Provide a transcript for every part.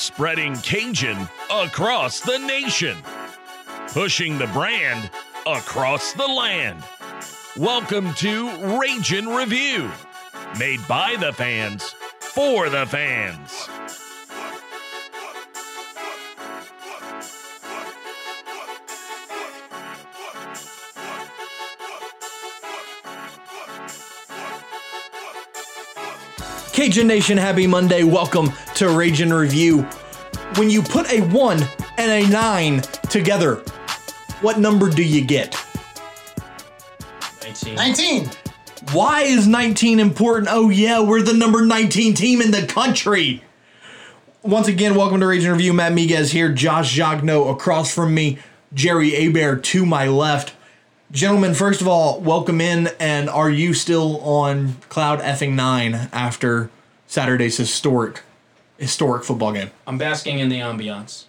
spreading Cajun across the nation, pushing the brand across the land. Welcome to Raging Review, made by the fans for the fans. Cajun Nation, happy Monday. Welcome to Ragin Review. When you put a 1 and a 9 together, what number do you get? 19. 19. Why is 19 important? Oh, yeah, we're the number 19 team in the country. Once again, welcome to Ragin Review. Matt Miguez here, Josh Jagno across from me, Jerry Abear to my left. Gentlemen, first of all, welcome in, and are you still on cloud effing nine after Saturday's historic, historic football game? I'm basking in the ambiance.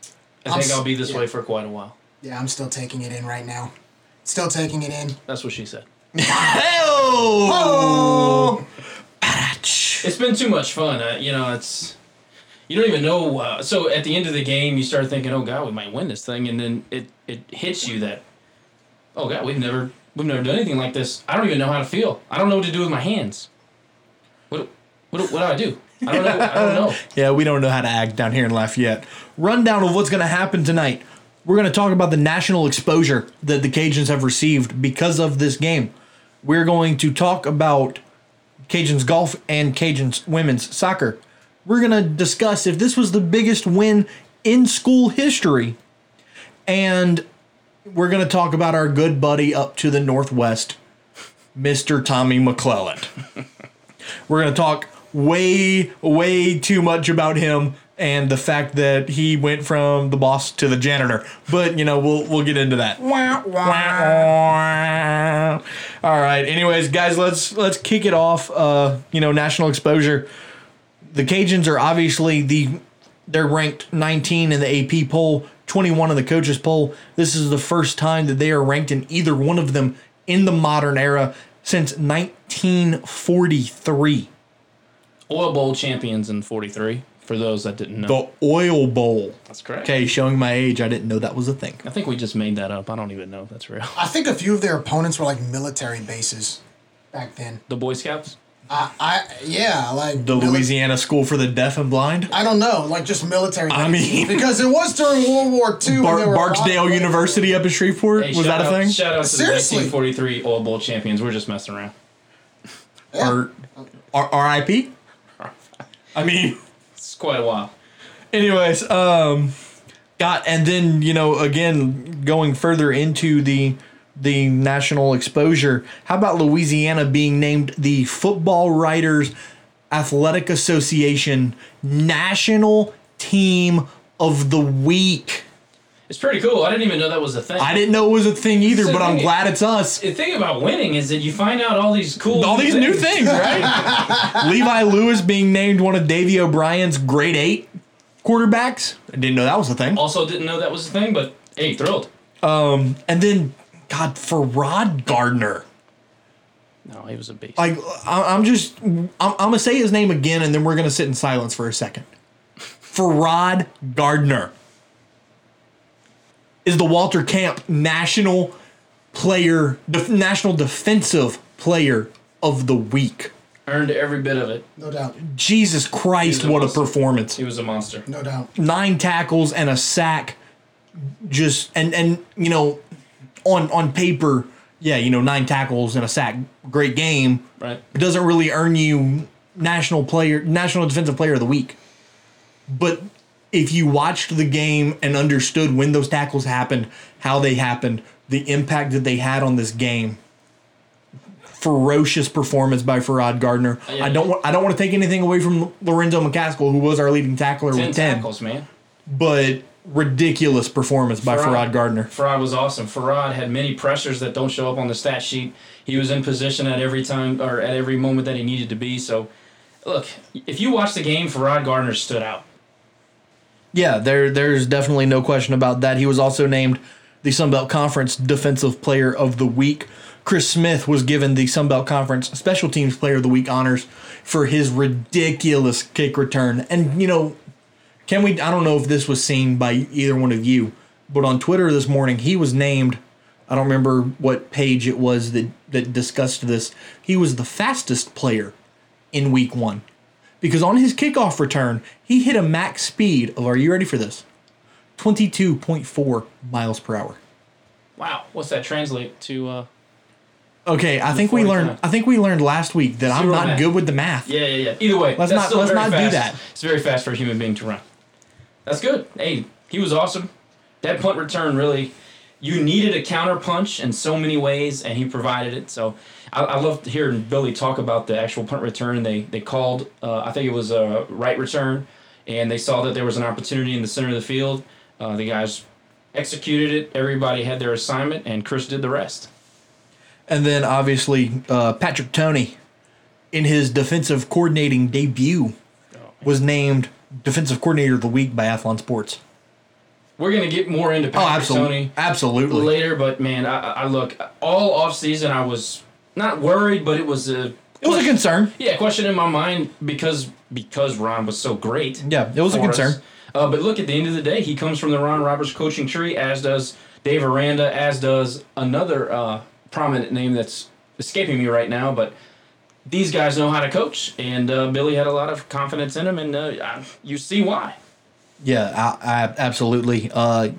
I I'm think s- I'll be this yeah. way for quite a while. Yeah, I'm still taking it in right now. Still taking it in. That's what she said. Oh! It's been too much fun. Uh, you know, it's you don't even know. Uh, so at the end of the game, you start thinking, "Oh God, we might win this thing," and then it it hits you that, "Oh God, we've never we've never done anything like this. I don't even know how to feel. I don't know what to do with my hands. What what what do I do? I don't know. I don't know." Yeah, we don't know how to act down here in Lafayette. Rundown of what's going to happen tonight. We're going to talk about the national exposure that the Cajuns have received because of this game. We're going to talk about Cajuns golf and Cajuns women's soccer. We're going to discuss if this was the biggest win in school history. And we're going to talk about our good buddy up to the northwest, Mr. Tommy McClelland. We're going to talk way, way too much about him and the fact that he went from the boss to the janitor. But you know, we'll we'll get into that. All right. Anyways, guys, let's let's kick it off. Uh, you know, national exposure. The Cajuns are obviously the they're ranked 19 in the AP poll, 21 in the coaches poll. This is the first time that they are ranked in either one of them in the modern era since 1943. Oil Bowl champions in '43. For those that didn't know, The Oil Bowl. that's correct. Okay, showing my age, I didn't know that was a thing. I think we just made that up. I don't even know if that's real. I think a few of their opponents were like military bases back then. The Boy Scouts. I, I yeah, like The mili- Louisiana School for the Deaf and Blind. I don't know, like just military. I mean- because it was during World War II. when Bar- there were a lot of Barksdale University up in Shreveport. Hey, was shout that a out- thing? Shout out to Seriously. the 1943 Oil Bowl champions. We're just messing around. Yeah. Or R- RIP? I mean, It's quite a while. anyways, um, got and then you know again going further into the the national exposure. How about Louisiana being named the Football Writers Athletic Association National Team of the Week? It's pretty cool. I didn't even know that was a thing. I didn't know it was a thing either, So but I'm glad it's us. The thing about winning is that you find out all these cool, All these new things, right? Levi Lewis being named one of Davey O'Brien's grade eight quarterbacks. I didn't know that was a thing. Also, didn't know that was a thing, but hey, thrilled. Um, And then, God, for Rod Gardner. No, he was a beast. Like, I- I'm just, I'm, I'm going to say his name again and then we're going to sit in silence for a second. Ferrod Gardner is the Walter Camp National Player, def, National Defensive Player of the Week. Earned every bit of it. No doubt, Jesus Christ, a what a performance. He was a monster. no doubt. nine tackles and a sack just and and you know on on paper yeah you know nine tackles and a sack great game Right. it doesn't really earn you national player national defensive player of the week but if you watched the game and understood when those tackles happened how they happened the impact that they had on this game ferocious performance by Ferrod Gardner. Oh, yeah. I don't want I don't want to take anything away from Lorenzo McCaskill who was our leading tackler Ten with 10 tackles, man. but ridiculous performance by Ferrod Gardner. Ferrod was awesome. Ferrod had many pressures that don't show up on the stat sheet. He was in position at every time or at every moment that he needed to be. So, look, if you watch the game, Ferrod Gardner stood out. Yeah, there there's definitely no question about that. He was also named the Sun Belt Conference Defensive Player of the Week. Chris Smith was given the Sun Belt Conference Special Teams Player of the Week honors for his ridiculous kick return. And you know, Can we? I don't know if this was seen by either one of you, but on Twitter this morning, he was named. I don't remember what page it was that that discussed this. He was the fastest player in Week One because on his kickoff return, he hit a max speed of. Are you ready for this? Twenty-two point four miles per hour. Wow, what's that translate to? Uh, Okay, I think we learned. times. I think we learned last week that I'm not math. good with the math. yeah, yeah, yeah. Either way, Let's not- let's not do that. It's very fast for a human being to run. That's good. Hey, he was awesome. That punt return really, you needed a counter punch in so many ways, and he provided it. So I, I loved hearing Billy talk about the actual punt return. They they called, uh, I think it was a right return, and they saw that there was an opportunity in the center of the field. Uh, the guys executed it. Everybody had their assignment, and Chris did the rest. And then obviously uh, Patrick Toney, in his defensive coordinating debut, was named defensive coordinator of the week by Athlon Sports. We're gonna get more into Oh, absolutely, Toney. absolutely. later, but man, I, I look all off season. I was not worried, but it was a It was a concern. yeah question in my mind because because Ron was so great. Yeah, it was a concern. Uh, but look, at the end of the day, he comes from the Ron Roberts coaching tree, as does Dave Aranda, as does another uh, prominent name that's escaping me right now. But these guys know how to coach, and uh, Billy had a lot of confidence in him, and uh, you see why. Yeah, I, I, absolutely. Uh,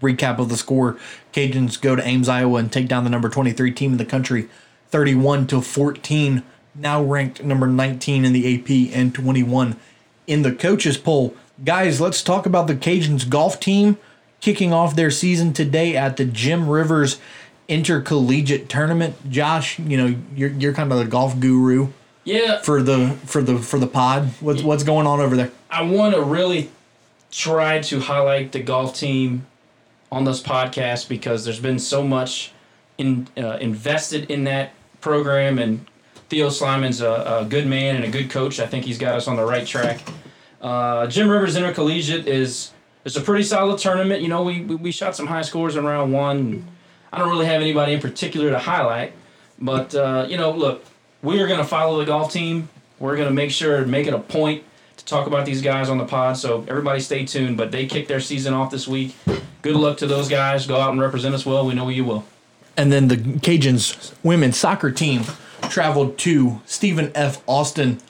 recap of the score: Cajuns go to Ames, Iowa, and take down the number twenty-three team in the country, thirty-one to fourteen. Now ranked number nineteen in the AP and twenty-one in the coaches poll. Guys, let's talk about the Cajuns golf team kicking off their season today at the Jim Rivers Intercollegiate Tournament. Josh, you know you're you're kind of the golf guru Yeah, for the for the for the pod. What's what's going on over there? I want to really try to highlight the golf team on this podcast because there's been so much in uh, invested in that program, and Theo Sliman's a, a good man and a good coach. I think he's got us on the right track. Uh, Jim Rivers Intercollegiate is it's a pretty solid tournament. You know, we, we, we shot some high scores in round one. I don't really have anybody in particular to highlight, but uh, you know, look, we are going to follow the golf team. We're going to make sure make it a point to talk about these guys on the pod. So everybody, stay tuned. But they kick their season off this week. Good luck to those guys. Go out and represent us well. We know you will. And then the Cajuns women's soccer team traveled to Stephen F. Austin,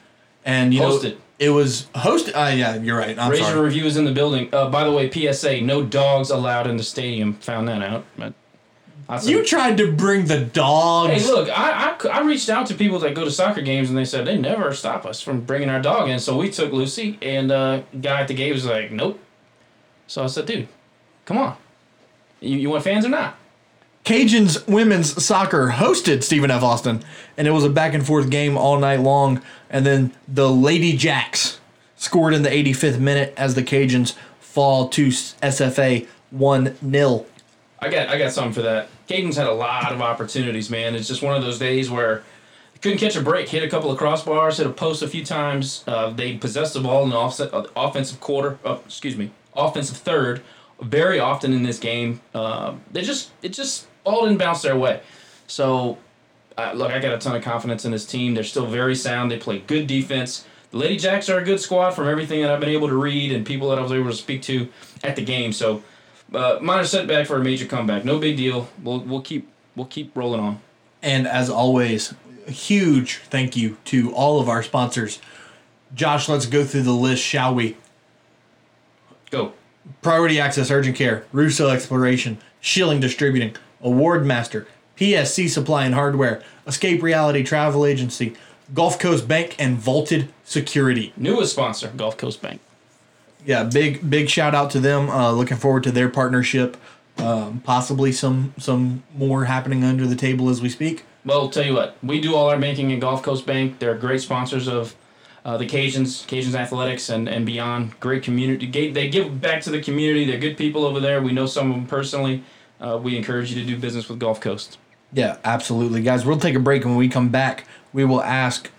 and you Hosted. know it was hosted. Uh, yeah, you're right. I'm Razor sorry. Review is in the building. Uh, by the way, PSA: no dogs allowed in the stadium. Found that out. But said, You tried to bring the dogs. Hey, look, I, I, I reached out to people that go to soccer games and they said they never stop us from bringing our dog in. So we took Lucy, and uh, guy at the gate was like, nope. So I said, dude, come on. You, you want fans or not? Cajuns women's soccer hosted Stephen F. Austin, and it was a back and forth game all night long. And then the Lady Jacks scored in the 85th minute as the Cajuns fall to SFA 1 0. I got I got something for that. Caden's had a lot of opportunities, man. It's just one of those days where couldn't catch a break. Hit a couple of crossbars, hit a post a few times. Uh, they possessed the ball in the offset, uh, offensive quarter. Uh, excuse me, offensive third. Very often in this game, uh, they just it just all didn't bounce their way. So, look, I got a ton of confidence in this team. They're still very sound. They play good defense. The Lady Jacks are a good squad from everything that I've been able to read and people that I was able to speak to at the game. So, uh, minor setback for a major comeback. No big deal. We'll we'll keep we'll keep rolling on. And as always, a huge thank you to all of our sponsors. Josh, let's go through the list, shall we? Go. Priority Access Urgent Care, Russo Exploration, Schilling Distributing, Award Master, PSC Supply and Hardware, Escape Reality Travel Agency, Gulf Coast Bank, and Vaulted Security. Newest sponsor, Gulf Coast Bank. Yeah, big big shout out to them. Uh, looking forward to their partnership. Um, possibly some some more happening under the table as we speak. Well, tell you what, we do all our banking at Gulf Coast Bank. They're great sponsors of uh, the Cajuns, Cajuns Athletics, and, and beyond. Great community. They give back to the community. They're good people over there. We know some of them personally. Uh, we encourage you to do business with Gulf Coast. Yeah, absolutely. Guys, we'll take a break and when we come back, we will ask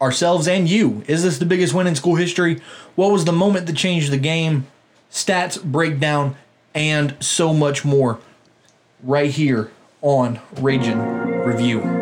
ourselves and you, is this the biggest win in school history? What was the moment that changed the game? Stats, breakdown, and so much more right here on Raging Review.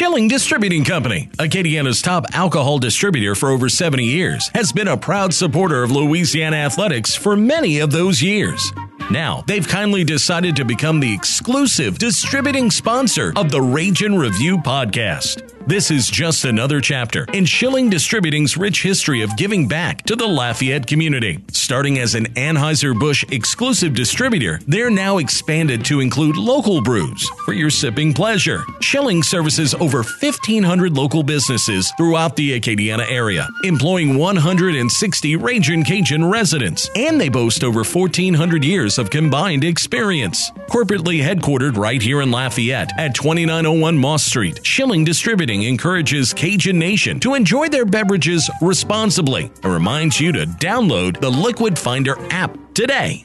Schilling Distributing Company, Acadiana's top alcohol distributor for over 70 years, has been a proud supporter of Louisiana athletics for many of those years. Now, they've kindly decided to become the exclusive distributing sponsor of the Ragin Review podcast. This is just another chapter in Schilling Distributing's rich history of giving back to the Lafayette community. Starting as an Anheuser-Busch exclusive distributor, they're now expanded to include local brews for your sipping pleasure. Schilling services over 1,500 local businesses throughout the Acadiana area, employing 160 Ragin Cajun residents, and they boast over 1,400 years of combined experience. Corporately headquartered right here in Lafayette at 2901 Moss Street, Schilling Distributing encourages Cajun Nation to enjoy their beverages responsibly and reminds you to download the Liquid Finder app today.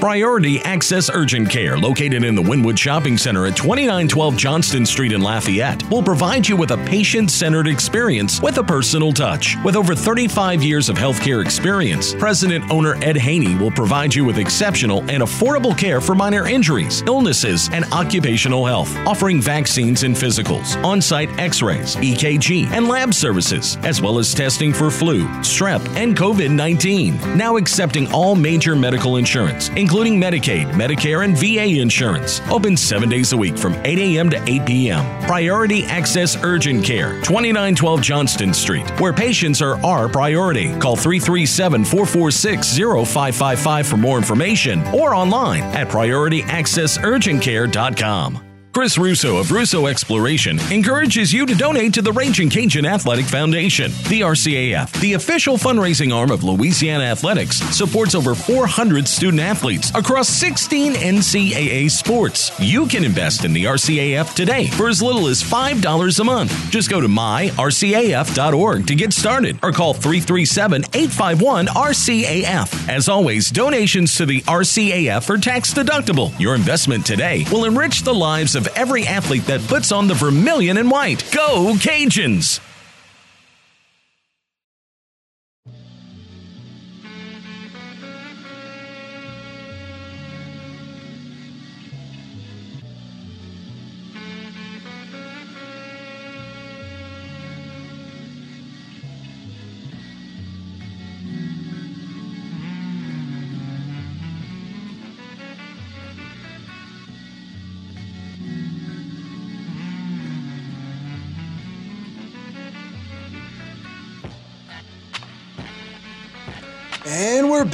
Priority Access Urgent Care, located in the Winwood Shopping Center at 2912 Johnston Street in Lafayette, will provide you with a patient centered experience with a personal touch. With over 35 years of healthcare experience, President owner Ed Haney will provide you with exceptional and affordable care for minor injuries, illnesses, and occupational health, offering vaccines and physicals, on site x rays, EKG, and lab services, as well as testing for flu, strep, and COVID 19. Now accepting all major medical insurance, including Medicaid, Medicare, and VA insurance. Open seven days a week from 8 a.m. to 8 p.m. Priority Access Urgent Care, 2912 Johnston Street, where patients are our priority. Call 337 446 0555 for more information or online at PriorityAccessUrgentCare.com. Chris Russo of Russo Exploration encourages you to donate to the Raging Cajun Athletic Foundation. The RCAF, the official fundraising arm of Louisiana Athletics, supports over 400 student athletes across 16 NCAA sports. You can invest in the RCAF today for as little as $5 a month. Just go to myrcaf.org to get started or call 337 851 RCAF. As always, donations to the RCAF are tax deductible. Your investment today will enrich the lives of every athlete that puts on the vermilion and white. Go Cajuns!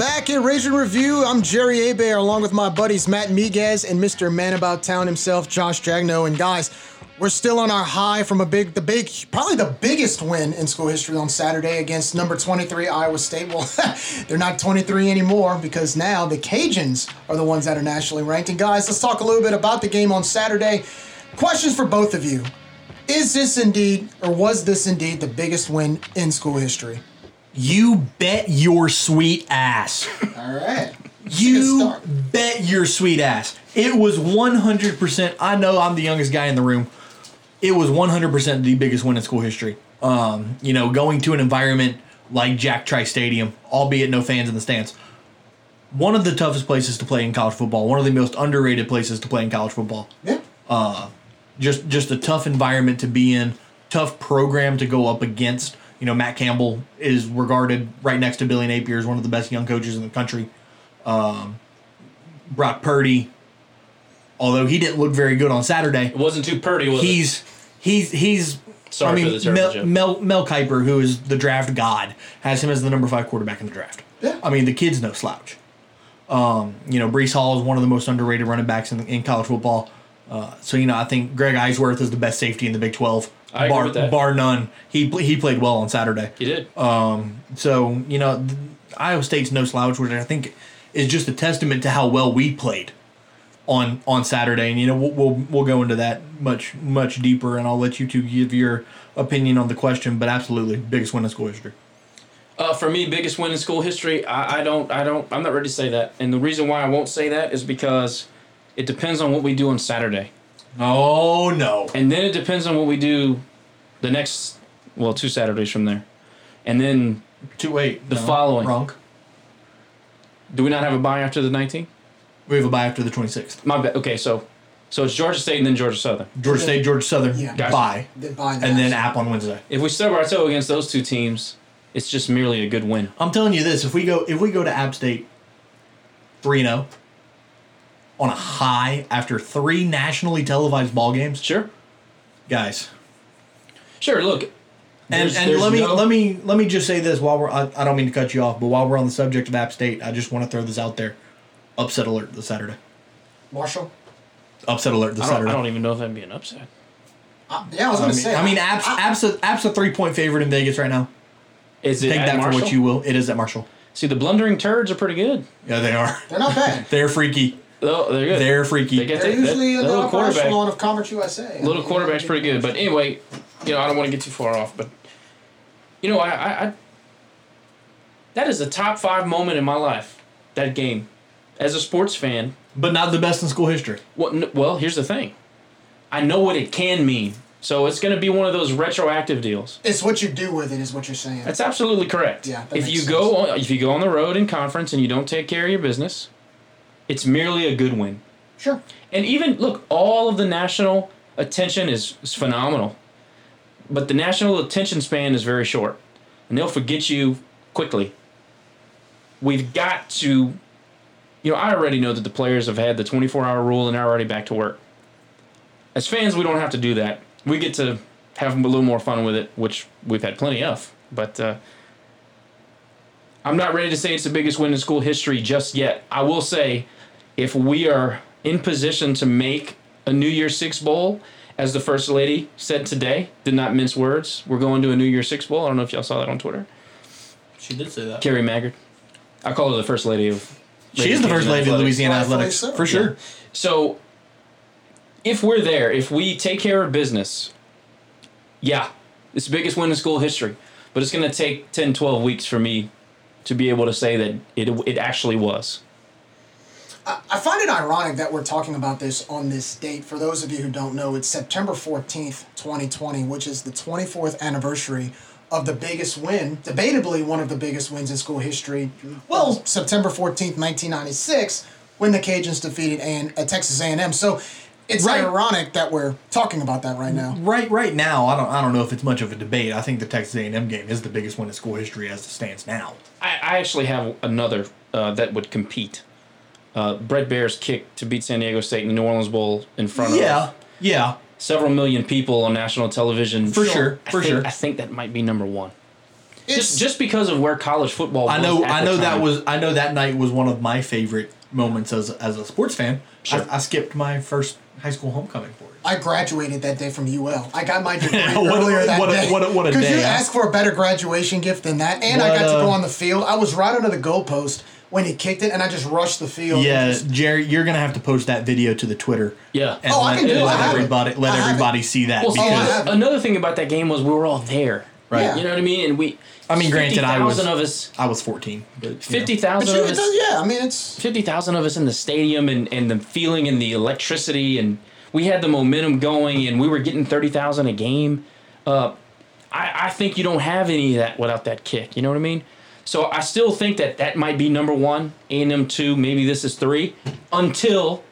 Back at Raging Review. I'm Jerry Abear along with my buddies Matt Miguez and Mr. Man About Town himself, Josh Jagno. And guys, we're still on our high from a big, the big, probably the biggest win in school history on Saturday against number 23 Iowa State. Well, they're not 23 anymore because now the Cajuns are the ones that are nationally ranked. And guys, let's talk a little bit about the game on Saturday. Questions for both of you. Is this indeed, or was this indeed the biggest win in school history? You bet your sweet ass. All right. You bet your sweet ass. It was 100%. I know I'm the youngest guy in the room. It was 100% the biggest win in school history. Um, you know, going to an environment like Jack Trice Stadium, albeit no fans in the stands. One of the toughest places to play in college football. One of the most underrated places to play in college football. Yeah. Uh, Just just a tough environment to be in. Tough program to go up against. You know, Matt Campbell is regarded right next to Billy Napier as one of the best young coaches in the country. Um, Brock Purdy, although he didn't look very good on Saturday, It wasn't too pretty, was it? he's he's he's. Sorry I for the terrible Mel. Mel Mel Kiper, who is the draft god, has him as the number five quarterback in the draft. Yeah. I mean, the kid's no slouch. Um, you know, Breece Hall is one of the most underrated running backs in, in college football. Uh, so you know, I think Greg Eisworth is the best safety in the Big Twelve, I agree bar with that. bar none. He he played well on Saturday. He did. So you know, Iowa State's no slouch, which I think is just a testament to how well we played on on Saturday. And you know, we'll we'll, we'll go into that much much deeper, and I'll let you two give your opinion on the question. But absolutely, biggest win in school history. Uh, for me, biggest win in school history. I, I don't. I don't. I'm not ready to say that. And the reason why I won't say that is because it depends on what we do on Saturday, Oh no! and then it depends on what we do the next. Well, two Saturdays from there, and then Two wait, The no, following. wrong. do we not have a bye after the 19th? We have a bye after the twenty sixth. My bad. Okay, so So it's Georgia State and then Georgia Southern. Georgia State, Georgia Southern, Yeah. Gotcha. bye, Then bye and then. App on Wednesday. If we stub our toe against those two teams, it's just merely a good win. I'm telling you this: if we go, if we go to App State, three zero, on a high after three nationally televised ball games, Sure. guys. Sure. Look. And, there's- and there's let me no- let me let me just say this while we're I, I don't mean to cut you off, but while we're on the subject of App State, I just want to throw this out there: upset alert this Saturday. Marshall. Upset alert this I Saturday. I don't even know if that'd be an upset. Uh, yeah, I was gonna say. I mean, App's, App's, a, App's a three point favorite in Vegas right now. Is it Take that Marshall? for what you will. It is at Marshall. See, the blundering turds are pretty good. Yeah, they are. they're not bad. They're freaky. Oh, they're good. They're freaky. They get They're that, usually that, in that the little upper quarterback. echelon of Conference USA. Little quarterback's pretty good. But anyway, you know, I don't want to get too far off, but you know, I, I, I that is a top five moment in my life. That game, as a sports fan. but not the best in school history. Well, n- well, here's the thing. I know what it can mean, so it's going to be one of those retroactive deals. It's what you do with it, is what you're saying. That's absolutely correct. Yeah, that If makes you go on, if you go on the road in conference and you don't take care of your business, it's merely a good win. sure. And even look, all of the national attention is, is phenomenal. But the national attention span is very short. And they'll forget you quickly. We've got to you know, I already know that the players have had the 24-hour rule and are already back to work. As fans, we don't have to do that. We get to have a little more fun with it, which we've had plenty of. But uh, I'm not ready to say it's the biggest win in school history just yet. I will say, if we are in position to make a New Year's Six bowl, as the First Lady said today, did not mince words, we're going to a New Year's Six bowl. I don't know if y'all saw that on Twitter. She did say that. Carrie Maggard. I call her the First Lady of. She is the first lady of Louisiana Rightfully athletics so. for sure. So, if we're there, if we take care of business, yeah, it's the biggest win in school history. But it's going to take 10, 12 weeks for me to be able to say that it, it actually was. I find it ironic that we're talking about this on this date. For those of you who don't know, it's September 14th, 2020, which is the 24th anniversary of the biggest win, debatably one of the biggest wins in school history. Well, September 14th, 1996, when the Cajuns defeated A- uh, Texas A&M. So it's Right. ironic that we're talking about that right now. Right, right now, I don't, I don't know if it's much of a debate. I think the Texas A&M game is the biggest win in school history as it stands now. I, I actually have another uh, that would compete. Uh, Brett Baer's kick to beat San Diego State in the New Orleans Bowl in front Yeah, of yeah, yeah, several million people on national television. For sure, I for think- sure. I think that might be number one. It's, Just just because of where college football was I know, at I know that was, I know that night was one of my favorite moments as as a sports fan. Sure. I, I skipped my first high school homecoming for it. I graduated that day from UL. I got my degree What earlier that what a- day. what a- what a Could day, you huh? ask for a better graduation gift than that? And I What got to go on the field. I was right under the goalpost when he kicked it, and I just rushed the field. Yeah, Just- Jerry, you're gonna have to post that video to the Twitter. Yeah. and Oh, I let, can do it. Let it. everybody let I everybody see that Well, because have it. another thing about that game was we were all there. Right. Yeah. You know what I mean? And we. I mean, granted, I was- 50,000 of us. I was 14. But, you know. Fifty But thousand you, of us. yeah, I mean, it's. Fifty thousand of us in the stadium, and and the feeling and the electricity, and we had the momentum going, and we were getting thirty thousand a game. Uh, I I think you don't have any of that without that kick. You know what I mean? So I still think that that might be number one, A and M two, maybe this is three, until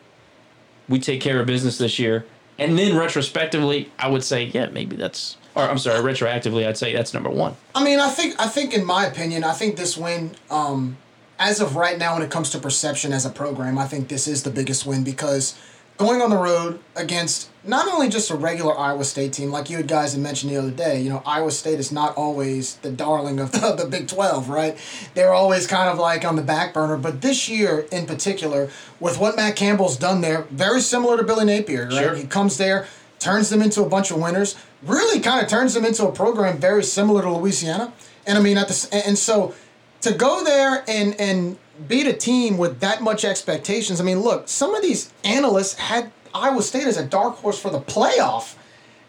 we take care of business this year, and then retrospectively, I would say, yeah, maybe that's. Or I'm sorry, retroactively, I'd say that's number one. I mean, I think, I think, in my opinion, I think this win, um, as of right now, when it comes to perception as a program, I think this is the biggest win because going on the road against not only just a regular Iowa State team, like you guys had mentioned the other day, you know, Iowa State is not always the darling of the, the Big 12, right? They're always kind of like on the back burner. But this year in particular, with what Matt Campbell's done there, very similar to Billy Napier, right? Sure. He comes there, turns them into a bunch of winners, really kind of turns them into a program very similar to Louisiana. And I mean, at the and so to go there and and beat a team with that much expectations. I mean, look, some of these analysts had Iowa State as a dark horse for the playoff,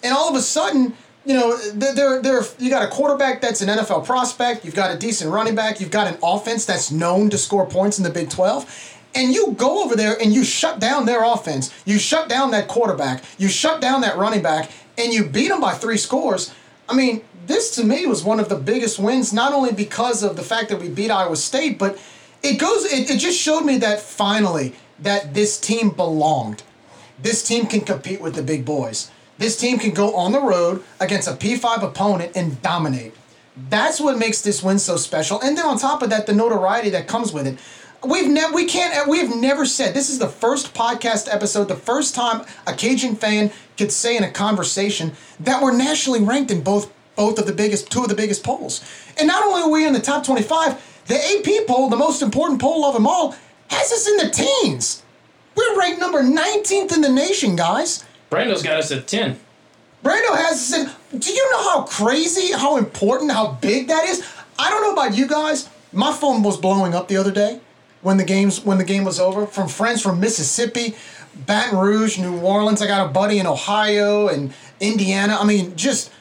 and all of a sudden. You know, they're, they're, you got a quarterback that's an NFL prospect. You've got a decent running back. You've got an offense that's known to score points in the Big 12. And you go over there and you shut down their offense. You shut down that quarterback. You shut down that running back, and you beat them by three scores. I mean, this to me was one of the biggest wins, not only because of the fact that we beat Iowa State, but it goes. It, it just showed me that finally that this team belonged. this team can compete with the big boys. This team can go on the road against a P5 opponent and dominate. That's what makes this win so special. And then on top of that, the notoriety that comes with it. We've never, we can't, we've never said this is the first podcast episode, the first time a Cajun fan could say in a conversation that we're nationally ranked in both both of the biggest, two of the biggest polls. And not only are we in the top 25, the AP poll, the most important poll of them all, has us in the teens. We're ranked number 19th in the nation, guys. Brando's got us at 10. Brando has us said, do you know how crazy, how important, how big that is? I don't know about you guys. My phone was blowing up the other day when the games when the game was over from friends from Mississippi, Baton Rouge, New Orleans. I got a buddy in Ohio and Indiana. I mean, just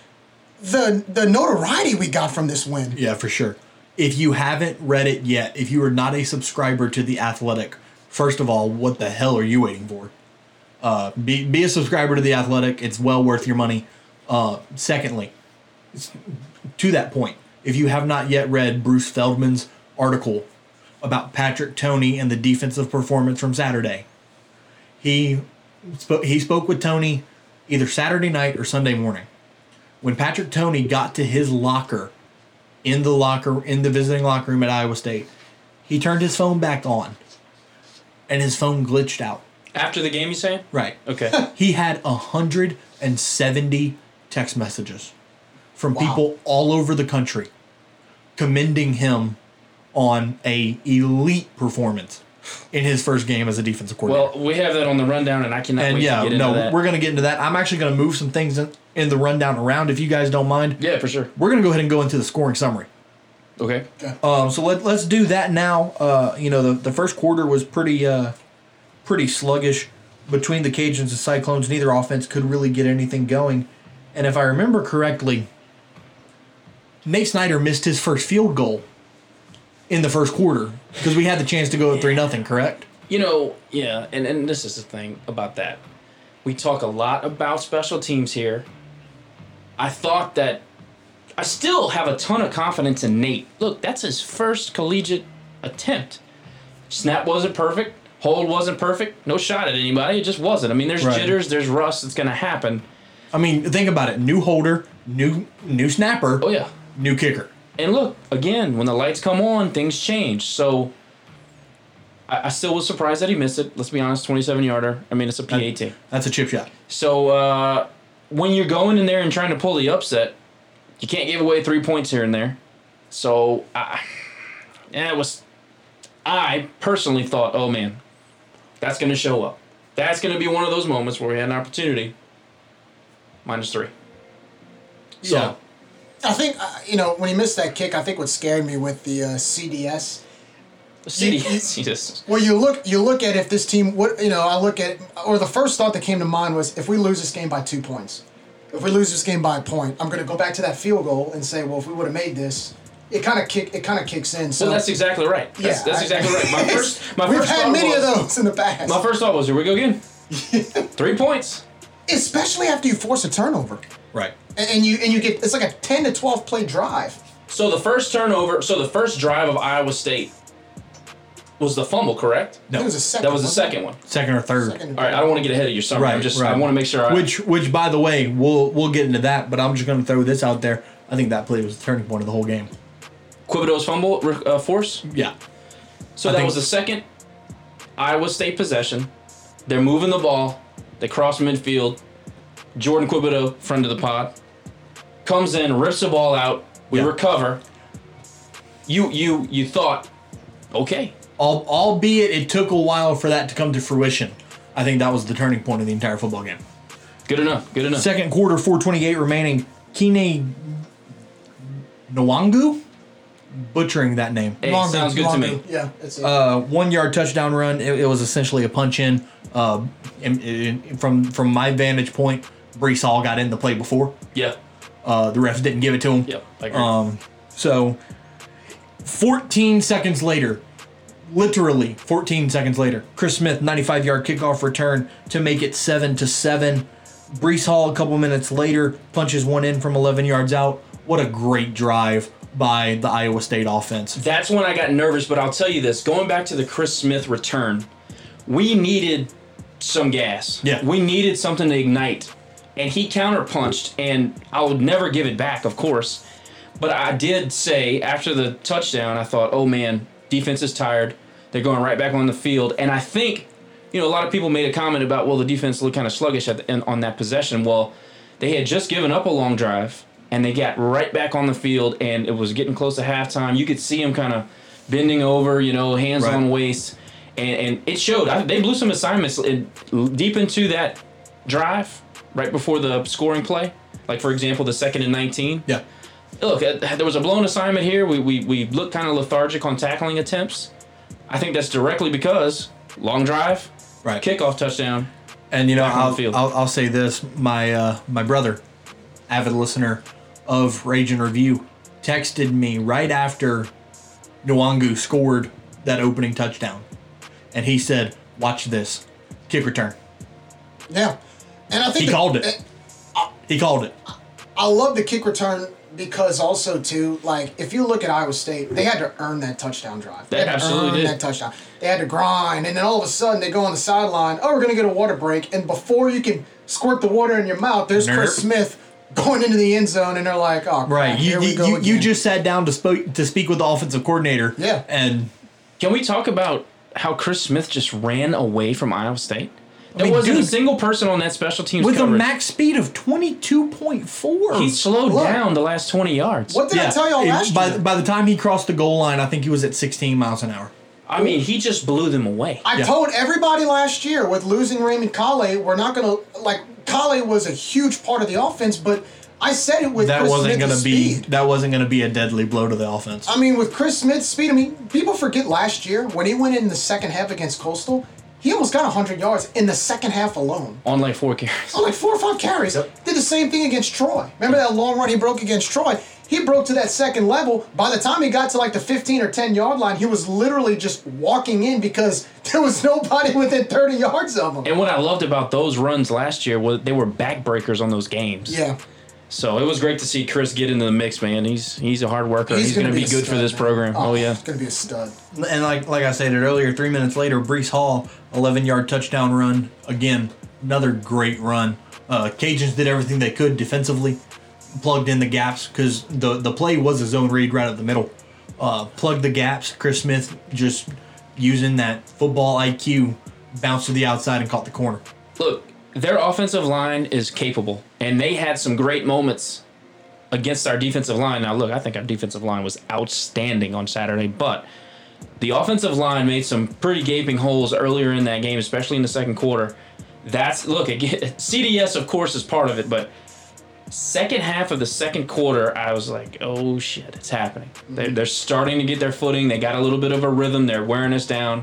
the the notoriety we got from this win. Yeah, for sure. If you haven't read it yet, if you are not a subscriber to the Athletic, first of all, what the hell are you waiting for? Uh, be be a subscriber to the Athletic. It's well worth your money. Uh, secondly, to that point, if you have not yet read Bruce Feldman's article about Patrick Toney and the defensive performance from Saturday, he spoke. He spoke with Toney either Saturday night or Sunday morning. When Patrick Toney got to his locker in the locker in the visiting locker room at Iowa State, he turned his phone back on, and his phone glitched out. After the game, you say? Right. Okay. He had hundred and seventy text messages from Wow. people all over the country commending him on a elite performance in his first game as a defensive coordinator. well, we have that on the rundown, and I cannot and wait yeah, to get into no, that. we're gonna get into that. I'm actually gonna move some things in, in the rundown around if you guys don't mind. yeah, for sure. We're gonna go ahead and go into the scoring summary. Okay. Um, so let, let's do that now. Uh, you know, the, the first quarter was pretty uh, pretty sluggish between the Cajuns and Cyclones. Neither offense could really get anything going. And if I remember correctly, Nate Snyder missed his first field goal in the first quarter because we had the chance to go at 3 nothing. correct? You know, yeah, and, and this is the thing about that. We talk a lot about special teams here. I thought that I still have a ton of confidence in Nate. Look, that's his first collegiate attempt. Snap wasn't perfect, hold wasn't perfect, no shot at anybody. It just wasn't. I mean, there's Right. jitters, there's rust It's going to happen. I mean, think about it. New holder, new new snapper, Oh, yeah. new kicker. And look, again, when the lights come on, things change. So I, I still was surprised that he missed it. Let's be honest, 27 yarder. I mean, it's a PAT. That's a chip shot. So uh, when you're going in there and trying to pull the upset, you can't give away three points here and there. So I, yeah, it was. I personally thought, oh man, that's going to show up. That's going to be one of those moments where we had an opportunity. Minus three. So Yeah. I think uh, you know when he missed that kick. I think what scared me with the uh, CDS. the city, You- you- he Well, you look you look at if this team what you know I look at or the first thought that came to mind was if we lose this game by two points, if we lose this game by a point, I'm going to go back to that field goal and say, well, if we would have made this, it kind of kick it kind of kicks in. So Well, that's exactly right. That's, Yeah, that's I- exactly right. My first, my we've first had thought many was, of those in the past, My first thought was, here we go again. Three points. especially after you force a turnover Right. And, and you and you get it's like a ten to twelve play drive. So the first turnover, so the first drive of Iowa State was the fumble, correct? It was a second. That was the wasn't second one. Second or third. Second. All right, I don't want to get ahead of your summary. Right, I'm just, right. I want to make sure. I, Which, which, by the way, we'll we'll get into that. But I'm just going to throw this out there. I think that play was the turning point of the whole game. Quibodeaux's fumble uh, force. Yeah, So I that was the second Iowa State possession. They're moving the ball. They cross midfield. Jourdan Quibodeaux, friend of the pod, comes in, rips the ball out. We Yeah. recover. You you you thought, okay, Al- albeit it took a while for that to come to fruition. I think that was the turning point of the entire football game. good enough, good enough. Second quarter, 4:28 remaining. Kene Nwangwu, butchering that name. Hey, Longo, sounds good to me. Yeah, it's Uh, one yard touchdown run. It, it was essentially a punch in. Uh, in- in- from from my vantage point, Breece Hall got in the play before. Yeah, Uh, the refs didn't give it to him. yep, I agree. Um, so 14 seconds later, literally 14 seconds later, Chris Smith 95 yard kickoff return to make it 7 to 7. Breece Hall a couple minutes later punches one in from 11 yards out. What a great drive by the Iowa State offense. That's when I got nervous, but I'll tell you this going back to the Chris Smith return, we needed some gas. Yeah. We needed something to ignite. And he counterpunched, and I would never give it back, of course. But I did say after the touchdown, I thought, oh man, defense is tired. They're going right back on the field. And I think, you know, a lot of people made a comment about, well, the defense looked kind of sluggish at the, on that possession. Well, they had just given up a long drive, and they got right back on the field, and it was getting close to halftime. You could see them kind of bending over, you know, hands Right. on waist. And, and it showed. I, they blew some assignments in, deep into that drive, right before the scoring play. Like, for example, the second and 19 Yeah. look, uh, there was a blown assignment here. We, we, we looked kind of lethargic on tackling attempts. I think that's directly because long drive, Right. kickoff touchdown. And you know, Back on the I'll, field. I'll, I'll say this: my uh, my brother, avid listener of Ragin Review, texted me right after Nwangwu scored that opening touchdown, and he said, "Watch this kick return." Yeah. And I think He the- called it. He called it. I love the kick return because also too, like if you look at Iowa State, they had to earn that touchdown drive. They, They had to earn did. that touchdown. They had to grind, and then all of a sudden they go on the sideline. Oh, we're gonna get a water break, and before you can squirt the water in your mouth, there's Chris Smith going into the end zone, and they're like, "Oh, crap, Right. You here we you, go you, you just sat down to spoke to speak with the offensive coordinator. Yeah. And Can we talk about how Chris Smith just ran away from Iowa State? There mean, wasn't a single person on that special teams with a max speed of twenty two point four. he slowed Look. down the last 20 yards. What did I tell y'all it- last by, year? by the time he crossed the goal line, I think he was at 16 miles an hour. I mean, he just blew them away. I Yeah. told everybody last year with losing Raymond Calais, we're not gonna like Calais was a huge part of the offense, but I said it with That Chris wasn't Smith's going to be speed. that wasn't going to be a deadly blow to the offense. I mean, with Chris Smith's speed, I mean, people forget last year when he went in the second half against Coastal, he almost got 100 yards in the second half alone. on like four carries. On like four or five carries. Did the same thing against Troy. Remember that long run he broke against Troy? He broke to that second level. By the time he got to like the 15 or 10 yard line, he was literally just walking in because there was nobody within 30 yards of him. And what I loved about those runs last year was they were backbreakers on those games. Yeah. So it was great to see Chris get into the mix, man. He's he's a hard worker. He's, going to be, a good for this man. program. Oh, yeah. He's going to be a stud. and like like I stated earlier, three minutes later, Breece Hall, 11 yard touchdown run. Again, another great run. Uh, Cajuns did everything they could defensively, plugged in the gaps because the the play was a zone read right up the middle. Uh, plugged the gaps. Chris Smith just using that football IQ, bounced to the outside and caught the corner. Look, their offensive line is capable, and they had some great moments against our defensive line. Now, look, I think our defensive line was outstanding on Saturday, but the offensive line made some pretty gaping holes earlier in that game, especially in the second quarter. That's look again. CDS, of course, is part of it, but second half of the second quarter, I was like, "Oh shit, it's happening." They're, they're starting to get their footing. They got a little bit of a rhythm. They're wearing us down,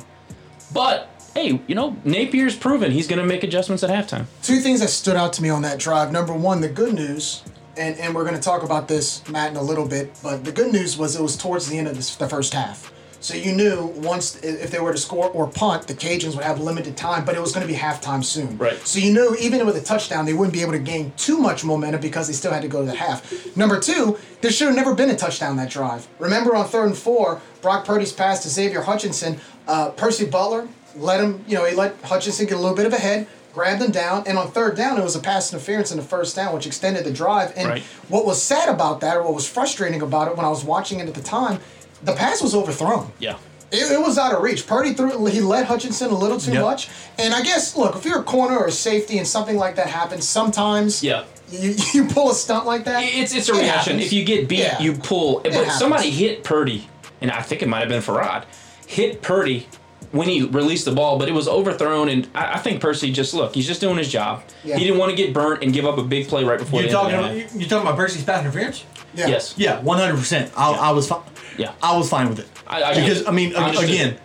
but hey, you know Napier's proven he's going to make adjustments at halftime. Two things that stood out to me on that drive. Number one, the good news, and, and we're going to talk about this, Matt, in a little bit, but the good news was it was towards the end of this, the first half. So you knew once if they were to score or punt, the Cajuns would have limited time, but it was going to be halftime soon. Right. So you knew even with a touchdown, they wouldn't be able to gain too much momentum because they still had to go to the half. Number two, there should have never been a touchdown that drive. Remember on third and four, Brock Purdy's pass to Xavier Hutchinson, uh, Percy Butler let him, you know, he let Hutchinson get a little bit of a head, grabbed him down, and on third down, it was a pass interference in the first down, which extended the drive. And Right. what was sad about that, or what was frustrating about it when I was watching it at the time, the pass was overthrown. Yeah. It, it was out of reach. Purdy threw. He let Hutchinson a little too Yep. much. And I guess, look, if you're a corner or a safety and something like that happens, sometimes Yeah. you, you pull a stunt like that. It's it's a it reaction. happens. If you get beat, Yeah. you pull. But happens. somebody hit Purdy, and I think it might have been Ferrod, hit Purdy when he released the ball, but it was overthrown. And I, I think Percy just look, he's just doing his job. Yeah. He didn't want to get burnt and give up a big play right before You the talking end of about the half. you you talking about Percy's pass interference? Yeah. Yes. Yeah, one hundred percent. I I was fine. Yeah. I was fine with it. I- I because. I mean, I again,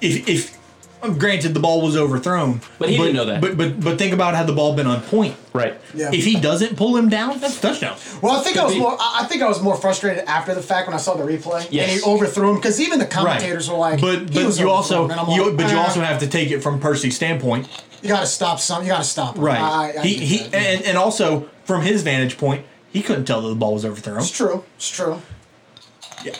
if if granted the ball was overthrown, But he didn't know that. But but but think about had the ball been on point. Right. Yeah. If he doesn't pull him down, that's a touchdown. Well, I think I was be. more. I I think I was more frustrated after the fact when I saw the replay Yes. and he overthrew him because even the commentators were like, but he but was you also overthrown. And I'm you, like, but you "Ah, also have to take it from Percy's standpoint, you got to stop some. You got to stop. him." right? I, I he get he that, yeah. and, and also from his vantage point, he couldn't tell that the ball was overthrown. it's true. It's true. Yeah.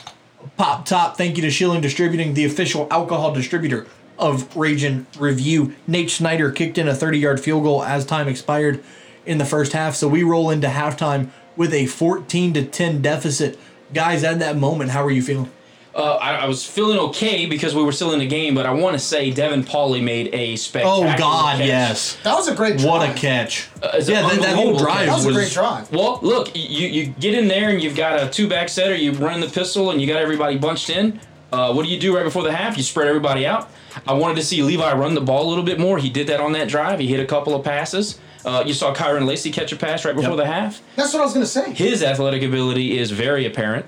Pop top, thank you to Schilling Distributing, the official alcohol distributor of Ragin Review. Nate Snyder kicked in a 30 yard field goal as time expired in the first half. So we roll into halftime with a 14 to 10 deficit. Guys, at that moment, how are you feeling? Uh, I, I was feeling okay because we were still in the game, but I want to say Devin Pauly made a spectacular. Oh, God, catch. yes. That was a great drive. What a catch. it's yeah, that, that whole drive. That was a great drive. Well, look, you, you get in there and you've got a two back set, or you run the pistol and you got everybody bunched in. Uh, what do you do right before the half? You spread everybody out. I wanted to see Levi run the ball a little bit more. He did that on that drive. He hit a couple of passes. Uh, you saw Kyren Lacy catch a pass right before Yep. the half. That's what I was gonna say. His athletic ability is very apparent.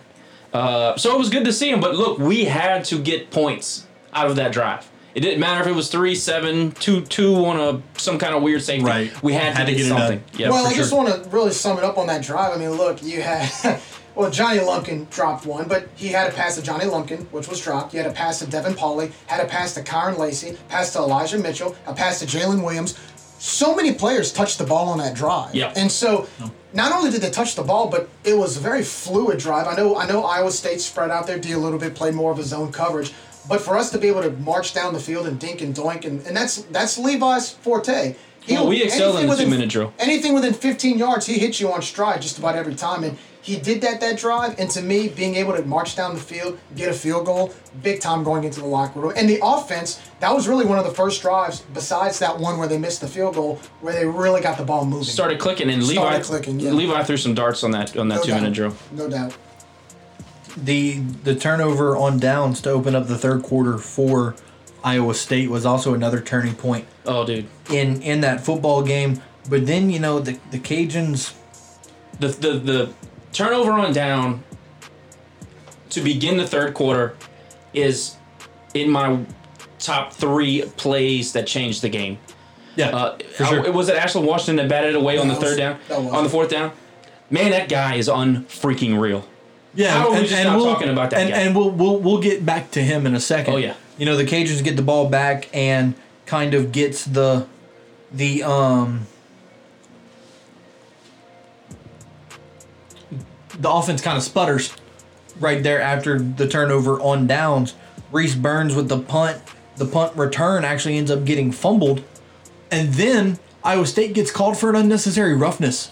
Uh, so it was good to see him. But look, we had to get points out of that drive. It didn't matter if it was three, seven, two, two on a some kind of weird safety. Right. We had, to, get, it done. something. Yeah, well, I sure. just want to really sum it up on that drive. I mean, look, you had. Well, Johnny Lumpkin dropped one, but he had a pass to Johnny Lumpkin, which was dropped. He had a pass to Devin Pauly, had a pass to Kyren Lacy, pass to Elijah Mitchell, a pass to Jalen Williams. So many players touched the ball on that drive. Yep. And so, not only did they touch the ball, but it was a very fluid drive. I know, I know, Iowa State spread out their D a little bit, played more of a zone coverage, but for us to be able to march down the field and dink and doink, and, and that's that's Levi's forte. Well, we excel in the two-minute drill. Anything within 15 yards, he hits you on stride just about every time. And he did that that drive. And to me, being able to march down the field, get a field goal, big time going into the locker room. And the offense, that was really one of the first drives, besides that one where they missed the field goal, where they really got the ball moving. started clicking and Started Levi clicking, yeah. Levi threw some darts on that on that no two doubt. minute drill. No doubt. the the turnover on downs to open up the third quarter for Iowa State was also another turning point Oh, dude, in in that football game. But then you know the the Cajuns. the the the turnover on down to begin the third quarter is in my top three plays that changed the game. Yeah, Uh, for sure. I- was it Ashland Washington that batted away on the That was- third down? On the fourth down? Man, that guy is unfreaking real. yeah, how are we just not talking about that and, guy? And we'll we'll we'll get back to him in a second. Oh, yeah. You know the Cajuns get the ball back and kind of gets the the um the offense kind of sputters right there after the turnover on downs. Rhys Byrns with the punt. The punt return actually ends up getting fumbled. And then Iowa State gets called for an unnecessary roughness.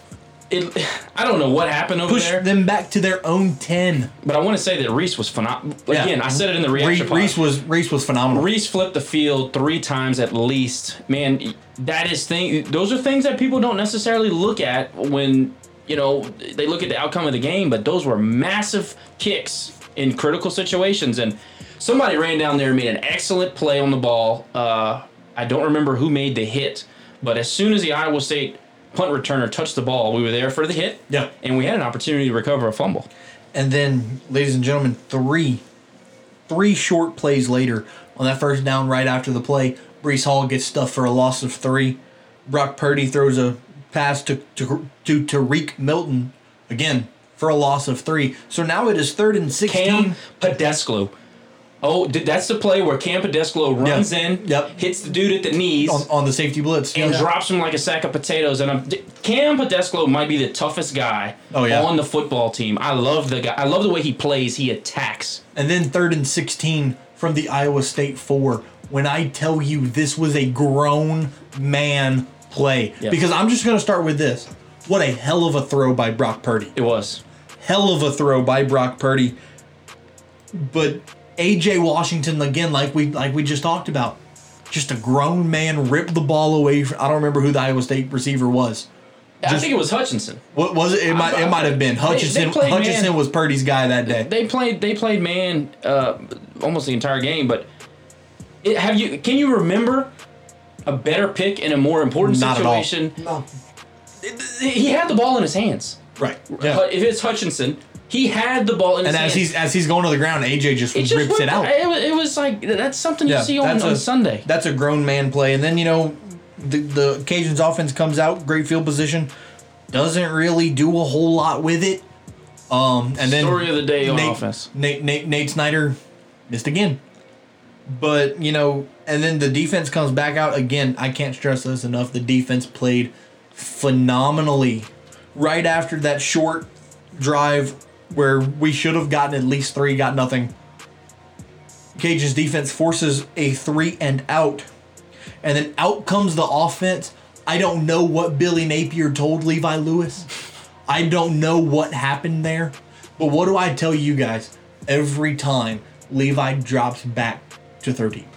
It, I don't know what happened over Push there, them back to their own 10. but I want to say that Rhys was phenomenal. Yeah. Again, I said it in the reaction. Rhys was Rhys was phenomenal. Rhys flipped the field three times at least. Man, that is thing. Those are things that people don't necessarily look at when you know they look at the outcome of the game. But those were massive kicks in critical situations, and somebody ran down there and made an excellent play on the ball. Uh, I don't remember who made the hit, but as soon as the Iowa State punt returner touched the ball, we were there for the hit. Yeah. and we had an opportunity to recover a fumble. And then, ladies and gentlemen, three, three short plays later on that first down, right after the play, Breece Hall gets stuffed for a loss of three. Brock Purdy throws a pass to to to Tarique Milton again for a loss of three. So now it is third and sixteen. Cam Pedesclo. Oh, that's the play where Cam Pedesclo runs Yeah. in, Yep. hits the dude at the knees, on, on the safety blitz. and Yeah. drops him like a sack of potatoes. And I'm, Cam Pedesclo might be the toughest guy Oh, yeah. on the football team. I love the guy. I love the way he plays. He attacks. And then third and 16 from the Iowa State four. When I tell you this was a grown man play. Yep. Because I'm just going to start with this. What a hell of a throw by Brock Purdy. It was. Hell of a throw by Brock Purdy. But AJ Washington again like we like we just talked about. Just a grown man ripped the ball away. From, I don't remember who the Iowa State receiver was. I think it was Hutchinson. What was it? It might it might have been Hutchinson. played man. Hutchinson was Purdy's guy that day. They played. They played man uh, almost the entire game. But it, have you? Can you remember a better pick in a more important Not at all. situation? No. He had the ball in his hands. Right. But if it's Hutchinson, he had the ball in his And his as he's as he's going to the ground, AJ just, It just rips it out. It, was- it was like that's something you see on, that's on Sunday. That's a grown man play. And then you know, the the Cajuns offense comes out, great field position, doesn't really do a whole lot with it. Um, and then Story of the day on Nate, offense. Nate, Nate Nate Snyder missed again. But you know, and then the defense comes back out again. I can't stress this enough. The defense played phenomenally right after that short drive where we should have gotten at least three, got nothing. Cajuns defense forces a three and out, and then out comes the offense. I don't know what Billy Napier told Levi Lewis. I don't know what happened there, but what do I tell you guys? Every time Levi drops back to 13.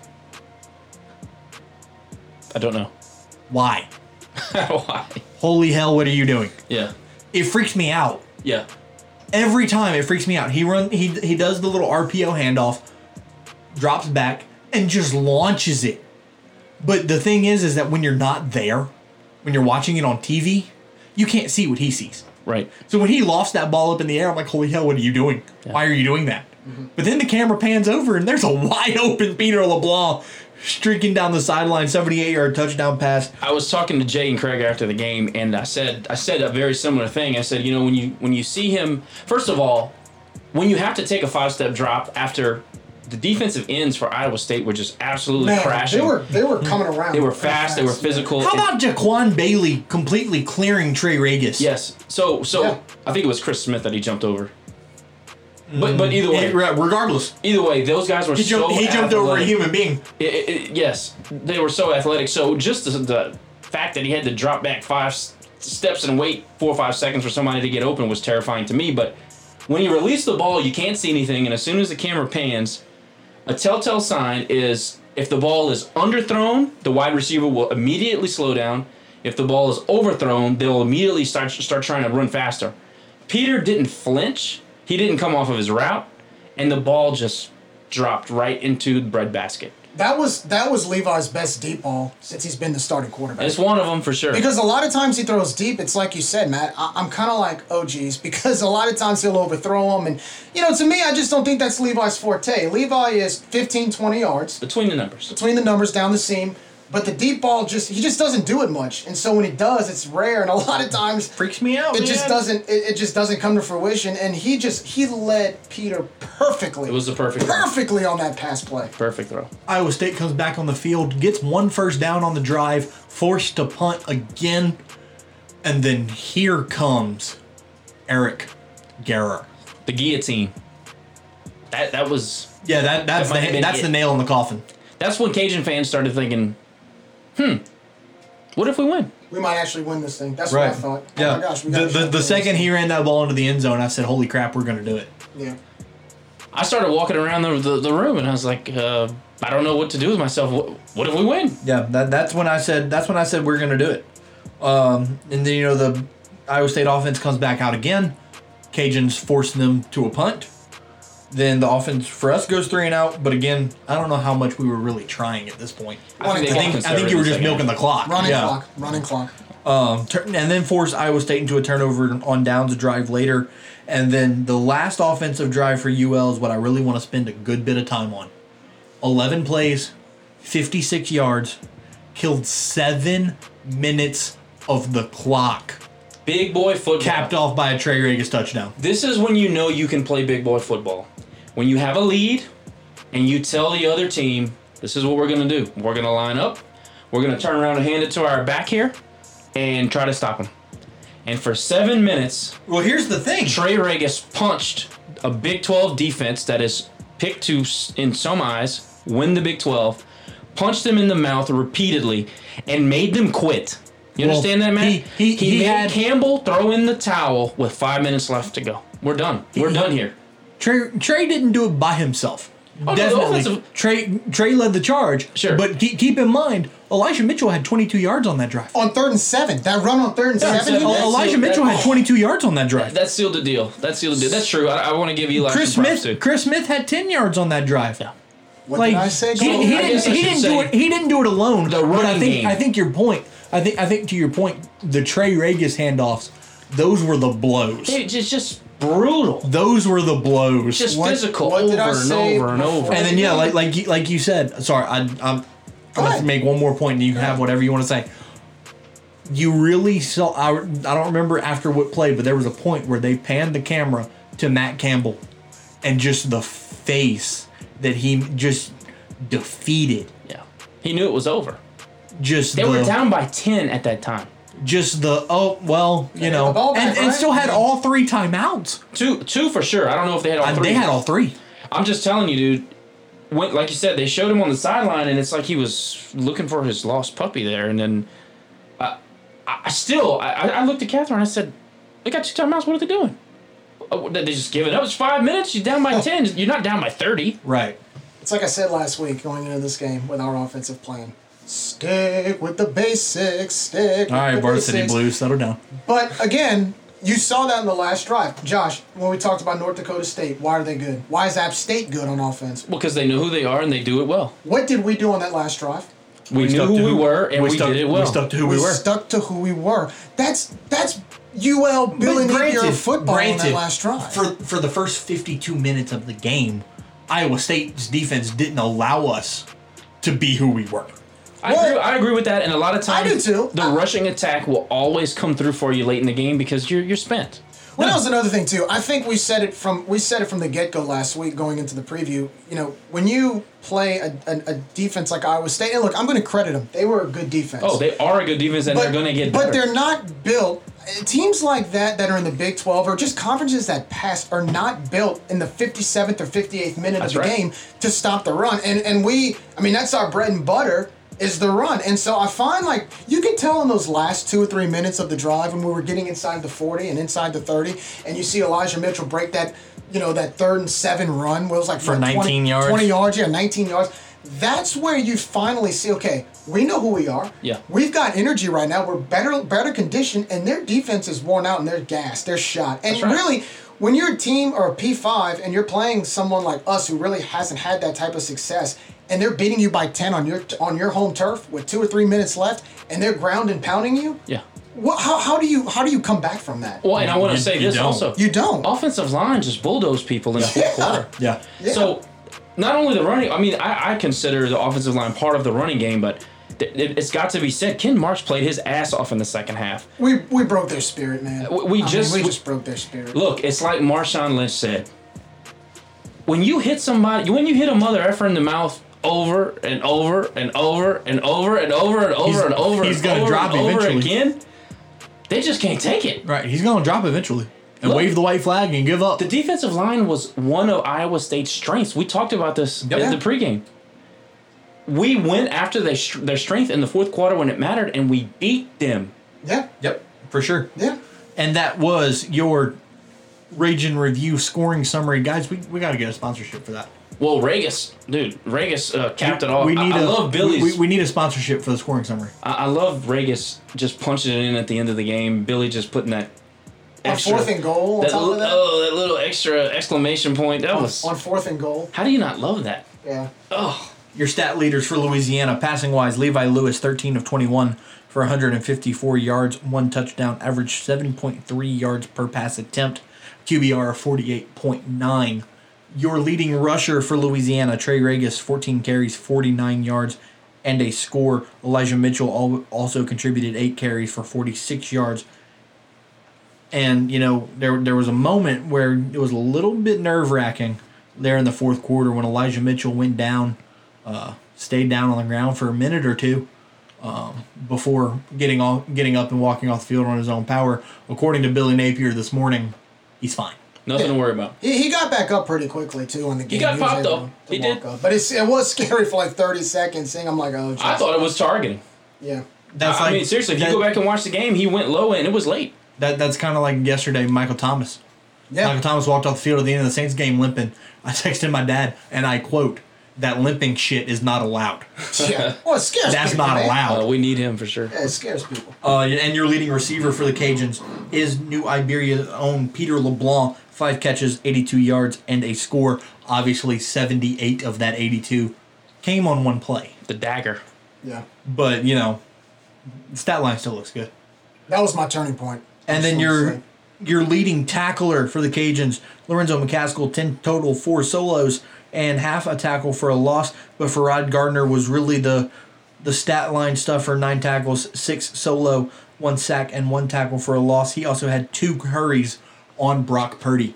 I don't know. Why? Why? Holy hell, what are you doing? Yeah. It freaks me out. Yeah. Every time it freaks me out. He run he he does the little RPO handoff, drops back, and just launches it. But the thing is, is that when you're not there, when you're watching it on TV, you can't see what he sees. Right. So when he lofts that ball up in the air, I'm like, holy hell, what are you doing? Why are you doing that? Mm-hmm. But then the camera pans over and there's a wide open Peter LeBlanc streaking down the sideline, 78 yard touchdown pass. I was talking to Jay and Craig after the game, and I said I said a very similar thing. I said, you know, when you when you see him, first of all, when you have to take a five step drop after the defensive ends for Iowa State were just absolutely Man, crashing. they were they were coming around. They were very fast. They were physical. How about Jaquan Bailey completely clearing Trey Ragas? Yes. So so Yeah. I think it was Chris Smith that he jumped over. But but either way, re- regardless, either way, those guys were he jumped, so he jumped over a athletic. human being. It- it- it- yes, they were so athletic. So just the, the fact that he had to drop back five s- steps and wait four or five seconds for somebody to get open was terrifying to me. But when he released the ball, you can't see anything, and as soon as the camera pans, a telltale sign is if the ball is underthrown, the wide receiver will immediately slow down. If the ball is overthrown, they'll immediately start start trying to run faster. Peter didn't flinch. He didn't come off of his route, and the ball just dropped right into the breadbasket. That was that was Levi's best deep ball since he's been the starting quarterback. It's one of them for sure. Because a lot of times he throws deep, it's like you said, Matt. I, I'm kind of like, oh geez, because a lot of times he'll overthrow them. And, you know, to me, I just don't think that's Levi's forte. Levi is 15, 20 yards between the numbers. between the numbers down the seam. But the deep ball just, he just doesn't do it much. And so when he does, it's rare. And a lot of times Freaks me out. it just doesn't, it, it just doesn't come to fruition. And he just, he led Peter perfectly. It was the perfect throw. perfectly on that pass play. Perfect throw. Iowa State comes back on the field, gets one first down on the drive, forced to punt again, and then here comes Eric Garror. The guillotine. That that was Yeah, that that's That the, that's it. the nail in the coffin. that's when Cajun fans started thinking, hmm, what if we win? We might actually win this thing. That's what I thought. Oh yeah. my gosh. We the gotta the, shut the this second he ran that ball into the end zone, I said, "Holy crap, we're gonna do it." Yeah. I started walking around the, the, the room and I was like, uh, I don't know what to do with myself. What, what if we win? Yeah, that, that's when I said that's when I said we're gonna do it. Um, and then you know the Iowa State offense comes back out again. Cajuns force them to a punt. Then the offense for us goes three and out. But again, I don't know how much we were really trying at this point. I think, I they I got think, I think you were just second milking the clock. Running yeah. clock. Running clock. Um, tur- and then force Iowa State into a turnover on downs drive later. And then the last offensive drive for UL is what I really want to spend a good bit of time on. 11 plays, 56 yards, killed seven minutes of the clock, Big boy football. capped off by a Trey Ragas touchdown. This is when you know you can play big boy football. When you have a lead and you tell the other team, this is what we're going to do. We're going to line up. We're going to turn around and hand it to our back here and try to stop them. And for seven minutes, Well, here's the thing. Trey Ragas punched a Big 12 defense that is picked to, in some eyes, win the Big 12, punched them in the mouth repeatedly, and made them quit. You Well, understand that, man? he- he- he made had- Campbell throw in the towel with five minutes left to go. We're done. We're He- done here. Trey, Trey didn't do it by himself. Oh, Definitely. offensive- Trey Trey led the charge. Sure. But keep, keep in mind, Elijah Mitchell had 22 yards on that drive. On third and seven. That run on third and Yeah, seven. he seven. Elijah it. Mitchell That- had 22 yards on that drive. That sealed the deal. That sealed the deal. That's true. I, I want to give Eli Chris some Smith, too. Chris Smith had 10 yards on that drive. Yeah. What Like did I say? he, he. I didn't, I he didn't do it. He didn't do it alone. the but I running think game. I think your point. I think I think to your point, the Trey Ragas handoffs, those were the blows. It's just, just brutal. Those were the blows. Just What- physical what over did I and over and over. and then yeah, like like you, like you said. Sorry, I, I'm. I'm gonna make one more point, and you can have whatever you want to say. You really saw. I, I don't remember after what play, but there was a point where they panned the camera to Matt Campbell, and just the face that he just defeated. yeah. He knew it was over. Just They the, were down by 10 at that time. Just the oh well you They know had the ball back, and, and right? still had all three timeouts Two two for sure. I don't know if they had all three. they had all three I'm just telling you, dude. when, like you said, they showed him on the sideline, and it's like he was looking for his lost puppy there. And then, I, I still, I, I looked at Catherine. I said, "They got two timeouts. What are they doing? Oh, they just give it up. It's five minutes. You're down by oh. ten. You're not down by thirty. Right. It's like I said last week going into this game with our offensive plan. Stick with the basics. Stick. All right, with the Varsity basics. Blues, settle down. But again, you saw that in the last drive. Josh, when we talked about North Dakota State, why are they good? Why is App State good on offense? Well, because they know who they are and they do it well. What did we do on that last drive? We, knew who we were and we, stuck, did it well. We stuck to who we, were. stuck to who we were. That's that's UL Billy Napier football on that last drive. For for the first 52 minutes of the game, Iowa State's defense didn't allow us to be who we were. I agree, I agree with that, and a lot of I times do too. the I- rushing attack will always come through for you late in the game because you're you're spent. Well, that was another thing too. I think we said it from we said it from the get go last week, going into the preview. You know, when you play a, a, a defense like Iowa State, and look, I'm going to credit them. They were a good defense. Oh, they are a good defense, and they're going to get better. But they're not built. Teams like that that are in the Big 12 or just conferences that pass are not built in the 57th or 58th minute That's of the right. game to stop the run. And and we, I mean, that's our bread and butter is the run. And so I find like you can tell in those last two or three minutes of the drive when we were getting inside the 40 and inside the 30, and you see Elijah Mitchell break that, you know, that third and seven run where it was like For what, 19 20, yards? 20 yards, yeah, 19 yards. That's where you finally see, okay, we know who we are. Yeah. We've got energy right now. We're better better conditioned, and their defense is worn out and they're gassed. They're shot. And That's right. really, when you're a team or a P5 and you're playing someone like us who really hasn't had that type of success, and they're beating you by 10 on your on your home turf with two or three minutes left, and they're ground and pounding you, yeah. what, how, how do you how do you come back from that? Well, and I want to say this don't. also. You don't. Offensive line just bulldoze people in the fourth quarter. Yeah. Yeah. So, not only the running, I mean, I, I consider the offensive line part of the running game, but it, it's got to be said. Ken Marks played his ass off in the second half. We we broke their spirit, man. We- we I mean, just- we we- just broke their spirit. Look, it's like Marshawn Lynch said. When you hit somebody, when you hit a mother effer in the mouth over and over and over and over and over and over He's- and over he's and gonna over drop and over eventually. again, they just can't take it. Right. He's going to drop eventually and Look. wave the white flag and give up. The defensive line was one of Iowa State's strengths. We talked about this in the pregame. We went after their, their strength in the fourth quarter when it mattered, and we beat them. Yeah, Yep. For sure. yeah. And that was your Ragin Review scoring summary. Guys, we, we got to get a sponsorship for that. Well, Ragas, dude, Ragas uh, capped it off. We need I, I a, love Billy's. We, we need a sponsorship for the scoring summary. I, I love Ragas just punching it in at the end of the game. Billy just putting that On fourth and goal, on that top li- of that, oh, that little extra exclamation point. That was. on fourth and goal. How do you not love that? Yeah. Oh, Your stat leaders for Louisiana, passing wise, Levi Lewis, 13 of 21 for 154 yards, one touchdown, average 7.3 yards per pass attempt, QBR of 48.9. Your leading rusher for Louisiana, Trey Ragas, 14 carries, 49 yards, and a score. Elijah Mitchell also contributed 8 carries for 46 yards. And, you know, there, there was a moment where it was a little bit nerve wracking there in the fourth quarter when Elijah Mitchell went down uh, stayed down on the ground for a minute or two um, before getting off, getting up and walking off the field on his own power. According to Billy Napier this morning, he's fine. Nothing to worry about. He, he got back up pretty quickly too in the game. He got was popped able up. He did. Up. But it's, it was scary for like thirty seconds. Seeing, I'm like, oh, I thought it was targeting. yeah. That's I like mean, seriously, if that, you go back and watch the game, he went low and it was late. That that's kind of like yesterday, Michael Thomas. Yeah. Michael Thomas walked off the field at the end of the Saints game limping. I texted my dad and I quote, "That limping shit is not allowed. yeah. Well, it scares That's people, not man. allowed." Uh, we need him for sure. Yeah, it scares people. Uh, and your leading receiver for the Cajuns is New Iberia's own Peter LeBlanc, five catches, 82 yards, and a score. Obviously, 78 of that 82 came on one play. The dagger. Yeah. But, you know, stat line still looks good. That was my turning point. And then your say. your leading tackler for the Cajuns, Lorenzo McCaskill, 10 total, four solos, and half a tackle for a loss. But Ferrod Gardner was really the the stat line stuff for nine tackles, six solo, one sack, and one tackle for a loss. He also had two hurries on Brock Purdy.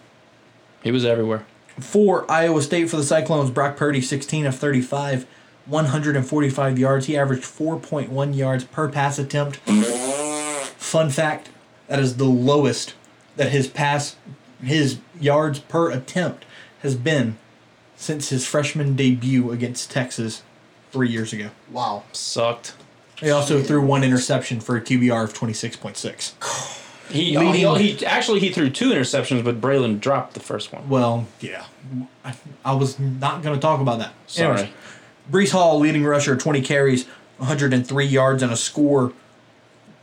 He was everywhere. For Iowa State for the Cyclones, Brock Purdy, 16 of 35, 145 yards. He averaged 4.1 yards per pass attempt. Fun fact, that is the lowest that his pass his yards per attempt has been since his freshman debut against Texas three years ago. Wow. Sucked. He also threw one interception for a QBR of 26.6. He, Leading- he, he actually he threw two interceptions, but Braylon dropped the first one. Well, yeah. I, I was not going to talk about that. Sorry. Anyways, Breece Hall, leading rusher, 20 carries, 103 yards, and a score.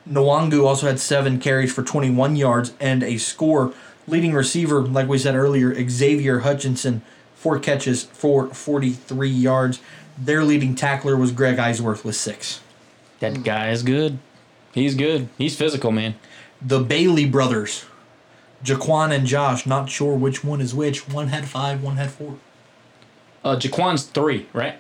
Nwangwu also had seven carries for 21 yards and a score. Leading receiver, like we said earlier, Xavier Hutchinson, four catches for 43 yards. Their leading tackler was Greg Eisworth with six. That guy is good. He's good. He's physical, man. The Bailey brothers, Jaquan and Josh, not sure which one is which. One had five, one had four. Uh, Jaquan's three, right?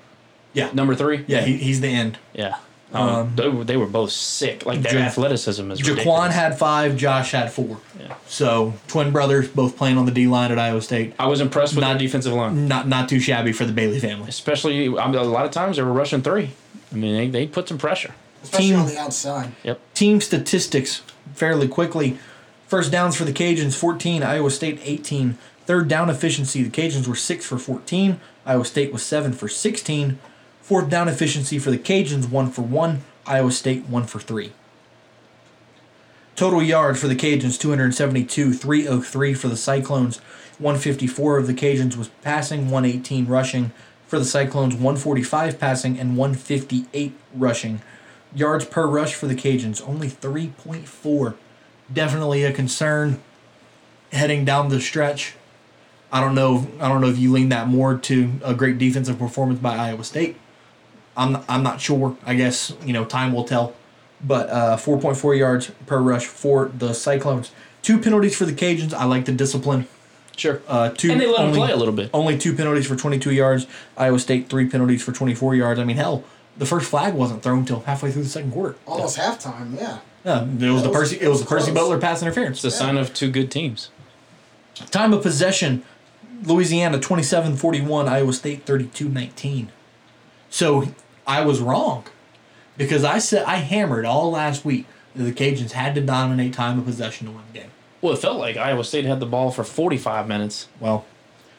Yeah. Number three. Yeah, he, he's the end. Yeah. Um, they, were- they were both sick. Like their Ja- athleticism is Jaquan ridiculous. had five, Josh had four. Yeah. So twin brothers, both playing on the D line at Iowa State. I was impressed with Not- their defensive line, Not not too shabby for the Bailey family. especially I mean, a lot of times they were rushing three. I mean, they, they put some pressure. Especially Team- on the outside. Yep. Team statistics fairly quickly. First downs for the Cajuns 14, Iowa State 18. Third down efficiency, the Cajuns were 6 for 14. Iowa State was 7 for 16. Fourth down efficiency for the Cajuns 1 for 1. Iowa State 1 for 3. Total yards for the Cajuns 272, 303 for the Cyclones. 154 of the Cajuns was passing, 118 rushing. For the Cyclones, 145 passing and 158 rushing. Yards per rush for the Cajuns, only 3.4. Definitely a concern heading down the stretch. I don't know. I don't know if you lean that more to a great defensive performance by Iowa State. I'm I'm not sure. I guess you know time will tell. But uh, 4.4 yards per rush for the Cyclones. Two penalties for the Cajuns. I like the discipline. Sure. Uh, two and they let only, him play a little bit. Only two penalties for 22 yards. Iowa State three penalties for 24 yards. I mean, hell, the first flag wasn't thrown until halfway through the second quarter. Almost halftime, yeah. Yeah, it was the was Percy. It was the Percy close. Butler pass interference. It's a sign of two good teams. Time of possession, Louisiana 27-41, Iowa State 32-19. So I was wrong because I said I hammered all last week that the Cajuns had to dominate time of possession to win the game. Well, it felt like Iowa State had the ball for 45 minutes. Well,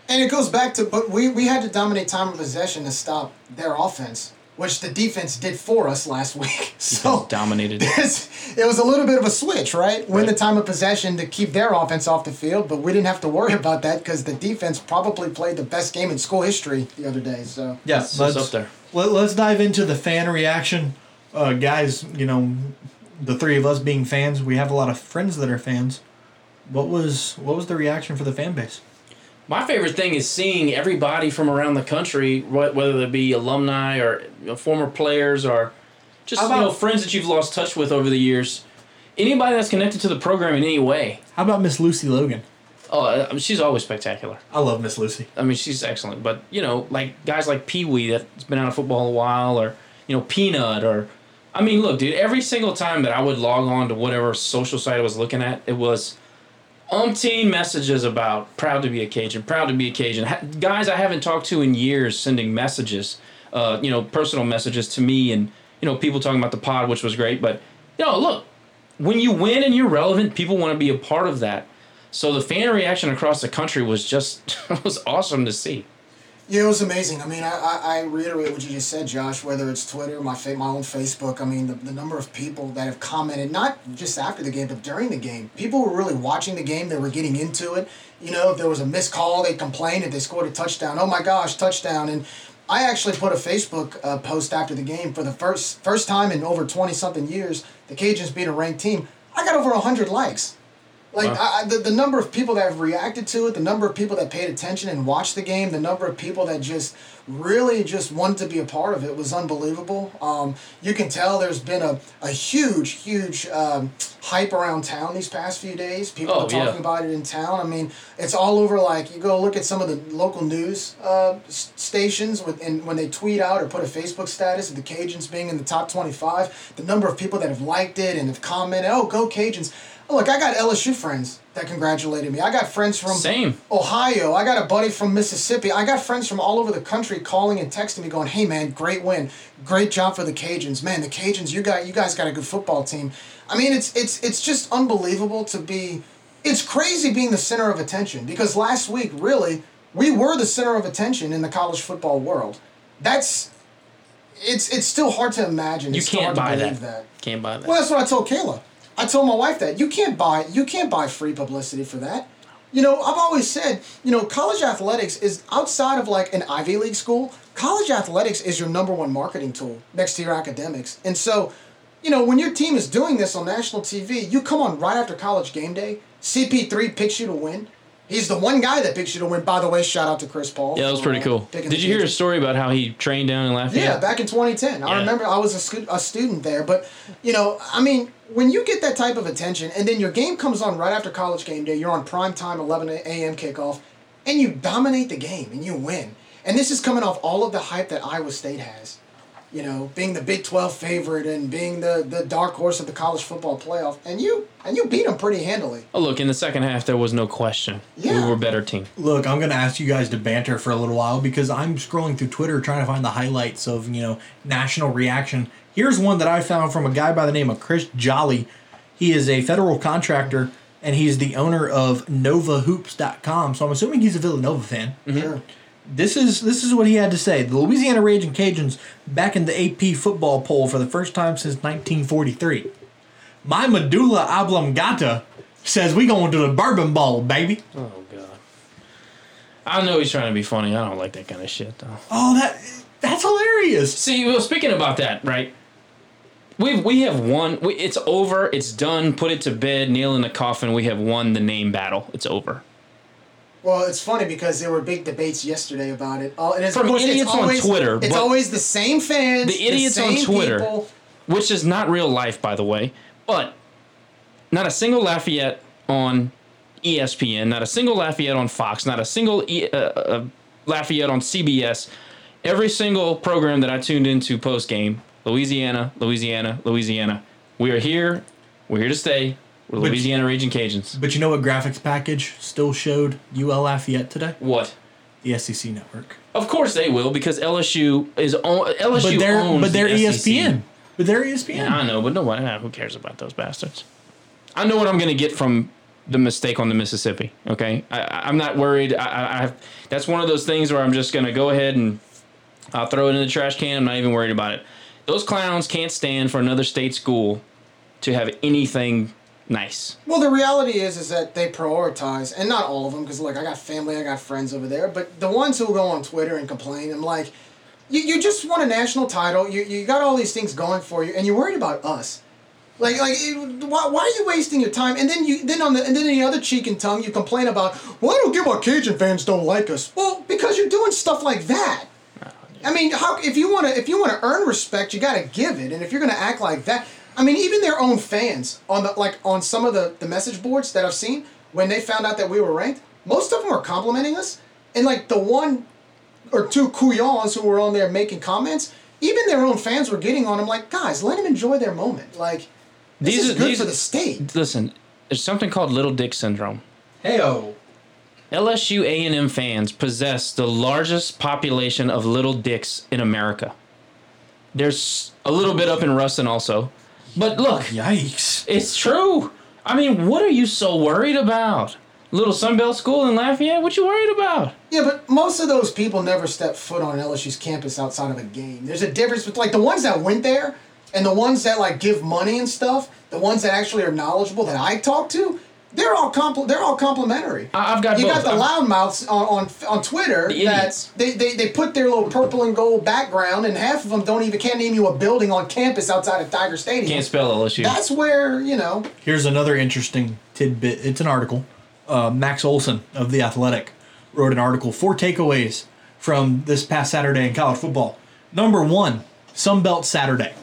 And it goes back to, but we, we had to dominate time of possession to stop their offense, which the defense did for us last week. So dominated. it's- it was a little bit of a switch, right? Win the time of possession to keep their offense off the field, but we didn't have to worry about that because the defense probably played the best game in school history the other day. So yeah, It's let's, up there. Let, let's dive into the fan reaction. Uh, guys, you know, the three of us being fans, we have a lot of friends that are fans. What was what was the reaction for the fan base? My favorite thing is seeing everybody from around the country, whether they be alumni or you know, former players or just How you know friends that you've lost touch with over the years. Anybody that's connected to the program in any way. How about Miss Lucy Logan? Oh, uh, I mean, she's always spectacular. I love Miss Lucy. I mean, she's excellent. But you know, like guys like Pee Wee that's been out of football a while, or you know, Peanut, or I mean, look, dude. Every single time that I would log on to whatever social site I was looking at, it was umpteen messages about proud to be a Cajun, proud to be a Cajun. Ha- guys I haven't talked to in years sending messages, uh, you know, personal messages to me, and you know, people talking about the pod, which was great. But you know, look, when you win and you're relevant, people want to be a part of that. So the fan reaction across the country was just was awesome to see. Yeah, it was amazing. I mean, I, I, reiterate what you just said, Josh. Whether it's Twitter, my fa- my own Facebook. I mean, the, the number of people that have commented, not just after the game, but during the game. People were really watching the game. They were getting into it. You know, if there was a missed call, they complained. If they scored a touchdown, oh my gosh, touchdown! And I actually put a Facebook uh, post after the game for the first first time in over twenty something years. The Cajuns beat a ranked team. I got over hundred likes. Like Wow. I, the, the number of people that have reacted to it, the number of people that paid attention and watched the game, the number of people that just really just wanted to be a part of it was unbelievable. Um, you can tell there's been a, a huge, huge um, hype around town these past few days. People Oh, are talking yeah. about it in town. I mean, it's all over. Like you go look at some of the local news uh, stations with, and when they tweet out or put a Facebook status of the Cajuns being in the top 25, the number of people that have liked it and have commented, "Oh, go Cajuns." Look, I got LSU friends that congratulated me. I got friends from Same. Ohio. I got a buddy from Mississippi. I got friends from all over the country calling and texting me, going, "Hey man, great win, great job for the Cajuns, man. The Cajuns, you got you guys got a good football team." I mean, it's it's it's just unbelievable to be. It's crazy being the center of attention because last week, really, we were the center of attention in the college football world. That's it's it's still hard to imagine. You It's still can't buy believe that. Can't buy that. Well, that's what I told Kayla. I told my wife that you can't buy you can't buy free publicity for that. You know, I've always said, you know, college athletics is outside of like an Ivy League school. College athletics is your number one marketing tool next to your academics. And so, you know, when your team is doing this on national TV, you come on right after college game day. CP3 picks you to win. He's the one guy that picks you to win. By the way, shout out to Chris Paul. yeah, that was pretty uh, cool. Did you hear a story about how he trained down in Lafayette? Yeah, back in 2010. I remember I was a, scu- a student there. But, you know, I mean, when you get that type of attention and then your game comes on right after college game day, you're on prime time, 11 a.m. kickoff, and you dominate the game and you win. And this is coming off all of the hype that Iowa State has. You know, being the Big 12 favorite and being the, the dark horse of the college football playoff. And you and you beat them pretty handily. Oh, look, in the second half, there was no question. Yeah. We were a better team. Look, I'm gonna ask you guys to banter for a little while because I'm scrolling through Twitter trying to find the highlights of you know national reaction. Here's one that I found from a guy by the name of Chris Jolly. He is a federal contractor and he's the owner of NovaHoops.com. So I'm assuming he's a Villanova fan. Sure. This is this is what he had to say. The Louisiana Raging Cajuns back in the AP football poll for the first time since 1943. My medulla oblongata says we going to the bourbon ball, baby. Oh, God. I know he's trying to be funny. I don't like that kind of shit, though. Oh, that that's hilarious. See, well, speaking about that, right? We we have won. We, it's over. It's done. Put it to bed. Nail in the coffin. We have won the name battle. It's over. Well, it's funny because there were big debates yesterday about it. Oh, and it's, From course, it's idiots on always, Twitter, It's always the same fans. The idiots on same Twitter. people. which is not real life, by the way. But not a single Lafayette on ESPN, not a single Lafayette on Fox, not a single e, uh, uh, Lafayette on CBS. Every single program that I tuned into post game, Louisiana, Louisiana, Louisiana. We are here. We're here to stay. We're But- Louisiana Ragin Cajuns. But you know what graphics package still showed UL Lafayette today? What? The SEC network. Of course they will because LSU is on, LSU But they're owns but they're the SEC. ESPN. But they're ESPN. Yeah, I know, but no one. ah, Who cares about those bastards? I know what I'm going to get from the mistake on the Mississippi. Okay, I, I'm not worried. I, I, I that's one of those things where I'm just going to go ahead and I'll throw it in the trash can. I'm not even worried about it. Those clowns can't stand for another state school to have anything nice. Well, the reality is, is that they prioritize, and not all of them, because look, I got family, I got friends over there, but the ones who go on Twitter and complain, I'm like, you, you just won a national title, you, you got all these things going for you, and you're worried about us. Like, like, why, why are you wasting your time? And then you, then on the, and then the other cheek and tongue, you complain about, well, I don't get why Cajun fans don't like us. Well, because you're doing stuff like that. Oh, I mean, how if you want to if you want to earn respect, you got to give it. And if you're going to act like that, I mean, even their own fans on the like on some of the the message boards that I've seen when they found out that we were ranked, most of them were complimenting us. And like the one or two couillons who were on there making comments, even their own fans were getting on them like, guys, let them enjoy their moment. Like this These is are- good these for the state. Listen, there's something called little dick syndrome. Heyo. LSU A&M fans possess the largest population of little dicks in America. There's a little bit up in Ruston also. But look, Yikes. it's true. I mean, what are you so worried about? Little Sunbelt school in Lafayette? What you worried about? Yeah, but most of those people never step foot on LSU's campus outside of a game. There's a difference between like the ones that went there and the ones that like give money and stuff. The ones that actually are knowledgeable that I talk to, they're all compl- they're all complimentary. I- I've got you both. got the loudmouths on, on on Twitter The that they, they they put their little purple and gold background, and half of them don't even can't name you a building on campus outside of Tiger Stadium. Can't spell LSU. That's where you know. Here's another interesting tidbit. It's an article. Uh, Max Olson of The Athletic wrote an article, four takeaways from this past Saturday in college football. Number one, Sunbelt Saturday.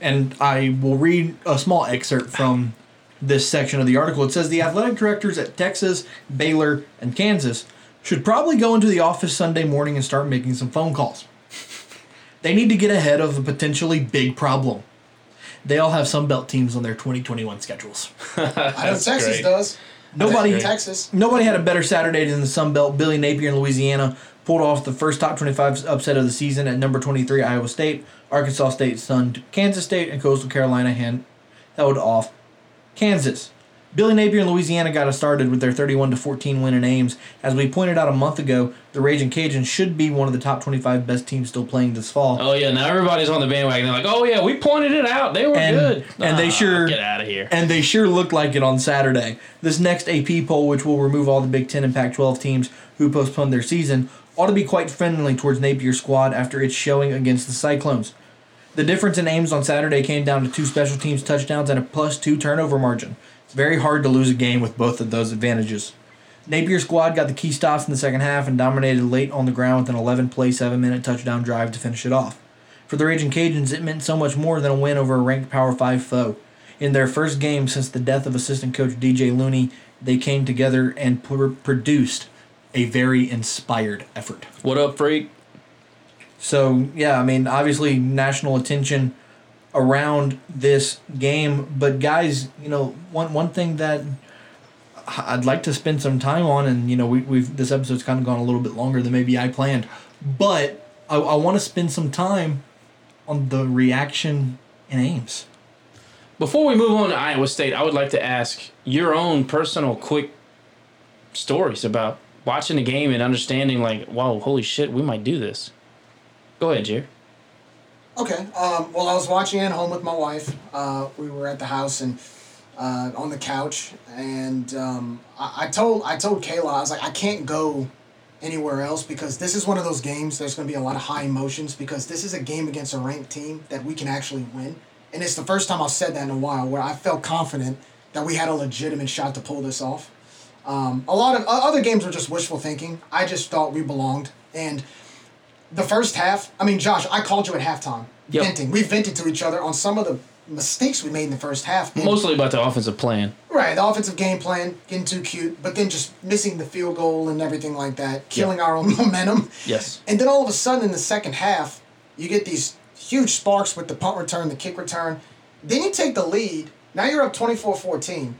And I will read a small excerpt from this section of the article. It says the athletic directors at Texas, Baylor, and Kansas should probably go into the office Sunday morning and start making some phone calls. They need to get ahead of a potentially big problem. They all have Sun Belt teams on their 2021 schedules. I know Texas great. does. Nobody, Texas. nobody had a better Saturday than the Sun Belt. Billy Napier in Louisiana pulled off the first top 25 upset of the season at number 23 Iowa State. Arkansas State stunned Kansas State, and Coastal Carolina hand, held off Kansas. Billy Napier and Louisiana got us started with their 31 to 14 win in Ames. As we pointed out a month ago, the Raging Cajuns should be one of the top 25 best teams still playing this fall. Oh yeah, now everybody's on the bandwagon. They're like, oh yeah, we pointed it out. They were And- good. and they Ah, sure- get out of here. And they sure looked like it on Saturday. This next AP poll, which will remove all the Big Ten and Pac 12 teams who postponed their season, ought to be quite friendly towards Napier's squad after its showing against the Cyclones. The difference in Ames on Saturday came down to two special teams touchdowns and a plus two turnover margin. It's very hard to lose a game with both of those advantages. Napier's squad got the key stops in the second half and dominated late on the ground with an 11 play, 7 minute touchdown drive to finish it off. For the Raging Cajuns, it meant so much more than a win over a ranked Power 5 foe. In their first game since the death of assistant coach DJ Looney, they came together and pr- produced a very inspired effort. what up, freak? So yeah, I mean, obviously national attention around this game, but guys, you know, one one thing that I'd like to spend some time on, and you know, we, we've this episode's kind of gone a little bit longer than maybe I planned, but I, I want to spend some time on the reaction in Ames. Before we move on to Iowa State, I would like to ask your own personal quick stories about watching the game and understanding, like, wow, holy shit, we might do this. Go ahead, Jer. Okay. Um, well, I was watching at home with my wife. Uh, we were at the house and uh, on the couch, and um, I, I told I told Kayla I was like, I can't go anywhere else because this is one of those games. There's going to be a lot of high emotions because this is a game against a ranked team that we can actually win, and it's the first time I've said that in a while where I felt confident that we had a legitimate shot to pull this off. Um, a lot of o- other games were just wishful thinking. I just thought we belonged, and the first half, I mean, Josh, I called you at halftime. Yep. Venting. We vented to each other on some of the mistakes we made in the first half. And- Mostly about the offensive plan. Right, the offensive game plan, getting too cute, but then just missing the field goal and everything like that, killing our own momentum. Yes. And then all of a sudden in the second half, you get these huge sparks with the punt return, the kick return. Then you take the lead. Now you're up 24-14.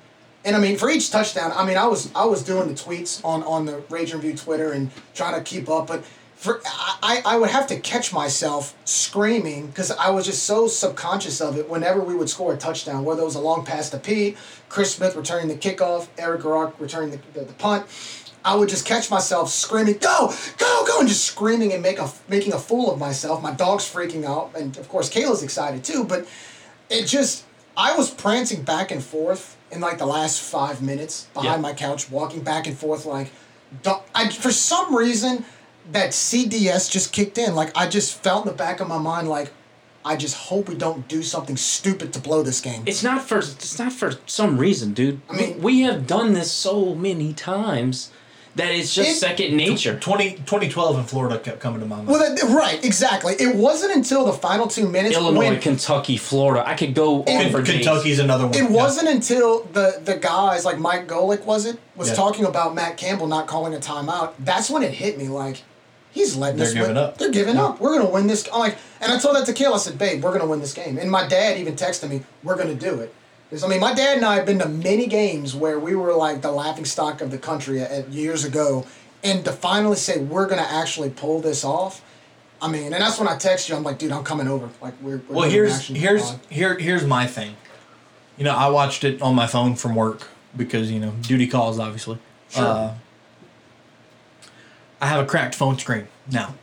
And I mean, for each touchdown, I mean, I was I was doing the tweets on, on the Ragin Review Twitter and trying to keep up, but for I, I would have to catch myself screaming because I was just so subconscious of it whenever we would score a touchdown, whether it was a long pass to Pete, Chris Smith returning the kickoff, Eric Garror returning the, the, the punt. I would just catch myself screaming, "Go, go, go!" and just screaming and make a making a fool of myself. My dog's freaking out, and of course Kayla's excited too. But it just, I was prancing back and forth in like the last five minutes behind Yeah. my couch, walking back and forth like, I for some reason that CDS just kicked in. Like I just felt in the back of my mind like, I just hope we don't do something stupid to blow this game. It's not for it's not for some reason, dude. I mean- we have done this so many times that it's just It- second nature. 20, 2012 in Florida kept coming to my mind. Well, that, right, exactly. It wasn't until the final two minutes Illinois, when Kentucky, Florida. I could go on for days. Kentucky's another one. It Yeah. wasn't until the the guys like Mike Golic was it was Yeah. talking about Matt Campbell not calling a timeout. That's when it hit me like he's letting They're us giving win. up. They're giving up. We're gonna win this. I'm like, and I told that to Kayla. I said, "Babe, we're gonna win this game." And my dad even texted me, "We're gonna do it." Because I mean, my dad and I have been to many games where we were like the laughing stock of the country at, years ago, and to finally say we're gonna actually pull this off. I mean, and that's when I text you. I'm like, dude, I'm coming over. Like, we're, we're Well, here's here's pod." here here's my thing. You know, I watched it on my phone from work because you know duty calls, obviously. Sure. Uh, I have a cracked phone screen now.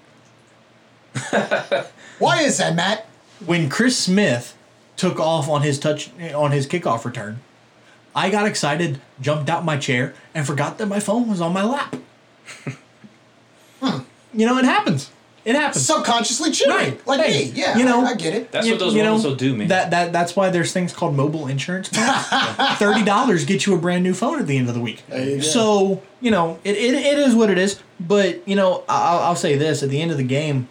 Why is that, Matt? When Chris Smith took off on his touch on his kickoff return, I got excited, jumped out my chair, and forgot that my phone was on my lap. You know, it happens. It happens. subconsciously cheering, Right. like Hey, me. Yeah, you know, I, I get it. That's You- what those you know, ones will do, man. That that that's why there's things called mobile insurance. Thirty dollars get you a brand new phone at the end of the week. There you go. So you know it, it, it is what it is. But you know I'll, I'll say this: at the end of the game,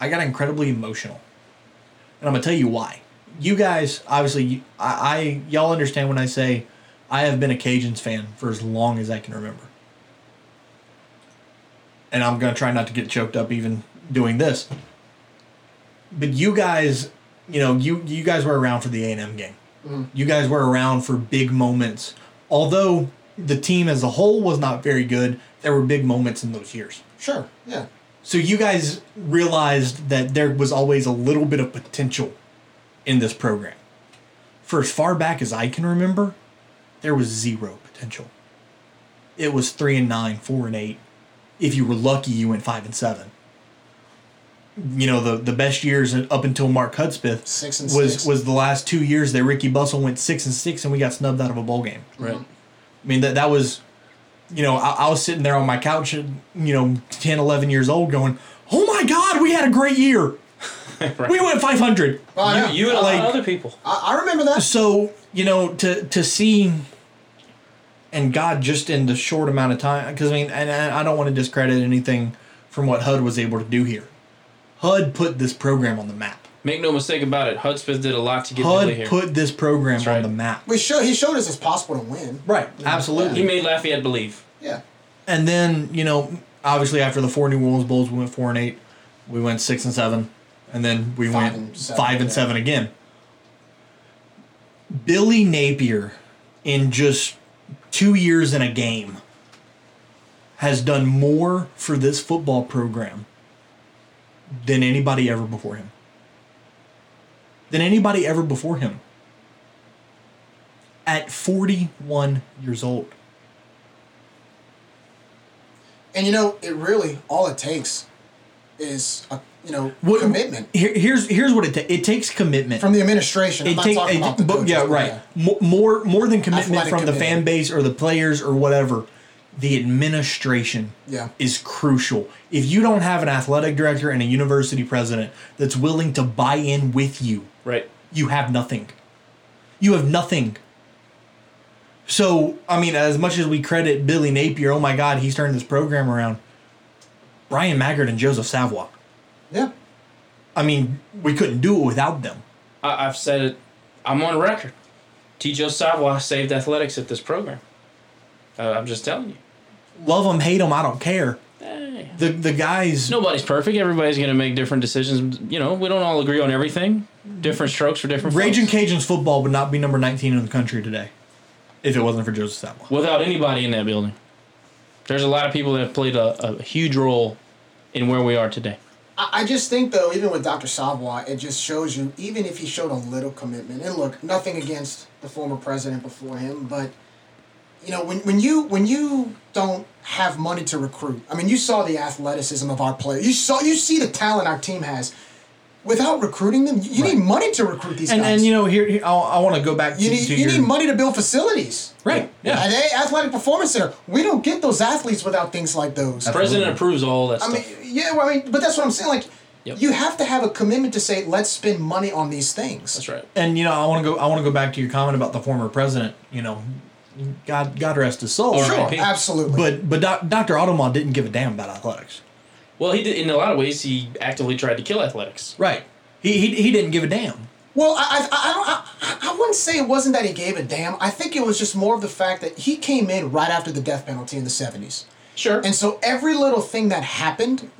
I got incredibly emotional, and I'm gonna tell you why. You guys, obviously, you, I, I y'all understand when I say I have been a Cajuns fan for as long as I can remember, and I'm gonna try not to get choked up even doing this but you guys, you know, you you guys were around for the A and M game. Mm. You guys were around for big moments. Although the team as a whole was not very good, there were big moments in those years. Sure, yeah. So you guys realized that there was always a little bit of potential in this program. For as far back as I can remember, there was zero potential. It was three and nine, four and eight. If you were lucky, you went five and seven. You know the the best years up until Mark Hudspeth Six and was six. was the last two years that Ricky Bustle went six and six, and we got snubbed out of a bowl game. Right. Uh-huh. I mean that that was, you know, I, I was sitting there on my couch, at, you know, 10, 11 years old, going, "Oh my God, we had a great year. We went five hundred. Oh, yeah. You, you and a lot Like- of other people. I, I remember that. So you know to to see, and God just in the short amount of time, because I mean, and I I don't want to discredit anything from what HUD was able to do here. HUD put this program on the map. Make no mistake about it. Hudspeth did a lot to get Billy HUD here. put this program on right. the map. We show he showed us it's possible to win. Right. Absolutely. he made Lafayette believe. Yeah. And then you know, obviously after the four New Orleans Bowls, we went four and eight. We went six and seven, and then we Five went and seven, five and yeah. seven again. Billy Napier, in just two years in a game, has done more for this football program than anybody ever before him. Than anybody ever before him. At 41 years old. And you know, it really all it takes is a you know What- commitment Here, here's here's what it takes. It takes commitment. from the administration. I'm it takes, talking about the but yeah, right. Mo- More more than commitment Athletic from the fan base or the players or whatever. The administration Yeah. is crucial. If you don't have an athletic director and a university president that's willing to buy in with you, Right. you have nothing. You have nothing. So, I mean, as much as we credit Billy Napier, oh my God, he's turned this program around. Bryan Maggard and Joseph Savoie. Yeah. I mean, we couldn't do it without them. I, I've said it. I'm on record. T.J. Savoie saved athletics at this program. Uh, I'm just telling you. Love them, hate them, I don't care. Eh. The the guys. Nobody's perfect. Everybody's going to make different decisions. You know, we don't all agree on everything. Different strokes for different Ragin folks. Cajuns football would not be number 19 in the country today if it wasn't for Joseph Savoie. Without anybody in that building. There's a lot of people that have played a, a huge role in where we are today. I, I just think though, even with Dr. Savoie, it just shows you, even if he showed a little commitment, and look, nothing against the former president before him, but you know, when, when you when you don't have money to recruit, I mean, you saw the athleticism of our players. You saw you see the talent our team has. Without recruiting them, you Right. need money to recruit these And, guys. and you know, here, here I, I want to go back to, you need to you your, need money to build facilities. Right, yeah. And they athletic performance center. We don't get those athletes without things like those. The president approves all that I stuff. mean, yeah, well, I mean, but that's what I'm saying. Like, Yep. you have to have a commitment to say, let's spend money on these things. That's right. And you know, I want to go. I want to go back to your comment about the former president. You know, God, God rest his soul. Oh, sure, R.I.P. absolutely. But but doc, Dr. Authement didn't give a damn about athletics. Well, he did in a lot of ways. He actively tried to kill athletics. Right. He he, he didn't give a damn. well, I, I, I don't. I, I wouldn't say it wasn't that he gave a damn. I think it was just more of the fact that he came in right after the death penalty in the '70s, Sure. and so every little thing that happened,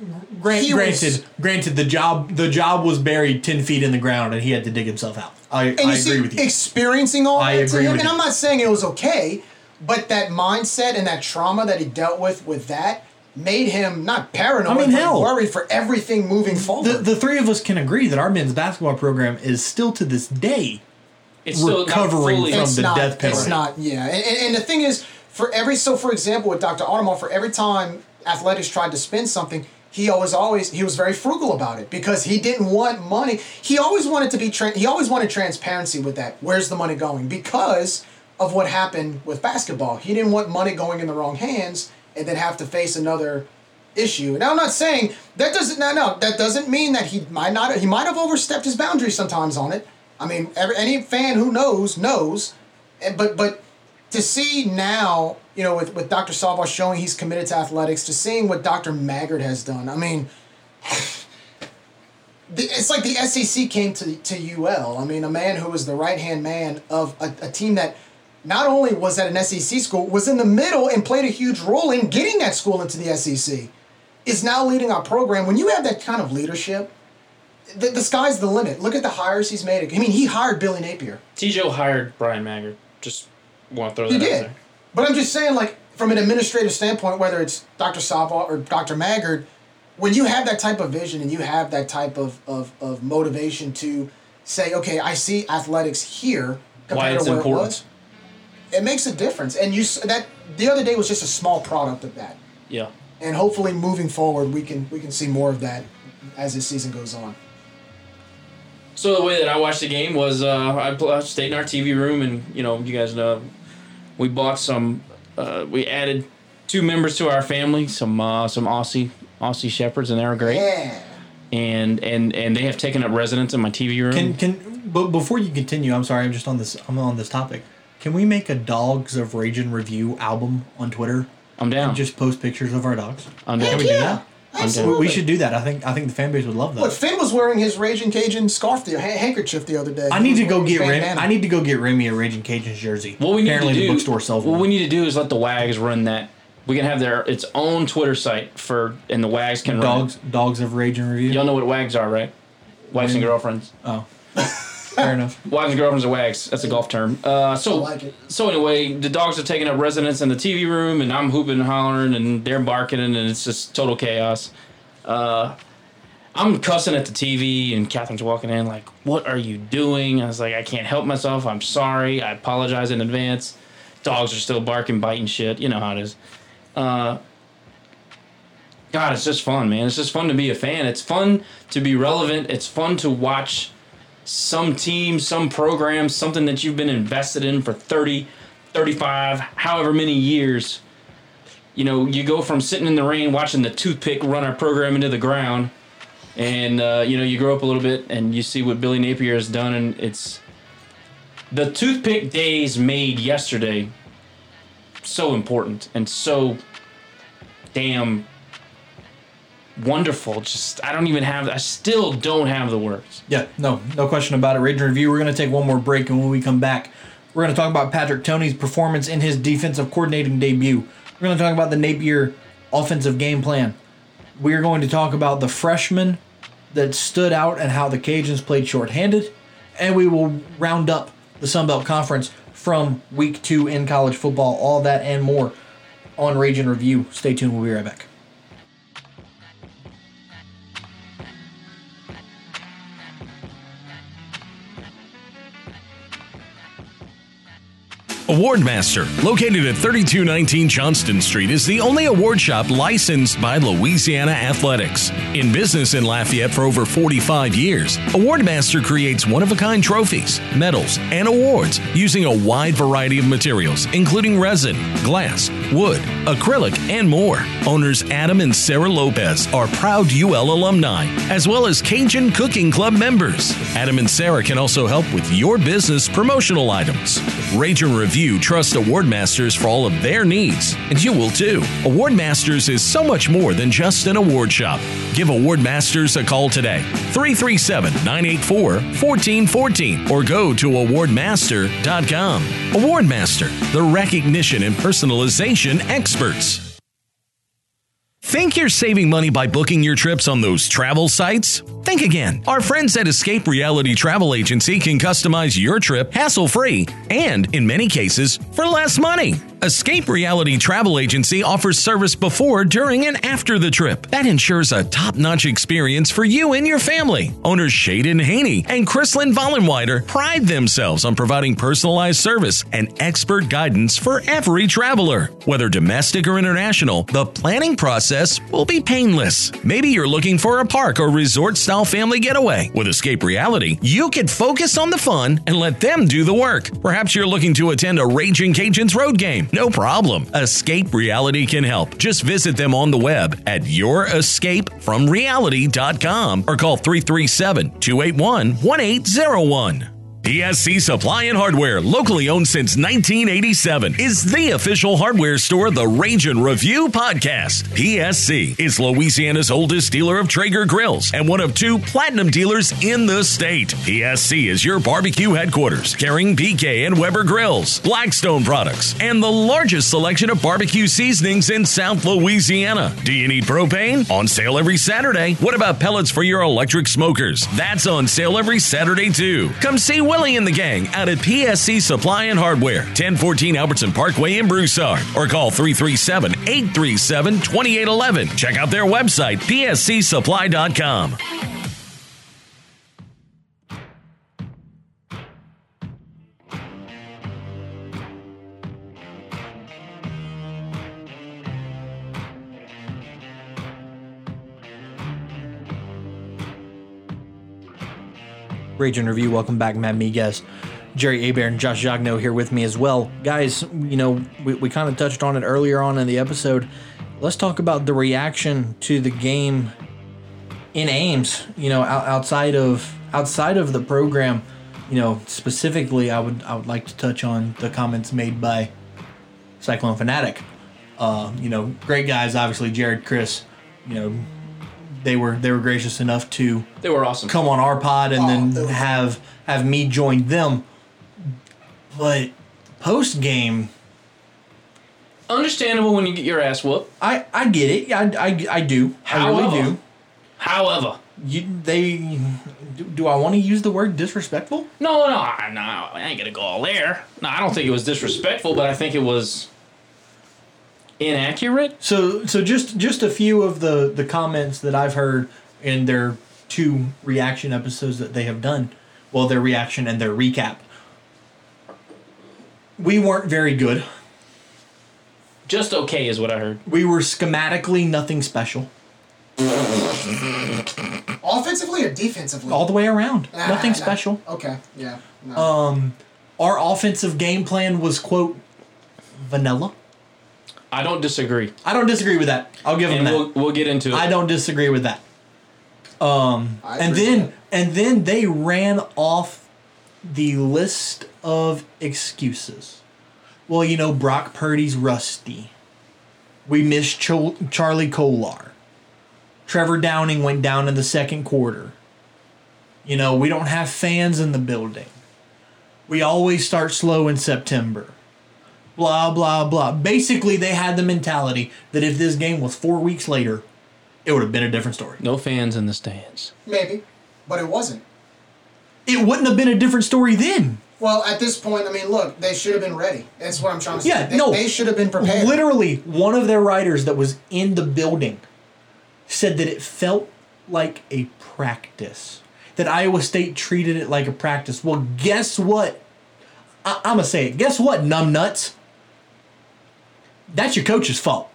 Grant, He was- granted, granted, the job the job was buried ten feet in the ground, and he had to dig himself out. I, and I you agree see, with you. experiencing all I that to agree him, with and you. I'm not saying it was okay, but that mindset and that trauma that he dealt with with that made him not paranoid, I mean, but hell. worried for everything moving forward. the, the three of us can agree that our men's basketball program is still to this day it's still not recovering fully- from it's the not, death It's not, yeah. And, and, and the thing is, for every so for example, with Dr. Authement, for every time athletics tried to spend something, he always always he was very frugal about it because he didn't want money. He always wanted to be tra- he always wanted transparency with that. Where's the money going? Because of what happened with basketball, he didn't want money going in the wrong hands and then have to face another issue. Now I'm not saying that doesn't no no that doesn't mean that he might not he might have overstepped his boundaries sometimes on it. I mean, every, any fan who knows knows, but but to see now, you know, with with Dr. Savoie showing he's committed to athletics, to seeing what Dr. Maggard has done. I mean. It's like the SEC came to, to UL. I mean, a man who was the right hand man of a, a team that not only was at an SEC school, was in the middle and played a huge role in getting that school into the SEC, is now leading our program. When you have that kind of leadership, the, the sky's the limit. Look at the hires he's made. I mean, he hired Billy Napier. TJ hired Bryan Maggard. Just want to throw that He out did. there. But I'm just saying, like, from an administrative standpoint, whether it's Dr. Savoie or Dr. Maggard, when you have that type of vision and you have that type of, of, of motivation to say, okay, I see athletics here compared Why it's to where important. it was. it makes a difference. And you s- that the other day was just a small product of that. Yeah. And hopefully, moving forward, we can we can see more of that as this season goes on. So the way that I watched the game was uh, I pl- I stayed in our TV room, and you know, you guys know, we bought some. Uh, we added two members to our family, some uh, some Aussie Aussie shepherds, and they're great. Yeah. And and and they have taken up residence in my TV room. Can can but before you continue, I'm sorry, I'm just on this. I'm on this topic. Can we make a Dogs of Ragin Review album on Twitter? I'm down. And just post pictures of our dogs. I'm down. Can we do that? We, Absolutely. we should do that. I think I think the fan base would love that. Look, Finn was wearing his Ragin Cajun scarf, the ha- handkerchief the other day. I need to go get Remy. bandana. I need to go get Remy a Ragin Cajuns jersey. What we need Apparently to do. the bookstore sells what one. we need to do is let the Wags run that. We can have their its own Twitter site for, and the Wags can run. Dogs it. Dogs of Ragin Review. Y'all know what Wags are, right? Wives and girlfriends. Oh, fair enough. Wives and girlfriends are Wags. That's a golf term. Uh, so I like it. so anyway, the dogs are taking up residence in the TV room, and I'm hooping and hollering, and they're barking, and it's just total chaos. Uh, I'm cussing at the TV, and Catherine's walking in like, "What are you doing?" I was like, "I can't help myself. I'm sorry. I apologize in advance." Dogs are still barking, biting shit. You know how it is. Uh, God, it's just fun, man. It's just fun to be a fan. It's fun to be relevant. It's fun to watch some team, some program, something that you've been invested in for 30, 35, however many years. You know, you go from sitting in the rain watching the toothpick run our program into the ground, and uh, you know you grow up a little bit and you see what Billy Napier has done, and it's the toothpick days made yesterday so important and so damn wonderful. Just I don't even have I still don't have the words. Yeah, no, no question about it. Ragin Review. We're to take one more break, and when we come back, we're to talk about Patrick Toney's performance in his defensive coordinating debut. We're to talk about the Napier offensive game plan. We're going to talk about the freshman that stood out and how the Cajuns played shorthanded, and we will round up the Sun Belt Conference from week two in college football. All that and more on Ragin Review. Stay tuned. We'll be right back. Awardmaster, located at 3219 Johnston Street, is the only award shop licensed by Louisiana Athletics. In business in Lafayette for over 45 years, Awardmaster creates one of a kind trophies, medals, and awards using a wide variety of materials, including resin, glass, wood, acrylic, and more. Owners Adam and Sarah Lopez are proud UL alumni, as well as Cajun Cooking Club members. Adam and Sarah can also help with your business promotional items. Ragin Review trust Awardmasters for all of their needs, and you will too. Awardmasters is so much more than just an award shop. Give Awardmasters a call today, 337 984 1414, or go to awardmaster.com. Awardmaster, the recognition and personalization experts. Think you're saving money by booking your trips on those travel sites? Think again. Our friends at Escape Reality Travel Agency can customize your trip hassle free and, in many cases, for less money. Escape Reality Travel Agency offers service before, during, and after the trip. That ensures a top notch experience for you and your family. Owners Shaden Haney and Chrislyn Vollenweider pride themselves on providing personalized service and expert guidance for every traveler. Whether domestic or international, the planning process will be painless. Maybe you're looking for a park or resort style family getaway. With Escape Reality, you can focus on the fun and let them do the work. Perhaps you're looking to attend a Ragin Cajuns road game. No problem. Escape Reality can help. Just visit them on the web at yourescapefromreality.com or call 337 281 1801. PSC Supply and Hardware, locally owned since 1987, is the official hardware store of the Ragin Review podcast. PSC is Louisiana's oldest dealer of Traeger grills and one of two platinum dealers in the state. PSC is your barbecue headquarters, carrying PK and Weber grills, Blackstone products, and the largest selection of barbecue seasonings in South Louisiana. Do you need propane? On sale every Saturday. What about pellets for your electric smokers? That's on sale every Saturday too. Come see Willie and the gang out at PSC Supply and Hardware, 1014 Albertson Parkway in Broussard, or call 337 837 2811. Check out their website, pscsupply.com. Ragin Review. Welcome back, Matt Miguez, Jerry Abair, and Josh Jagno here with me as well. Guys, you know, we, we kind of touched on it earlier on in the episode. Let's talk about the reaction to the game in Ames, you know, out, outside of outside of the program, you know, specifically I would I would like to touch on the comments made by Cyclone Fanatic. Uh, you know, great guys, obviously Jared, Chris, you know, they were they were gracious enough to They were awesome. come on our pod and Oh, then they were- have have me join them. But post game, Understandable when you get your ass whooped. I I get it. I I, I do. I really However- do. However, You, they do, do I want to use the word disrespectful? no, no, no, I ain't gonna go all there. No, I don't think it was disrespectful, but I think it was inaccurate. So so just just a few of the the comments that I've heard in their two reaction episodes that they have done. Well, their reaction and their recap. We weren't very good. Just okay is what I heard. We were schematically nothing special. Offensively or defensively? All the way around. Ah, nothing nah. special. Okay, yeah. No. Um our offensive game plan was quote vanilla. I don't disagree, I don't disagree with that. I'll give them and that. we'll we'll get into it. I don't disagree with that. Um, I and then with and then they ran off the list of excuses. Well, you know, Brock Purdy's rusty. We missed Cho- Charlie Kolar. Trevor Downing went down in the second quarter. You know, we don't have fans in the building. We always start slow in September. Blah, blah, blah. Basically, they had the mentality that if this game was four weeks later, it would have been a different story. no fans in the stands. Maybe, but it wasn't. It wouldn't have been a different story then. Well, at this point, I mean, look, they should have been ready. That's what I'm trying to say. Yeah, they, no. They should have been prepared. Literally, one of their writers that was in the building said that it felt like a practice. That Iowa State treated it like a practice. Well, guess what? I- I'm going to say it. Guess what, numbnuts? That's your coach's fault.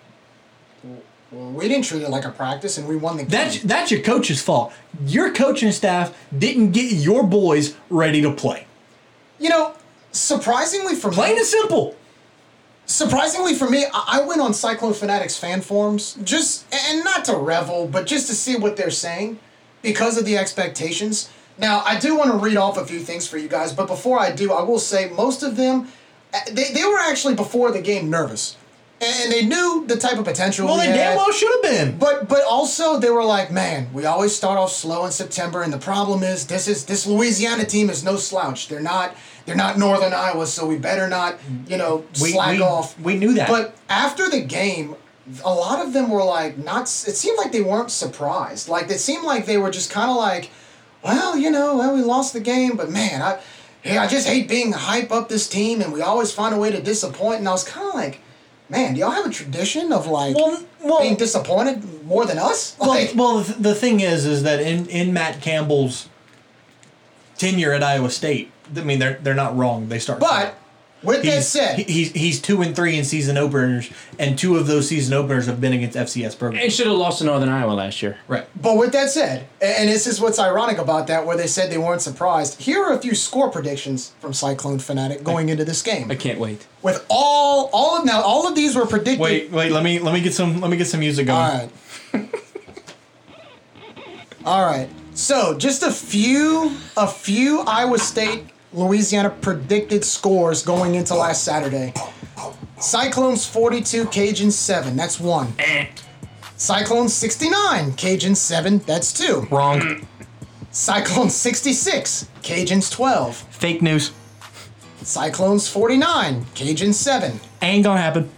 Well, we didn't treat it like a practice, and we won the game. That's that's your coach's fault. Your coaching staff didn't get your boys ready to play. you know, surprisingly for Plain me, and simple. surprisingly for me, I, I went on Cyclone Fanatics fan forums just and not to revel, but just to see what they're saying because of the expectations. Now, I do want to read off a few things for you guys, but before I do, I will say most of them, uh, they, they were actually before the game nervous, and they knew the type of potential. Well, we they damn well should have been. But but also they were like, man, we always start off slow in September, and the problem is this is this Louisiana team is no slouch. They're not they're not Northern Iowa, so we better not you know We- slack we- off. we knew that. But after the game, a lot of them were like not. It seemed like they weren't surprised. Like it seemed like they were just kind of like, well, you know, well we lost the game, but man, I. Hey, I just hate being hype up this team, and we always find a way to disappoint. And I was kind of like, man, do y'all have a tradition of like Well, well- being disappointed more than us? Well, Like, well, the, the thing is, is that in, in Matt Campbell's tenure at Iowa State, I mean, they're they're not wrong. They start. but with that said, he- he's he's two and three in season openers, and two of those season openers have been against FCS programs. And should have lost to Northern Iowa last year. Right. but with that said, and this is what's ironic about that, where they said they weren't surprised. Here are a few score predictions from Cyclone Fanatic going into this game. I can't wait. With all all of now, all of these were predicted. Wait, wait. Let me let me get some let me get some music going. All right. All right. So, just a few a few Iowa State Louisiana predicted scores going into last Saturday. Cyclones 42, Cajuns 7. That's 1. Eh. Cyclones 69, Cajuns 7. That's 2. Wrong. Cyclones 66, Cajuns 12. Fake news. Cyclones 49, Cajuns 7. Ain't gonna happen.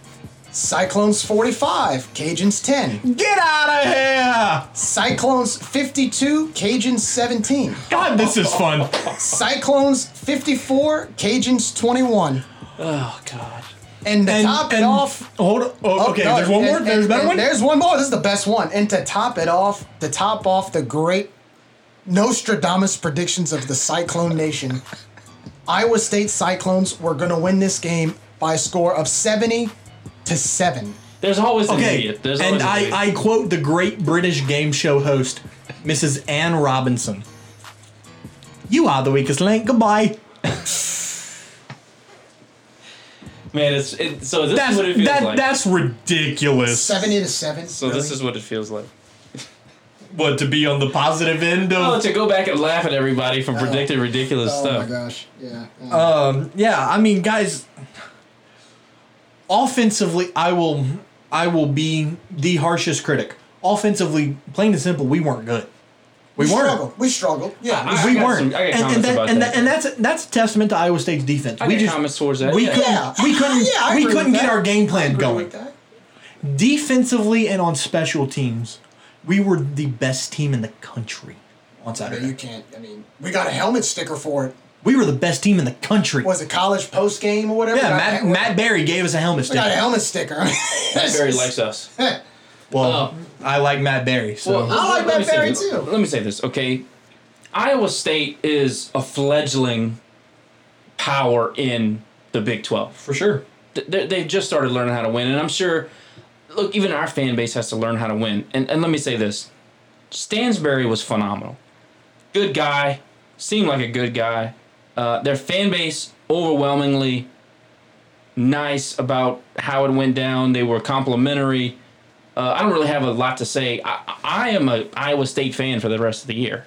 Cyclones 45, Cajuns 10. Get out of here! Cyclones 52, Cajuns 17. God, this is fun. Cyclones 54, Cajuns 21. Oh God. And to And, top it off. Hold on. Oh, oh, okay, no, there's one and- more. and- There's better one. There's one more. This is the best one. And to top it off, to top off the great Nostradamus predictions of the Cyclone Nation, Iowa State Cyclones were going to win this game by a score of 70 to 7. There's always an Okay, idiot. There's and always an I, idiot. I quote the great British game show host, Mrs. Anne Robinson. You are the weakest link. Goodbye. Man, it's it, so this That's is what it feels that, like. that's ridiculous. Seventy to seven. so this is what it feels like. What to be on the positive end of? Oh, to go back and laugh at everybody for predicting ridiculous Oh stuff. Oh my gosh. Yeah. yeah. Um, yeah, I mean, guys. Offensively, I will, I will be the harshest critic. Offensively, plain and simple, we weren't good. We, weren't. struggled. We struggled. Yeah. I- we got weren't. some- I got and, comments and, that, about and, that. that, and that's that's a testament to Iowa State's defense. I we got just comments towards that. we yeah. couldn't yeah. we couldn't Yeah, we couldn't get that. our game I plan agree going. with that. Defensively and on special teams, we were the best team in the country on But you Saturday. can't. I mean, we got a helmet sticker for it. We were the best team in the country. Was it college post game or whatever? yeah, Matt, got- Matt Barrie gave us a helmet sticker. We got a helmet sticker. Matt Barrie likes us. Well, Oh. I like Matt Barrie, so Well, I like Matt Barrie this. too. Let me say this, okay? Iowa State is a fledgling power in the Big 12. for sure. Th- they- They've just started learning how to win, and I'm sure, look, even our fan base has to learn how to win. And, and let me say this Stansberry was phenomenal. Good guy, seemed like a good guy. Uh, their fan base overwhelmingly nice about how it went down. They were complimentary. Uh, I don't really have a lot to say. I, I am a Iowa State fan for the rest of the year.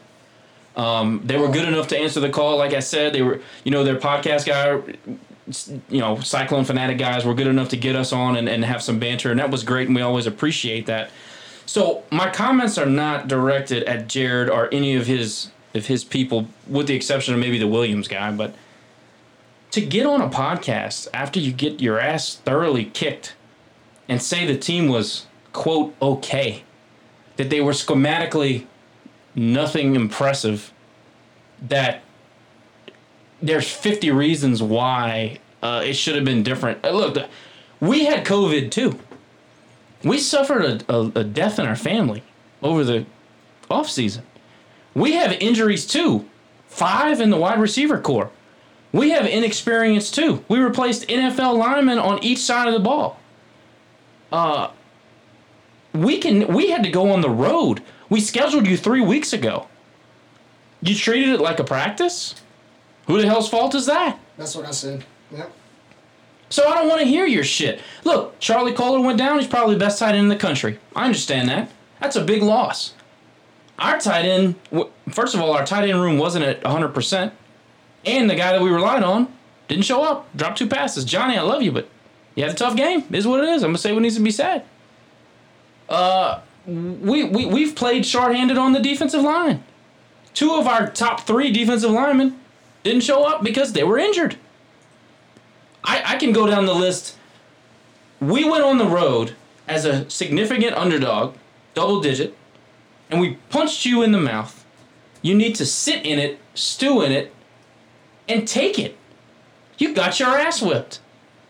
Um, they were good enough to answer the call. Like I said, they were, you know, their podcast guy, you know, Cyclone Fanatic guys were good enough to get us on and, and have some banter, and that was great, and we always appreciate that. So my comments are not directed at Jared or any of his of his people, with the exception of maybe the Williams guy, but to get on a podcast after you get your ass thoroughly kicked and say the team was quote okay, that they were schematically nothing impressive, that there's 50 reasons why uh, it should have been different. Uh, look, we had COVID too. We suffered a, a, a death in our family over the off season. We have injuries too. Five in the wide receiver core. We have inexperience too. We replaced NFL linemen on each side of the ball. Uh, we can. We had to go on the road. We scheduled you three weeks ago. You treated it like a practice. Who the hell's fault is that? That's what I said. Yep. So I don't want to hear your shit. Look, Charlie Kolar went down. He's probably the best tight end in the country. I understand that. That's a big loss. Our tight end, first of all, our tight end room wasn't at 100%. And the guy that we relied on didn't show up. Dropped two passes. Johnny, I love you, but you had a tough game. It is what it is. I'm going to say what needs to be said. Uh, we, we, we've played shorthanded on the defensive line. Two of our top three defensive linemen didn't show up because they were injured. I, I can go down the list. We went on the road as a significant underdog, double digit, and we punched you in the mouth. You need to sit in it, stew in it, and take it. You got your ass whipped.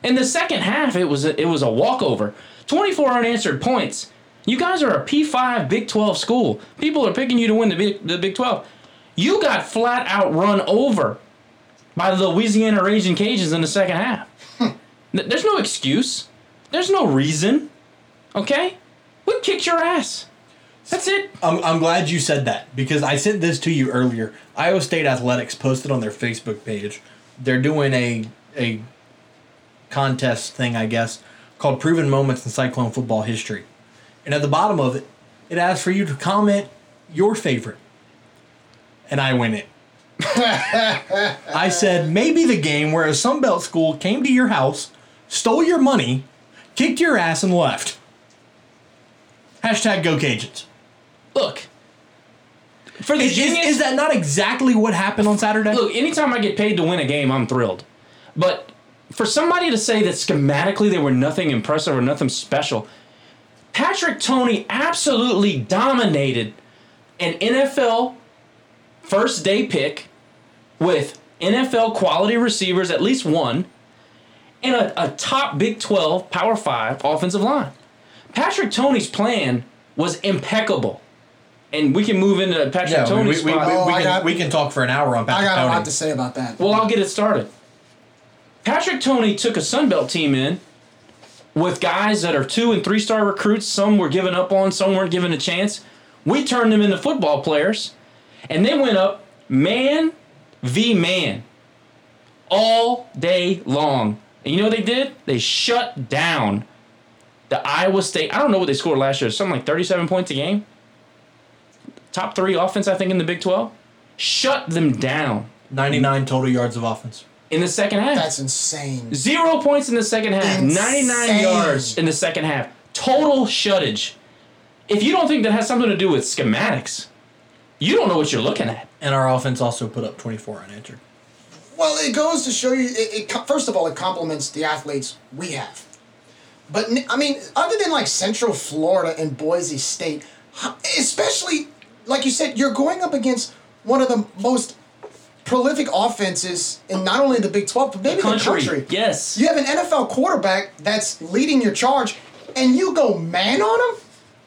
In the second half, it was a, it was a walkover. 24 unanswered points. You guys are a P5 Big 12 school. People are picking you to win the Big, the Big 12. You got flat out run over by the Louisiana Ragin Cajuns in the second half. Hmm. Th- There's no excuse. There's no reason. Okay? We kicked your ass. That's it. I'm, I'm glad you said that because I sent this to you earlier. Iowa State Athletics posted on their Facebook page. They're doing a a contest thing, I guess, called Proven Moments in Cyclone Football History. And at the bottom of it, it asks for you to comment your favorite. And I win it. I said maybe the game where a Sunbelt school came to your house, stole your money, kicked your ass, and left. Hashtag Go Cajuns. Look. For the Is, is, genius, is that not exactly what happened on Saturday? look, anytime I get paid to win a game, I'm thrilled. But for somebody to say that schematically they were nothing impressive or nothing special, Patrick Toney absolutely dominated an NFL first day pick with NFL quality receivers, at least one, and a, a top Big 12 Power 5 offensive line. Patrick Toney's plan was impeccable. And we can move into Patrick yeah, we, Toney's we, we, we, spot. we Oh, can, got- we can talk for an hour on Patrick Toney. I Patrick got a lot to say about that. Well, I'll get it started. Patrick Toney took a Sunbelt team in with guys that are two and three star recruits. Some were given up on, some weren't given a chance. We turned them into football players, and they went up man v man all day long. And you know what they did? They shut down the Iowa State. I don't know what they scored last year. Something like 37 points a game. Top three offense, I think, in the Big 12. Shut them down 99 total yards of offense. in the second half. That's insane. Zero points in the second half. 99 yards in the second half. Total shuttage. If you don't think that has something to do with schematics, you don't know what you're looking at. And our offense also put up 24 unanswered. Well, it goes to show you. It, it first of all, it complements the athletes we have. But I mean, other than like Central Florida and Boise State, especially like you said, you're going up against one of the most prolific offenses in not only the Big Twelve but maybe the country. Yes. You have an NFL quarterback that's leading your charge, and you go man on him.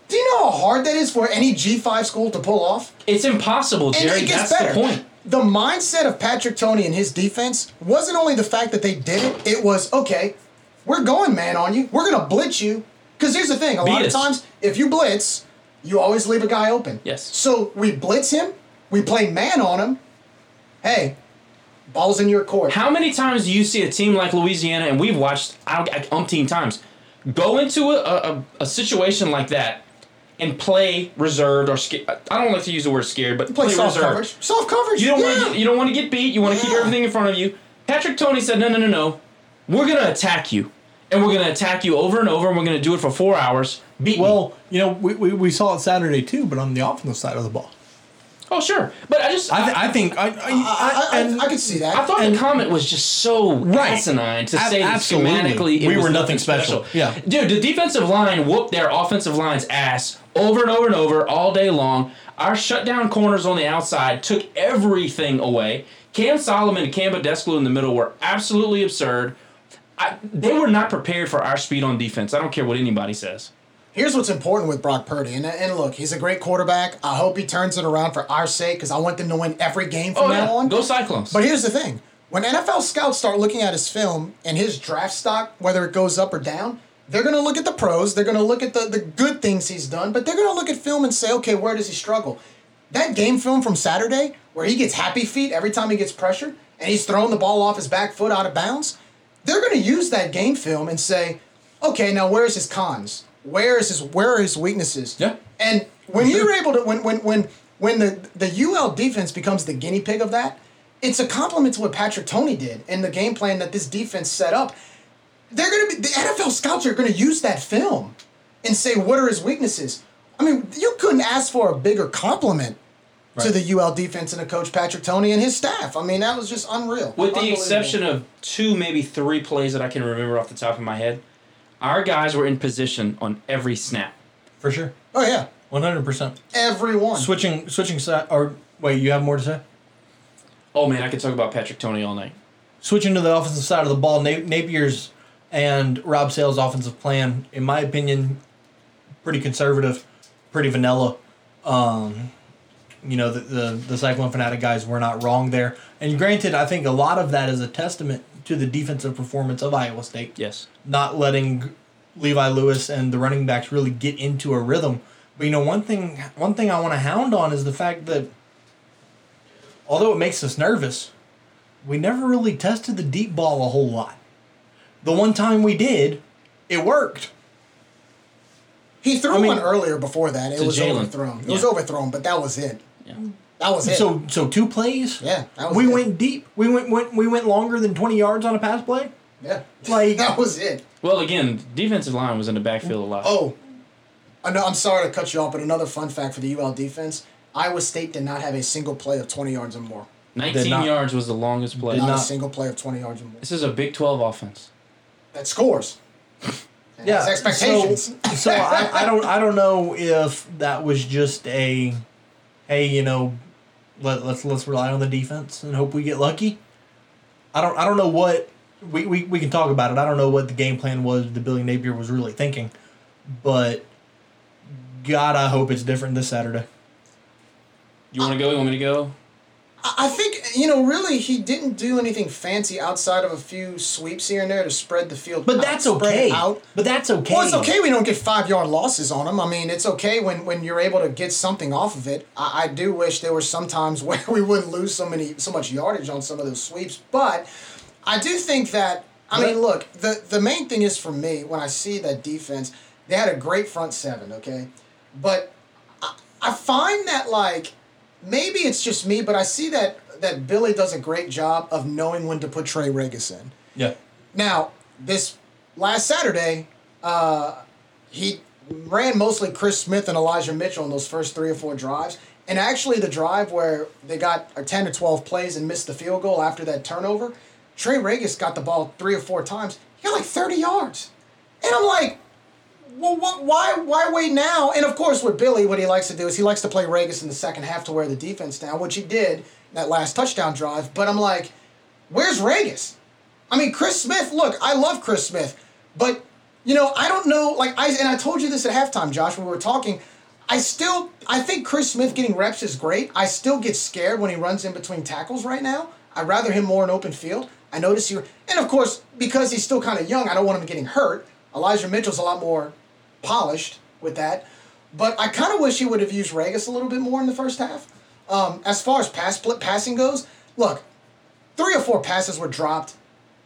Do you know how hard that is for any G5 school to pull off? It's impossible, Jerry. it gets That's better. the point. The mindset of Patrick Toney and his defense wasn't only the fact that they did it, it was, okay, we're going man on you. We're going to blitz you. Because here's the thing a lot Beat of times, if you blitz, you always leave a guy open. Yes. So we blitz him, we play man on him. Hey, ball's in your court. How many times do you see a team like Louisiana, and we've watched umpteen times, go into a, a, a situation like that and play reserved or scared? I don't like to use the word scared, but play play, soft reserved. coverage. Soft coverage. You don't yeah. want to. You don't want to get beat. You want to keep everything in front of you. Patrick Toney said, "No, no, no, no. We're gonna attack you, and we're gonna attack you over and over, and we're gonna do it for four hours. Beat me." Well, you know, we, we, we saw it Saturday too, but on the offensive side of the ball. oh sure, but I just I, I, th- I think I, I, I, I, I, and I could see that. I thought and- the comment was just so Right. asinine to Ab- say that absolutely. schematically it We was were nothing nothing special. Yeah. dude, the defensive line whooped their offensive line's ass over and over and over all day long. Our shutdown corners on the outside took everything away. Cam Solomon and Cam Badescu in the middle were absolutely absurd. I, they were not prepared for our speed on defense. I don't care what anybody says. Here's what's important with Brock Purdy, and, and look, he's a great quarterback. I hope he turns it around for our sake because I want them to win every game from Oh now yeah, on. go Cyclones. But here's the thing: when NFL scouts start looking at his film and his draft stock, whether it goes up or down, they're gonna look at the pros. They're gonna look at the, the good things he's done, but they're gonna look at film and say, okay, where does he struggle? That game film from Saturday, where he gets happy feet every time he gets pressured, and he's throwing the ball off his back foot out of bounds. They're gonna use that game film and say, okay, now where's his cons? Where is his where are his weaknesses? Yeah. And when you're able to when when when when the the UL defense becomes the guinea pig of that, it's a compliment to what Patrick Toney did and the game plan that this defense set up. They're gonna be the NFL scouts are gonna use that film and say what are his weaknesses. I mean, you couldn't ask for a bigger compliment to the UL defense and the coach Patrick Toney and his staff. I mean, that was just unreal. With the exception of two, maybe three plays that I can remember off the top of my head, our guys were in position on every snap. for sure, oh yeah, one hundred percent. everyone. Switching switching side or wait, you have more to say? Oh man, I could talk about Patrick Toney all night. Switching to the offensive side of the ball, Na- Napier's and Rob Sale's offensive plan, in my opinion, pretty conservative, pretty vanilla. Um, you know, the, the the Cyclone Fanatic guys were not wrong there. And granted, I think a lot of that is a testament to the defensive performance of Iowa State. Yes. not letting Levi Lewis and the running backs really get into a rhythm. But you know, one thing one thing I want to hound on is the fact that although it makes us nervous, we never really tested the deep ball a whole lot. The one time we did, it worked. He threw I mean- one earlier before that. It was Jalen. overthrown. It was overthrown, but that was it. Yeah. That was it. So so two plays. Yeah, that was we it. went deep. We went, went we went longer than twenty yards on a pass play. yeah, Like- that was it. Well, again, defensive line was in the backfield a lot. Oh, I know. I'm sorry to cut you off, but another fun fact for the UL defense: Iowa State did not have a single play of 20 yards or more. 19 not- yards was the longest play. Not, not. a single play of 20 yards or more. This is a Big 12 offense. That scores. And Yeah, expectations. So, so I, I don't I don't know if that was just a, hey, you know, let let's let's rely on the defense and hope we get lucky. I don't I don't know what we, we, we can talk about it. I don't know what the game plan was. The Billy Napier was really thinking, but God, I hope it's different this Saturday. You want to go? You want me to go? I think you know, really, he didn't do anything fancy outside of a few sweeps here and there to spread the field. But out- that's okay. Out. But that's okay. Well, it's okay we don't get five yard losses on them. I mean, it's okay when, when you're able to get something off of it. I, I do wish there were some times where we wouldn't lose so many so much yardage on some of those sweeps. But I do think that I mean, look, the the main thing is for me when I see that defense, they had a great front seven, okay, but I, I find that like maybe it's just me, but I see that that Billy does a great job of knowing when to put Trey Ragas in. Yeah. Now, this last Saturday, uh, he ran mostly Chris Smith and Elijah Mitchell in those first three or four drives. And actually, the drive where they got a 10 or 12 plays and missed the field goal after that turnover, Trey Ragas got the ball three or four times. He got like 30 yards. And I'm like, well, what, why, why wait now? And of course, with Billy, what he likes to do is he likes to play Ragas in the second half to wear the defense down, which he did that last touchdown drive. But I'm like, where's Ragas? I mean, Chris Smith. Look, I love Chris Smith, but you know, I don't know. Like I and I told you this at halftime, Josh, when we were talking. I still, I think Chris Smith getting reps is great. I still get scared when he runs in between tackles right now. I'd rather him more in open field. I notice you, and of course, because he's still kind of young, I don't want him getting hurt. Elijah Mitchell's a lot more polished with that, but I kind of wish he would have used Ragas a little bit more in the first half. Um, as far as pass split passing goes, look, three or four passes were dropped.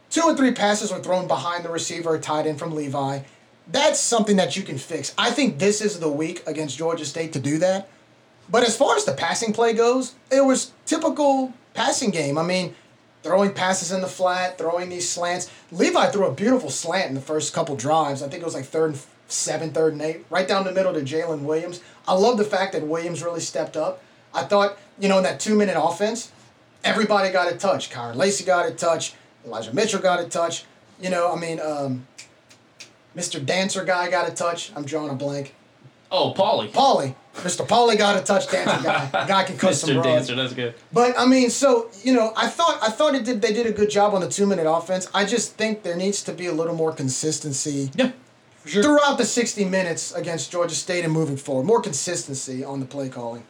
Two or three passes were thrown behind the receiver tied in from Levi. That's something that you can fix. I think this is the week against Georgia State to do that. But as far as the passing play goes, it was typical passing game. I mean, throwing passes in the flat, throwing these slants. Levi threw a beautiful slant in the first couple drives. I think it was like third and seven, third and eight, right down the middle to Jalen Williams. I love the fact that Williams really stepped up. I thought, you know, in that two minute offense, everybody got a touch. Kyren Lacy got a touch. Elijah Mitchell got a touch. You know, I mean, um, Mr. Dancer guy got a touch. I'm drawing a blank. Oh, Paulie. Paulie. Mr. Paulie got a touch. Dancer guy. Guy can cut some Mr. Dancer, that's good. But I mean, so you know, I thought I thought it did. They did a good job on the two minute offense. I just think there needs to be a little more consistency Yeah. For sure. throughout the sixty minutes against Georgia State and moving forward. More consistency on the play calling.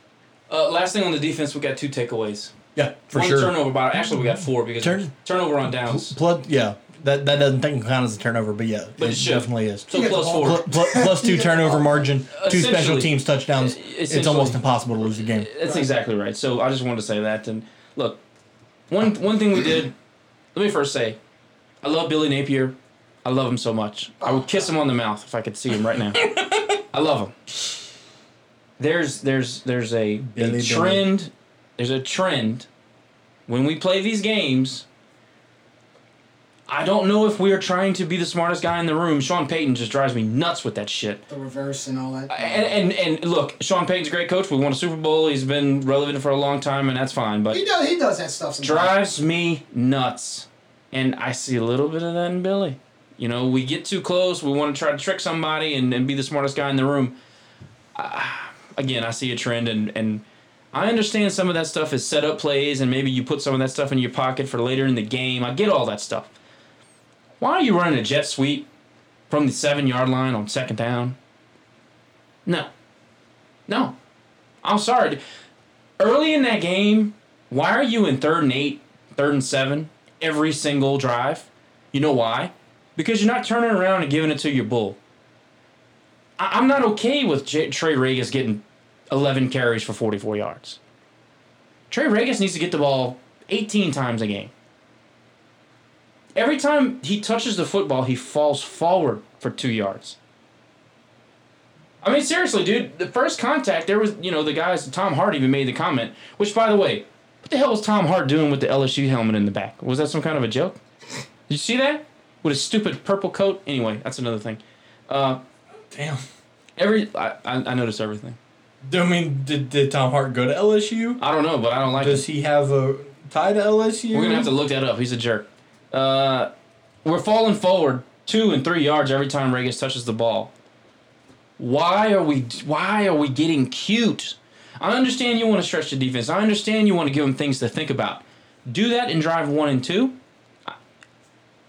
Uh, last thing on the defense, we got two takeaways. Yeah. For One sure. turnover, but actually we got four because Turn- turnover on downs. Plus, yeah. That that doesn't technically count as a turnover, but yeah, But it it definitely is. So You get plus the ball. four. Pl- pl- plus two turnover margin, two special teams touchdowns. It's almost impossible to lose the game. That's exactly right. So I just wanted to say that. And look, one one thing we did. Let me first say, I love Billy Napier. I love him so much. I would kiss him on the mouth if I could see him right now. I love him. There's there's there's a, Billy, a Billy. trend. There's a trend when we play these games. I don't know if we are trying to be the smartest guy in the room. Sean Payton just drives me nuts with that shit. The reverse and all that. And, and and look, Sean Payton's a great coach. We won a Super Bowl. He's been relevant for a long time, and that's fine. But he does. He does that stuff. Sometimes. drives me nuts, and I see a little bit of that in Billy. You know, we get too close. We want to try to trick somebody and, and be the smartest guy in the room. Uh, again, I see a trend, and and I understand some of that stuff is set up plays, and maybe you put some of that stuff in your pocket for later in the game. I get all that stuff. Why are you running a jet sweep from the seven yard line on second down? No. No. I'm sorry. Early in that game, why are you in third and eight, third and seven every single drive? You know why? Because you're not turning around and giving it to your bull. I- I'm not okay with J- Trey Ragas getting 11 carries for 44 yards. Trey Ragas needs to get the ball 18 times a game. Every time he touches the football, he falls forward for two yards. I mean, seriously, dude, the first contact, there was, you know, the guys, Tom Hart even made the comment, which, by the way, what the hell was Tom Hart doing with the LSU helmet in the back? Was that some kind of a joke? Did you see that? With a stupid purple coat? Anyway, that's another thing. Uh, Damn. every I, I, I noticed everything. I mean, did, did Tom Hart go to LSU? I don't know, but I don't like Does it. he have a tie to LSU? We're going to have to look that up. He's a jerk. Uh, we're falling forward two and three yards every time Ragas touches the ball. Why are we why are we getting cute? I understand you want to stretch the defense. I understand you want to give them things to think about. Do that and drive one and two.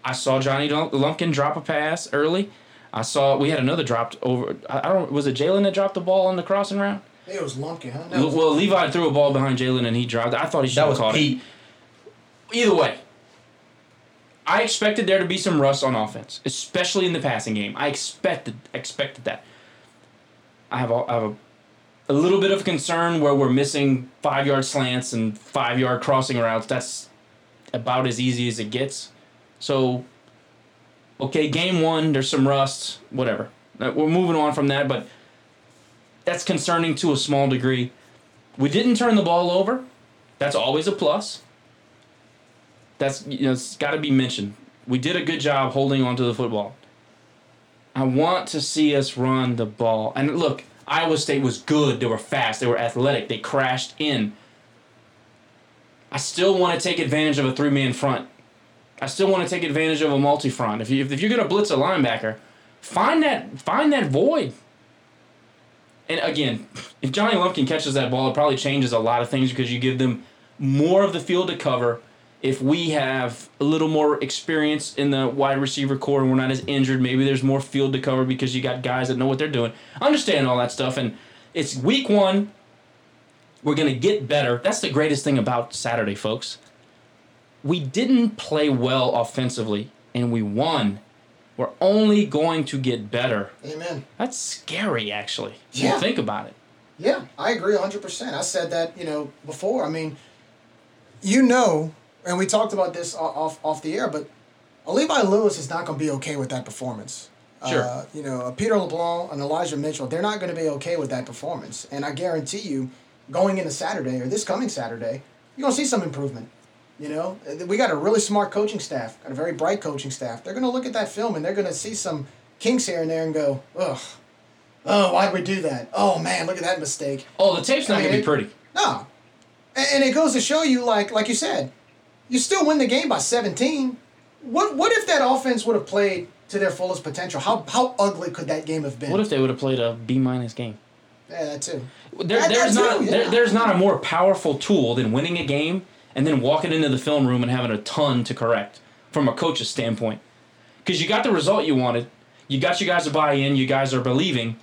I- I saw Johnny Lumpkin drop a pass early. I saw we had another dropped over. I I don't was it Jalen that dropped the ball on the crossing route. It was Lumpkin, huh? Well, No. Levi threw a ball behind Jalen and he dropped. it. I thought he should That have was caught Pete. it. Either way, I expected there to be some rust on offense, especially in the passing game. I expected expected that. I have a, I have a, a little bit of concern where we're missing five yard slants and five yard crossing routes. That's about as easy as it gets. So, okay, game one, there's some rust, whatever. Uh, We're moving on from that, but that's concerning to a small degree. We didn't turn the ball over. That's always a plus. That's you know it's got to be mentioned. We did a good job holding on to the football. I want to see us run the ball. And look, Iowa State was good. They were fast. They were athletic. They crashed in. I still want to take advantage of a three-man front. I still want to take advantage of a multi-front. If you if you're gonna blitz a linebacker, find that find that void. And again, if Johnny Lumpkin catches that ball, it probably changes a lot of things because you give them more of the field to cover. If we have a little more experience in the wide receiver core and we're not as injured, maybe there's more field to cover because you got guys that know what they're doing. Understand all that stuff, and it's week one. We're gonna get better. That's the greatest thing about Saturday, folks. We didn't play well offensively, and we won. We're only going to get better. Amen. That's scary, actually. Yeah. think about it. Yeah, I agree 100%. I said that, you know, before. I mean, you know, and we talked about this off off the air, but Levi Lewis is not going to be okay with that performance. Sure. Uh, you know, uh, Peter LeBlanc and Elijah Mitchell, they're not going to be okay with that performance. And I guarantee you, going into Saturday or this coming Saturday, you're going to see some improvement. You know, we got a really smart coaching staff, got a very bright coaching staff. They're going to look at that film and they're going to see some kinks here and there and go, ugh, oh, why'd we do that? Oh man, look at that mistake. Oh, the tape's not I mean, gonna be pretty. No. And, and it goes to show you, like like you said, you still win the game by 17. What what if that offense would have played to their fullest potential? How how ugly could that game have been? What if they would have played a B minus game? yeah, that too. There, That- there's that not too, there, there's not a more powerful tool than winning a game and then walking into the film room and having a ton to correct from a coach's standpoint. Because you got the result you wanted, you got you guys to buy in, you guys are believing,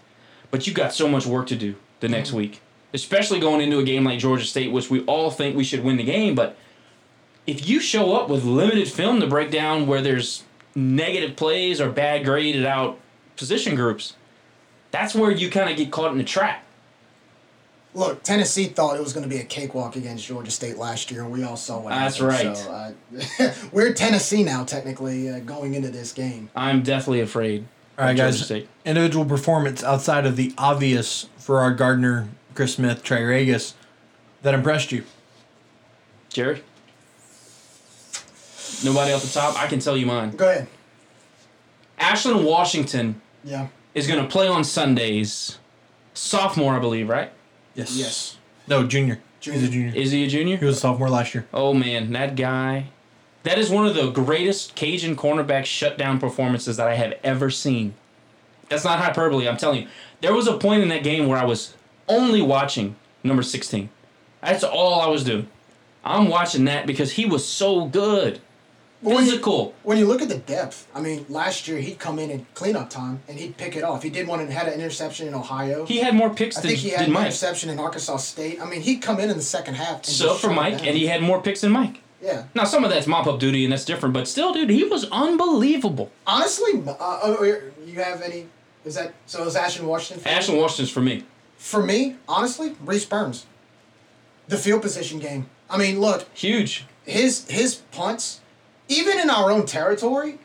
but you got so much work to do the next Mm-hmm. week, especially going into a game like Georgia State, which we all think we should win the game. But if you show up with limited film to break down where there's negative plays or bad graded out position groups, that's where you kind of get caught in the trap. Look, Tennessee thought it was going to be a cakewalk against Georgia State last year, and we all saw what That's happened. right. So, uh, we're Tennessee now, technically, uh, going into this game. I'm definitely afraid. All right, guys. State. Individual performance outside of the obvious for Ferrod Gardner, Chris Smith, Trey Ragas that impressed you. Jerry? Nobody off the top? I can tell you mine. Go ahead. Ashland Washington Yeah. is going to play on Sundays. Sophomore, I believe, right? Yes. Yes. No, junior. He's a Junior. junior. Is he a junior? He was a sophomore last year. Oh man, that guy. That is one of the greatest Cajun cornerback shutdown performances that I have ever seen. That's not hyperbole, I'm telling you. There was a point in that game where I was only watching number 16. That's all I was doing. I'm watching that because he was so good. Well, when you- When you look at the depth, I mean, last year he'd come in in cleanup time and he'd pick it off. He did one and had an interception in Ohio. He had more picks I than, think he had an Mike. interception in Arkansas State. I mean, he'd come in in the second half. So for Mike, down. and he had more picks than Mike. yeah. Now some of that's mop up duty, and that's different. But still, dude, he was unbelievable. Honestly, uh, oh, you have any? Is that so? Is Ashton Washington? for you? Washington's for me. For me, honestly, Rhys Byrns. The field position game. I mean, look, Huge. his his punts, even in our own territory.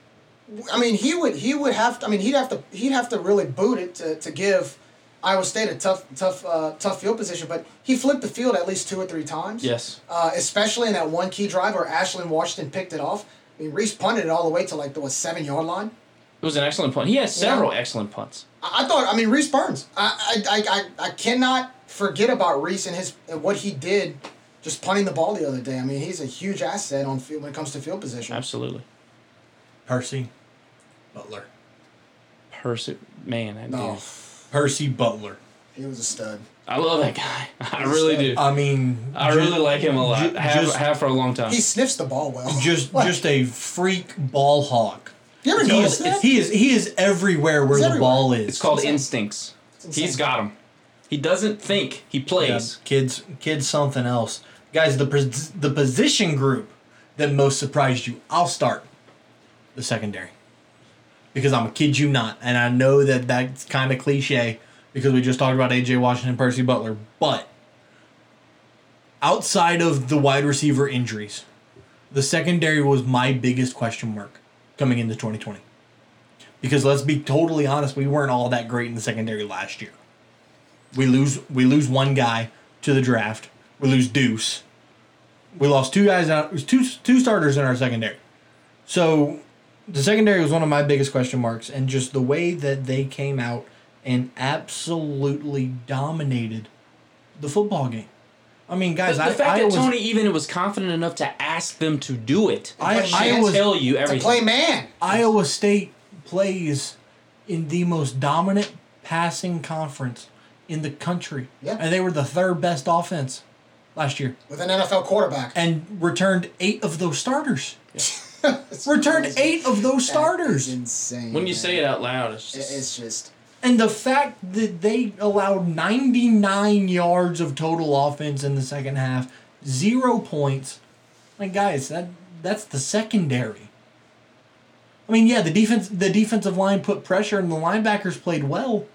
I mean, he would he would have. To, I mean, he'd have to he'd have to really boot it to, to give Iowa State a tough tough uh, tough field position. But he flipped the field at least two or three times. Yes. Uh, especially in that one key drive where Ashland Washington picked it off. I mean, Rhys punted it all the way to like the what seven yard line. It was an excellent punt. He had several excellent punts. I, I thought. I mean, Rhys Byrns. I, I, I, I, I cannot forget about Rhys and his and what he did, just punting the ball the other day. I mean, he's a huge asset on field when it comes to field position. Absolutely. Percy Butler. Percy, man, that No, dude. Percy Butler. he was a stud. I love that guy. I really do. I mean, I ju- really like him a lot. ju- have, have for a long time. He sniffs the ball well. just, What? just a freak ball hawk. You ever He is, that? he is, he is everywhere where He's the everywhere. ball is. It's called insane. instincts. insane. He's got them. He doesn't think. He plays. Yeah, kids, kids, something else. Guys, the the position group that most surprised you. I'll start the secondary because I'm a kid you not, and I know that that's kind of cliche because we just talked about AJ Washington, Percy Butler, but outside of the wide receiver injuries, the secondary was my biggest question mark coming into 2020. Because let's be totally honest, we weren't all that great in the secondary last year. We lose we lose one guy to the draft. We lose Deuce. We lost two guys out. It was two two starters in our secondary. So the secondary was one of my biggest question marks, and just the way that they came out and absolutely dominated the football game. I mean, guys, the, the I, fact I that was, Tony even was confident enough to ask them to do it, I- should I was- tell you To play man. Iowa State plays in the most dominant passing conference in the country, Yeah. and they were the third best offense last year, With an NFL quarterback. and returned eight of those starters. It's Returned crazy. eight of those That starters. insane. when you man. say it out loud, it's just, it's just. And the fact that they allowed 99 yards of total offense in the second half, zero points. Like guys, that that's the secondary. I mean, yeah, the defense the defensive line put pressure and the linebackers played well.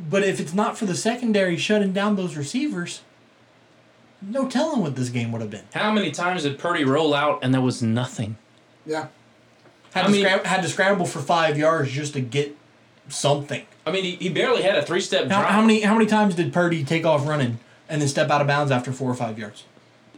But if it's not for the secondary shutting down those receivers, no telling what this game would have been. how many times did Purdy roll out and there was nothing? Yeah. Had I to mean- scram- had to scramble for 5 yards just to get something. I mean, he, he barely had a three-step How, drop. how many how many times did Purdy take off running and then step out of bounds after four or five yards?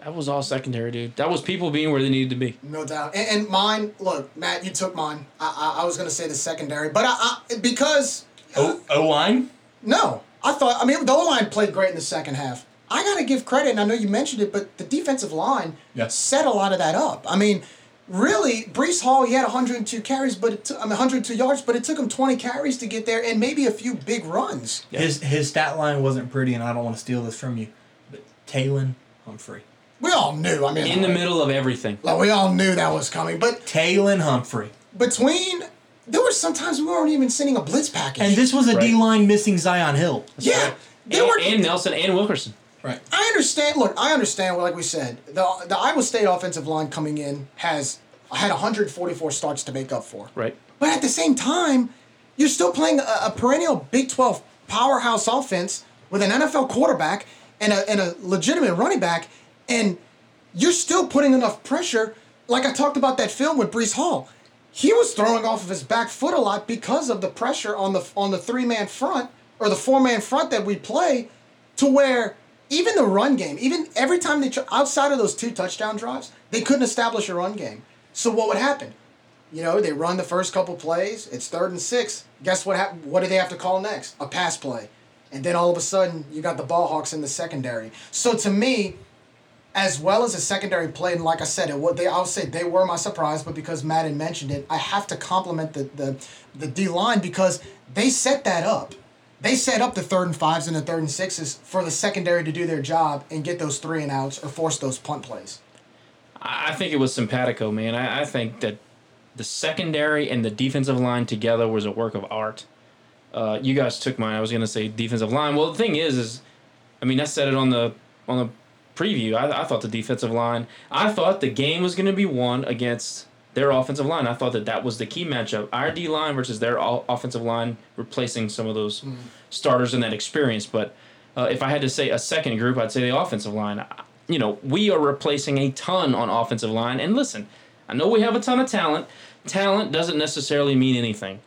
That was all secondary, dude. That was people being where they needed to be. No doubt. And, and mine, look, Matt, you took mine. I, I, I was going to say the secondary, but I, I because O O line. no, I thought. I mean, the O line played great in the second half. I got to give credit, and I know you mentioned it, but the defensive line Yeah. set a lot of that up. I mean, really, Breece Hall, he had 102 carries, but it took, I mean, 102 yards, but it took him 20 carries to get there, and maybe a few big runs. His his stat line wasn't pretty, and I don't want to steal this from you, but Tayland Humphrey. We all knew. I mean, In the middle of everything. like, we all knew that was coming, but Tayland Humphrey. between there were sometimes we weren't even sending a blitz package. And this was a Right. D line missing Zi'Yon Hill. yeah, they And, were. and Nelson and Wilkerson. Right. I understand. Look, I understand. Like we said, the the Iowa State offensive line coming in has had 144 starts to make up for. Right. But at the same time, you're still playing a, a perennial Big 12 powerhouse offense with an NFL quarterback and a, and a legitimate running back, and you're still putting enough pressure. Like I talked about that film with Breece Hall, he was throwing off of his back foot a lot because of the pressure on the on the three man front or the four man front that we play, to where even the run game, even every time they outside of those two touchdown drives, they couldn't establish a run game. So what would happen? You know, they run the first couple plays. It's third and six. Guess what? hap- what do they have to call next? A pass play, and then all of a sudden you got the ball hawks in the secondary. So to me, as well as the secondary play, and like I said, what they I'll say they were my surprise, but because Madden mentioned it, I have to compliment the the the D line because they set that up. They set up the third and fives and the third and sixes for the secondary to do their job and get those three and outs or force those punt plays. I think it was simpatico, man. I, I think that the secondary and the defensive line together was a work of art. Uh, you guys took mine. I was gonna say defensive line. Well, the thing is, is I mean, I said it on the on the preview. I, I thought the defensive line. I thought the game was gonna be won against their offensive line. I thought that that was the key matchup. Our D line versus their offensive line, replacing some of those starters and that experience. But uh, if I had to say a second group, I'd say the offensive line. You know, we are replacing a ton on offensive line. And listen, I know we have a ton of talent. Talent doesn't necessarily mean anything.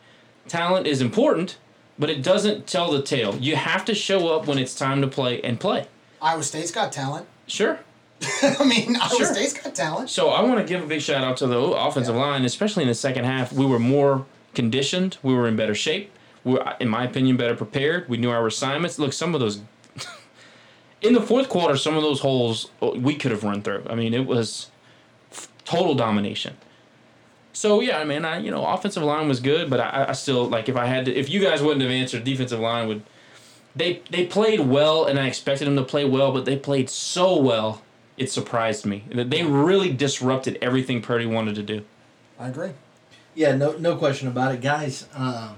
Talent is important, but it doesn't tell the tale. You have to show up when it's time to play and play. Iowa State's got talent. Sure. I mean, Iowa Sure. State's got talent. So I want to give a big shout out to the offensive Yeah. line, especially in the second half. We were more conditioned. We were in better shape. We were, in my opinion, better prepared. We knew our assignments. Look, some of those in the fourth quarter, some of those holes uh, we could have run through. I mean, it was f- total domination. So yeah, I mean, I you know, offensive line was good, but I, I still like if I had to, if you guys wouldn't have answered, defensive line would. They they played well, and I expected them to play well, but they played so well, it surprised me. That They really disrupted everything Purdy wanted to do. I agree. Yeah, no, no question about it, guys. Um,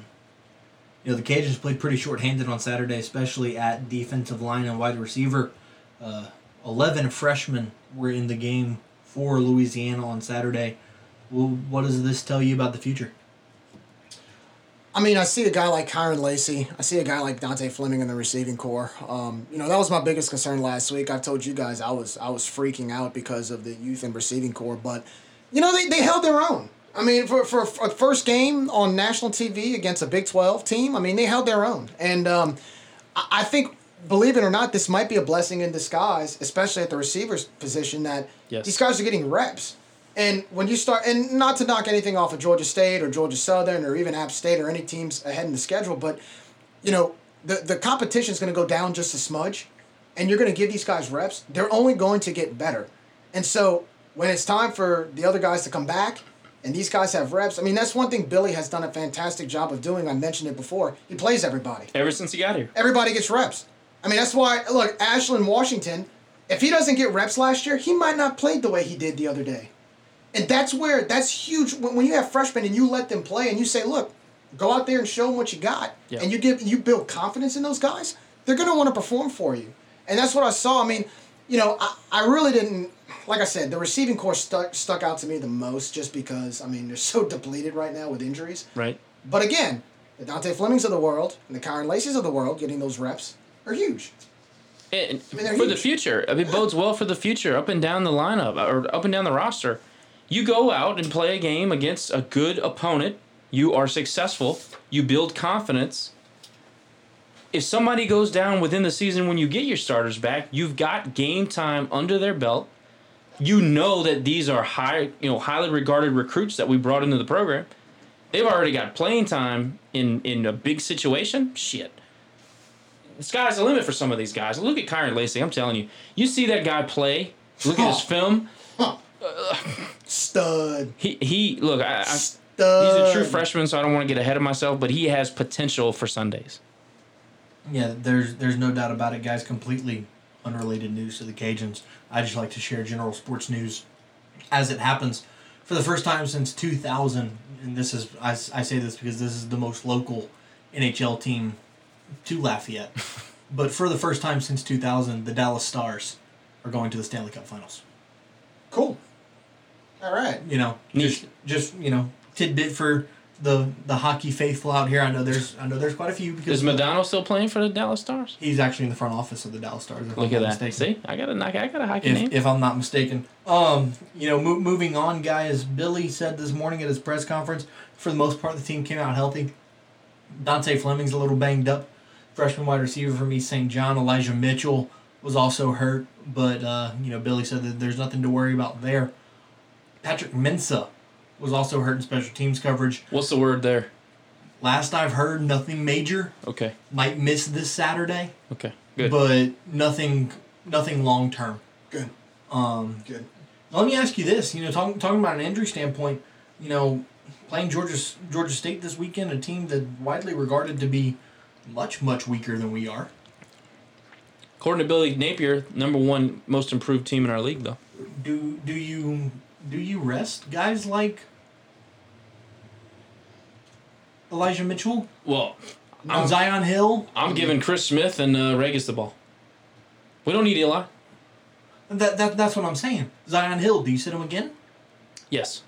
You know, the Cajuns played pretty short-handed on Saturday, especially at defensive line and wide receiver. Uh, Eleven freshmen were in the game for Louisiana on Saturday. Well, what does this tell you about the future? I mean, I see a guy like Kyren Lacy. I see a guy like Dontae Fleming in the receiving core. Um, you know, that was my biggest concern last week. I've told you guys I was I was freaking out because of the youth and receiving core, but you know they, they held their own. I mean, for, for a first game on national TV against a Big Twelve team, I mean they held their own, and um, I, I think believe it or not, this might be a blessing in disguise, especially at the receivers position. That yes. these guys are getting reps. And when you start, and not to knock anything off of Georgia State or Georgia Southern or even App State or any teams ahead in the schedule, but you know the the competition is going to go down just a smudge, and you're going to give these guys reps. They're only going to get better, and so when it's time for the other guys to come back, and these guys have reps. I mean, that's one thing Billy has done a fantastic job of doing. I mentioned it before. He plays everybody. Ever since he got here. Everybody gets reps. I mean, that's why, look, Ashland Washington, if he doesn't get reps last year, he might not play the way he did the other day. And that's where that's huge when, when you have freshmen and you let them play and you say, look, go out there and show them what you got, yeah. and you give you build confidence in those guys, they're gonna want to perform for you. And that's what I saw. I mean, you know, I, I really didn't like I said, the receiving core stuck stuck out to me the most just because I mean they're so depleted right now with injuries. Right. But again, the Dontae Flemings of the world and the Kyren Lacy's of the world getting those reps are huge. And I mean, for huge. the future, I mean, bodes well for the future, up and down the lineup or up and down the roster you go out and play a game against a good opponent. You are successful. You build confidence. If somebody goes down within the season when you get your starters back, you've got game time under their belt. You know that these are high, you know, highly regarded recruits that we brought into the program. They've already got playing time in in a big situation. Shit. The sky's the limit for some of these guys. Look at Kyren Lacy. I'm telling you. You see that guy play. Look at his film. Stud. He he. Look, I, I, he's a true freshman, so I don't want to get ahead of myself. But he has potential for Sundays. Yeah, there's there's no doubt about it, guys. Completely unrelated news to the Cajuns. I just like to share general sports news as it happens. For the first time since 2000, and this is I, I say this because this is the most local NHL team to Lafayette. but for the first time since 2000, the Dallas Stars are going to the Stanley Cup Finals. Cool. All right. You know, just just you know, tidbit for the the hockey faithful out here. I know there's I know there's quite a few. Because Is Modano still playing for the Dallas Stars? He's actually in the front office of the Dallas Stars. Look at that. Mistaken. See, I got a I got a hockey if, name. If I'm not mistaken. Um, you know, mo- moving on, guys. Billy said this morning at his press conference, for the most part, the team came out healthy. Dontae Fleming's a little banged up. Freshman wide receiver from East St. John, Elijah Mitchell was also hurt, but uh, you know Billy said that there's nothing to worry about there. Patrick Mensah was also hurt in special teams coverage. What's the word there? Last I've heard, nothing major. Okay. Might miss this Saturday. Okay. Good. But nothing, nothing long term. Good. Um. Good. Let me ask you this. You know, talking talking about an injury standpoint. You know, playing Georgia Georgia State this weekend, a team that widely regarded to be much much weaker than we are. According to Billy Napier, number one most improved team in our league, though. Do do you do you rest guys like Elijah Mitchell? Well, I'm, Zi'Yon Hill. I'm giving Chris Smith and uh, Ragas the ball. We don't need Eli. That, that that's what I'm saying. Zi'Yon Hill, do you sit him again? Yes.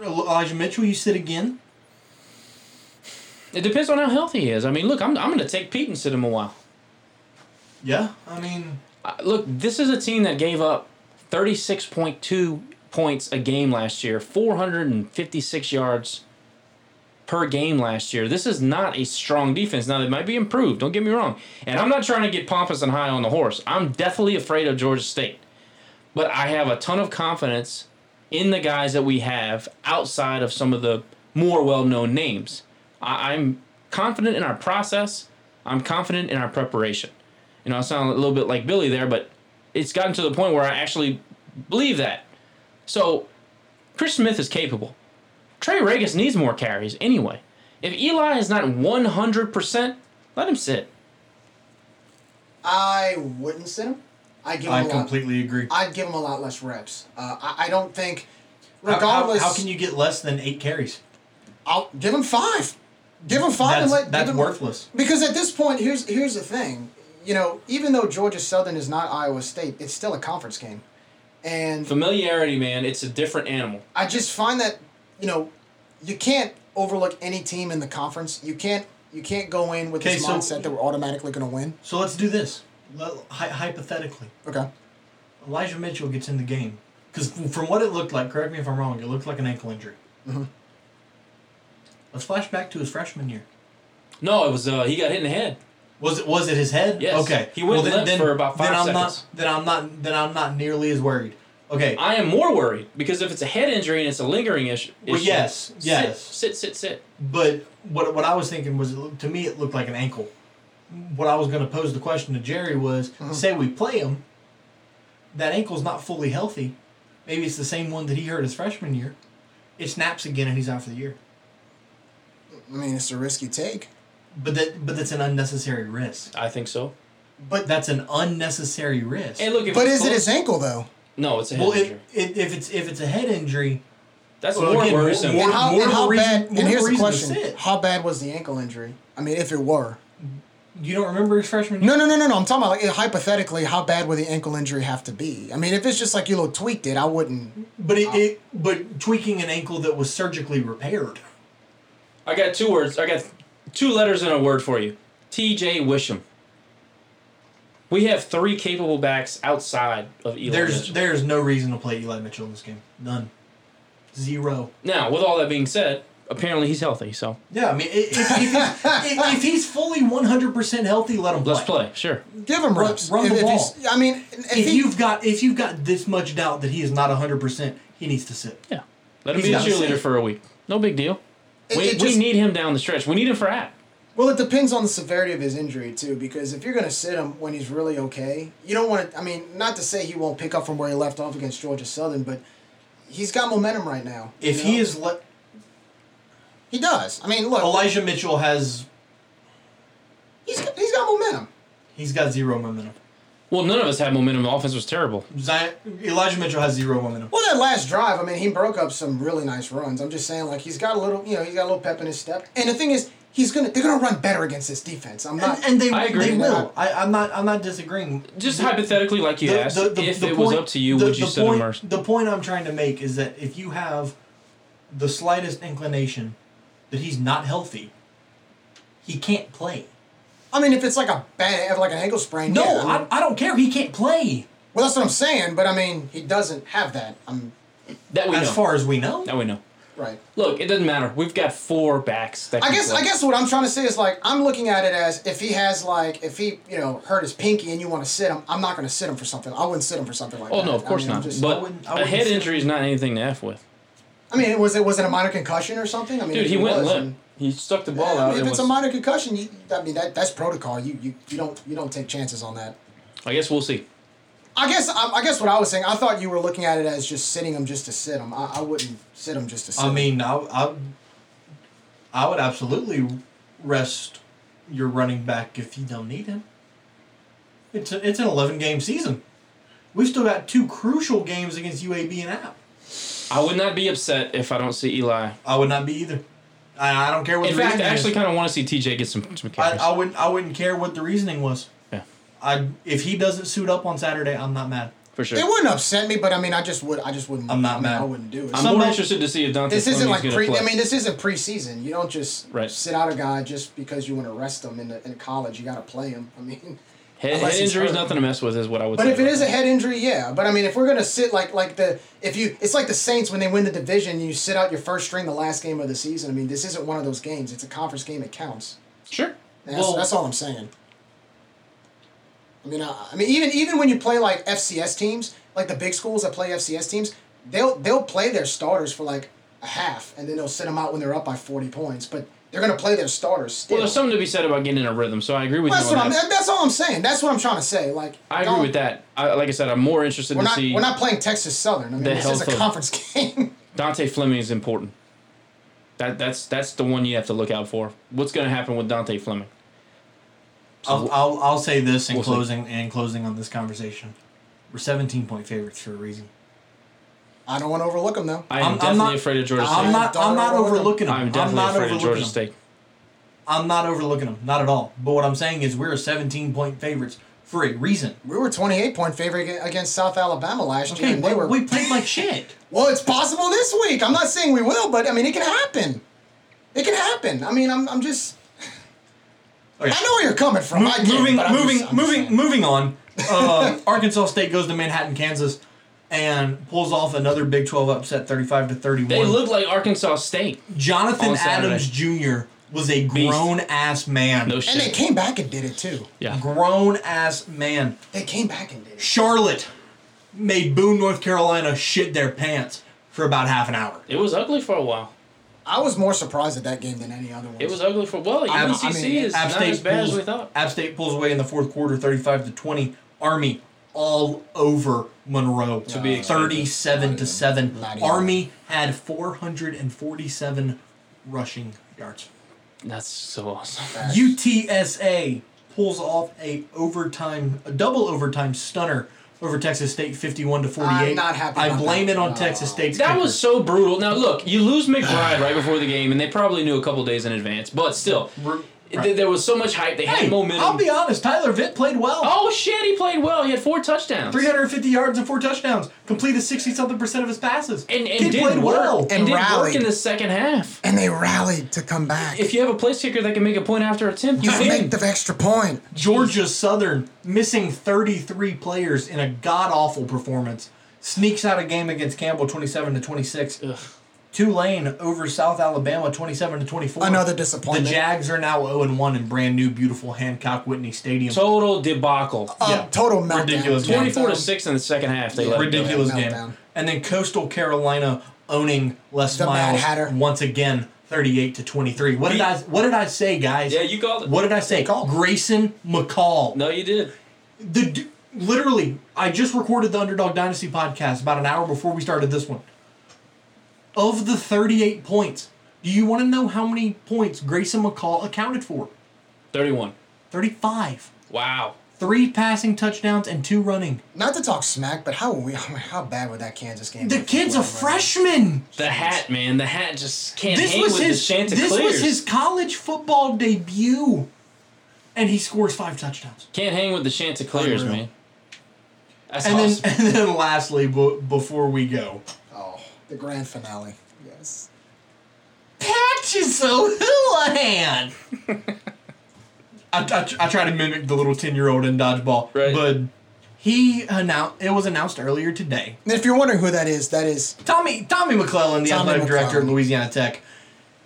Elijah Mitchell, you sit again. It depends on how healthy he is. I mean, look, I'm, I'm going to take Pete and sit him a while. Yeah, I mean, uh, look, this is a team that gave up 36.2 points a game last year, 456 yards per game last year. This is not a strong defense. Now, they might be improved, don't get me wrong. And I'm not trying to get pompous and high on the horse. I'm definitely afraid of Georgia State. But I have a ton of confidence in the guys that we have outside of some of the more well known names. I- I'm confident in our process, I'm confident in our preparation. You know, I sound a little bit like Billy there, but it's gotten to the point where I actually believe that. So, Chris Smith is capable. Trey Ragas needs more carries anyway. If Eli is not 100%, let him sit. I wouldn't sit him. I give him I a completely lot, agree. I'd give him a lot less reps. Uh, I, I don't think, How- regardless. how, how, can you get less than eight carries? I'll give him five. Give him five and let that's him- worthless. Because at this point, here's here's the thing. You know, even though Georgia Southern is not Iowa State, it's still a conference game, and Familiarity, man, it's a different animal. I just find that you know, you can't overlook any team in the conference. You can't you can't go in with this so- mindset that we're automatically going to win. So let's do this. Let- hy- hypothetically, Okay. Elijah Mitchell gets in the game because from what it looked like, correct me if I'm wrong, it looked like an ankle injury. Mm-hmm. Let's flash back to his freshman year. No, it was uh, he got hit in the head. Was it was it his head? Yes. Okay. He went limp for about five then I'm seconds. Not, then I'm not. Then I'm not nearly as worried. Okay. I am more worried because if it's a head injury and it's a lingering issue, Well, issue, yes, sit, yes. sit, sit, sit. But what what I was thinking was, to me, it looked like an ankle. What I was going to pose the question to Jerry was, Mm-hmm. say we play him, that ankle's not fully healthy. Maybe it's the same one that he hurt his freshman year. It snaps again and he's out for the year. I mean, it's a risky take, But that but that's an unnecessary risk. I think so. but That's an unnecessary risk. And look, if but it's is it his ankle though? No, it's a head well, injury. it, it, if it's if it's a head injury, That's well, more again, worrisome. more- and how, more and how reason- bad? more And here's the question. How bad was the ankle injury? I mean, if it were. you don't remember his freshman year. No, no, no, no, no. I'm talking about like hypothetically, how bad would the ankle injury have to be? I mean, if it's just like you little tweaked it, I wouldn't. But it, it but tweaking an ankle that was surgically repaired. I got two words. I got two letters and a word for you. T.J. Wisham. We have three capable backs outside of Eli There's Mitchell. there's no reason to play Eli Mitchell in this game. None. Zero. Now, with all that being said, apparently he's healthy, so Yeah, I mean, if, if, if, he's, if, if he's fully 100% healthy, let him play. let's play. Sure. Give him Run- reps. run if, the if ball. he's- I mean, if, If he, you've got if you've got this much doubt that he is not 100%, he needs to sit. Yeah. Let him He's be a cheerleader for a week. No big deal. It- we, it we need him down the stretch. We need him for at. well, it depends on the severity of his injury too. Because if you're gonna sit him when he's really okay, you don't want to. I mean, not to say he won't pick up from where he left off against Georgia Southern, but he's got momentum right now. you If know? he is let he does. I mean, look, Elijah Mitchell has he's got, he's got momentum. he's got zero momentum. Well, none of us had momentum. The offense was terrible. Zion, Elijah Mitchell has zero momentum. Well, that last drive, I mean, he broke up some really nice runs. I'm just saying, like he's got a little, you know, he's got a little pep in his step. And the thing is, he's gonna they're gonna run better against this defense. I'm not. And, and they I agree. they will. I, I'm not I'm not disagreeing. Just hypothetically, like you asked, if it was up to you, the- would you the sit point, him or The point I'm trying to make is that if you have the slightest inclination that he's not healthy, he can't play. I mean, if it's like a bad, like an ankle sprain. No, yeah, I I, mean- I don't care. He can't play well, that's what I'm saying. But I mean, he doesn't have that. I'm that we as know. far as we know. that we know. right. Look, it doesn't matter. We've got four backs. That I guess play. I guess what I'm trying to say is like I'm looking at it as if he has like if he you know hurt his pinky and you want to sit him, I'm not going to sit him for something. I wouldn't sit him for something like Oh that. Oh no, of course I'm not. just- I but wouldn't- I a wouldn't head say- injury is not anything to f with. I mean, was it was it a minor concussion or something? I mean, Dude, if he went was, limp. And- He stuck the ball Yeah, out. if it's was, a minor concussion, you, I mean that that's protocol. You, you you don't you don't take chances on that. I guess we'll see. I guess I, I guess what I was saying, I thought you were looking at it as just sitting him just to sit him. I, I wouldn't sit him just to sit. I him. mean, I, I, I would absolutely rest your running back if you don't need him. It's a, it's an 11 game season. We've still got two crucial games against UAB and App. I would not be upset if I don't see Eli. I would not be either. I, I don't care what In the fact, I actually kind of want to see TJ get some some I, carries. I wouldn't I wouldn't care what the reasoning was. yeah, I if he doesn't suit up on Saturday, I'm not mad. for sure. it wouldn't upset me, but I mean, I just would I just wouldn't. I'm not I mean, mad. I wouldn't do it. I'm Some more interested to see if Dontae this isn't like gonna pre. play. I mean, this isn't preseason. You don't just Right. sit out a guy just because you want to rest him in the, in college. You got to play him. I mean, head, head injury is nothing to mess with, is what I would say. But say. if it is a head injury, yeah. But I mean, if we're gonna sit like like the if you, it's like the Saints when they win the division, you sit out your first string the last game of the season. I mean, this isn't one of those games. It's a conference game. It counts. sure. That's, Well- that's all I'm saying. I mean, I, I mean, even even when you play like FCS teams, like the big schools that play FCS teams, they'll they'll play their starters for like a half, and then they'll sit them out when they're up by forty points. But they're gonna play their starters still. Well, there's something to be said about getting in a rhythm, so I agree with that's you what on I'm. that. That's all I'm saying. That's what I'm trying to say. Like I agree with that. I, like I said, I'm more interested We're to not see we're not playing Texas Southern. I mean, this is a of- conference game. Dontae Fleming is important. That that's that's the one you have to look out for. What's going to happen with Dontae Fleming? I'll, I'll, I'll say this in We'll see. closing and closing on this conversation. We're 17 point favorites for a reason. I don't want to overlook them though. I am I'm- I'm definitely not- afraid of Georgia State. I'm not. I'm not overlook 'em. overlooking them. I'm I'm definitely not afraid of overlooking Georgia them. State. I'm not overlooking them, not at all. But what I'm saying is we're 17 point favorites for a reason. We were 28 point favorite against South Alabama last year, and they were. we played like shit. well, it's possible this week. I'm not saying we will, but I mean, it can happen. It can happen. I mean, I'm, I'm just. Okay. I know where you're coming from. I moving, moving, I'm moving, just- I'm moving, moving on. Uh, Arkansas State goes to Manhattan, Kansas, and pulls off another Big 12 upset, 35 to 31. They look like Arkansas State. Jonathan. Adams Jr. was a grown ass man. No shit. And they came back and did it too. Yeah. Grown ass man. They came back and did it. Charlotte made Boone, North Carolina shit their pants for about half an hour. It was ugly for a while. I was more surprised at that game than any other one. It was ugly for well. Ab- UNCC I mean, is App not as bad pulls, as we thought. App State pulls away in the fourth quarter, 35 to 20. Army all over Monroe. To be expected. 37 to 7. Army had 447 rushing yards. That's so awesome. UTSA pulls off a overtime, a double overtime stunner over Texas State, 51 to 48. I'm not happy I about blame that. it on No. Texas State's That kicker. was so brutal. Now look, you lose McBride right before the game, and they probably knew a couple days in advance. But still, Ru- th- there was so much hype. They Hey, had momentum. I'll be honest. Tyler Vitt played well. oh shit, he played well. He had four touchdowns. 350 yards and four touchdowns. Completed 60 something percent of his passes. and and Kid did played work. well. And, And did work in the second half. and they rallied to come back. If you have a place kicker that can make a point after a attempt, you to make the extra point. Georgia Southern missing 33 players in a god awful performance. Sneaks out a game against Campbell 27 to 26. Ugh. Tulane over South Alabama 27 to 24. Another disappointment. The. Jags are now 0 1 in brand new beautiful Hancock Whitney Stadium. Total debacle. Uh, Yeah. Total meltdown. Ridiculous. Twenty-four to six in the second half. They Yeah. let it. Ridiculous meltdown. game. And then Coastal Carolina owning Les The Mad Miles Hatter. once again 38 to 23. What did I what did I say, guys? Yeah, you called it. What did I say? Call. Grayson McCall. No, you did. The literally, I just recorded the Underdog Dynasty podcast about an hour before we started this one. Of the 38 points, do you want to know how many points Grayson McCall accounted for? Thirty-one. 35. Wow. Three passing touchdowns and two running. Not to talk smack, but how we, how bad would that Kansas game? The be? kid's a Right. freshman. The hat, man. The hat just can't This hang was with his the Chanticleers. this was his college football debut, and he scores five touchdowns. Can't hang with the Chanticleers, Unreal. man. That's And awesome. then and then lastly, b- before we go, the grand finale. Yes. Patches O'Houlihan. I, I, I try to mimic the little 10 year old in dodgeball. Right. But he announced, it was announced earlier today. And if you're wondering who that is, that is Tommy Tommy McClelland, the Tommy athletic director at Louisiana Tech,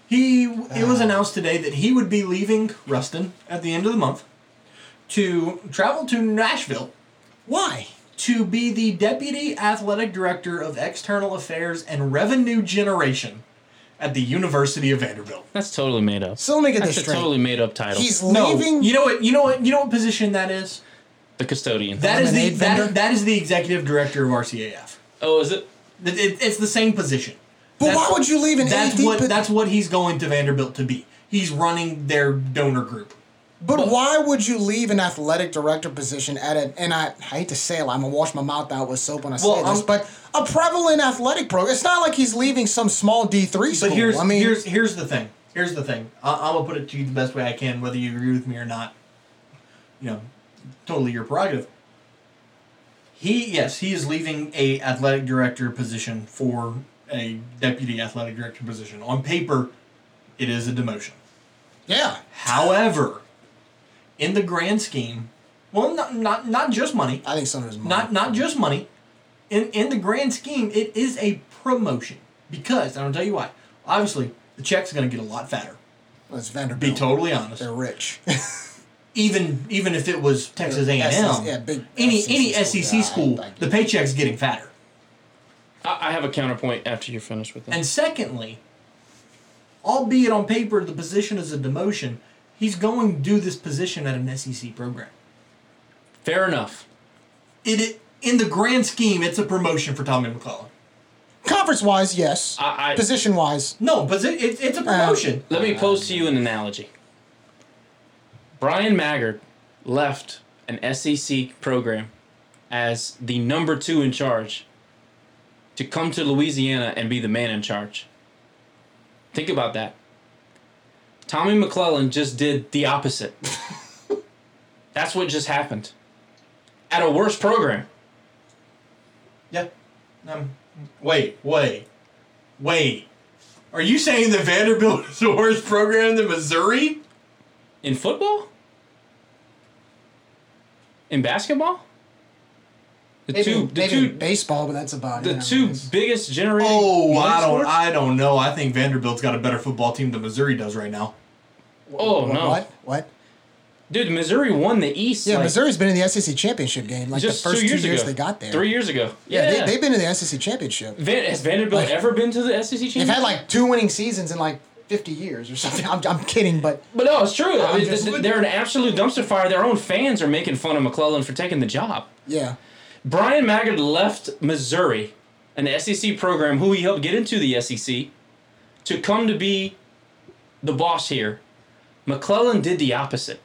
he it was uh. announced today that he would be leaving Ruston at the end of the month to travel to Nashville why. To be the deputy athletic director of external affairs and revenue generation at the University of Vanderbilt. That's totally made up. So let me get That's this straight. totally made up title. He's No, leaving. you know what? You know what? You know what position that is? the custodian. That is the that, that is the executive director of RCAF. oh, is it? It- it- it's the same position. but That's- why would you leave an That's AD? what po- that's what he's going to Vanderbilt to be. He's running their donor group. But why would you leave an athletic director position at an and I hate to say it, I'm gonna wash my mouth out with soap when I say Well, this, but a prevalent athletic program. It's not like he's leaving some small D three school. But here's I mean, here's here's the thing. Here's the thing. I, I'm gonna put it to you the best way I can, whether you agree with me or not. You know, totally your prerogative. He yes, he is leaving a athletic director position for a deputy athletic director position. On paper, it is a demotion. yeah, However, in the grand scheme, well, not not not just money, I think some of his money. not not just money. In in the grand scheme, it is a promotion because and I'll tell you why. Obviously, the check's are going to get a lot fatter. It's Be Vanderbilt. totally honest. They're rich. Even even if it was Texas A and M, yeah, big any SEC any school. SEC Yeah, I- school, I get the it. paycheck's getting fatter. I, I have a counterpoint after you're finished with that. And secondly, albeit on paper the position is a demotion, he's going to do this position at an SEC program. Fair enough. It, it in the grand scheme, it's a promotion for Tommy McClelland. Conference wise, yes. I- I- Position wise, No, but it, it, it's a um, promotion. Let me pose to you an analogy. Bryan Maggard left an SEC program as the number two in charge to come to Louisiana and be the man in charge. Think about that. Tommy McClellan just did the opposite. That's what just happened. At a worse program. Yeah. Um, wait, wait, wait. Are you saying that Vanderbilt is a worse program than Missouri? In football? In basketball? The Maybe, two, the maybe two, baseball, but that's about the it. two biggest generating. Oh, money I don't, sports? I don't know. I think Vanderbilt's got a better football team than Missouri does right now. Oh no, What? What? dude! Missouri won the East. Yeah, like, Missouri's been in the SEC championship game like just the first two years two years ago. they got there. Three years ago. Yeah, Yeah, They, they've been in the SEC championship. Van, has Vanderbilt Like- ever been to the SEC championship? They've had like two winning seasons in like 50 years or something. I'm, I'm kidding, but But no, it's true. I mean, just- they're an absolute dumpster fire. Their own fans are making fun of McClelland for taking the job. yeah. Bryan Maggard left Missouri, an SEC program who he helped get into the SEC, to come to be the boss here. McClelland did the opposite.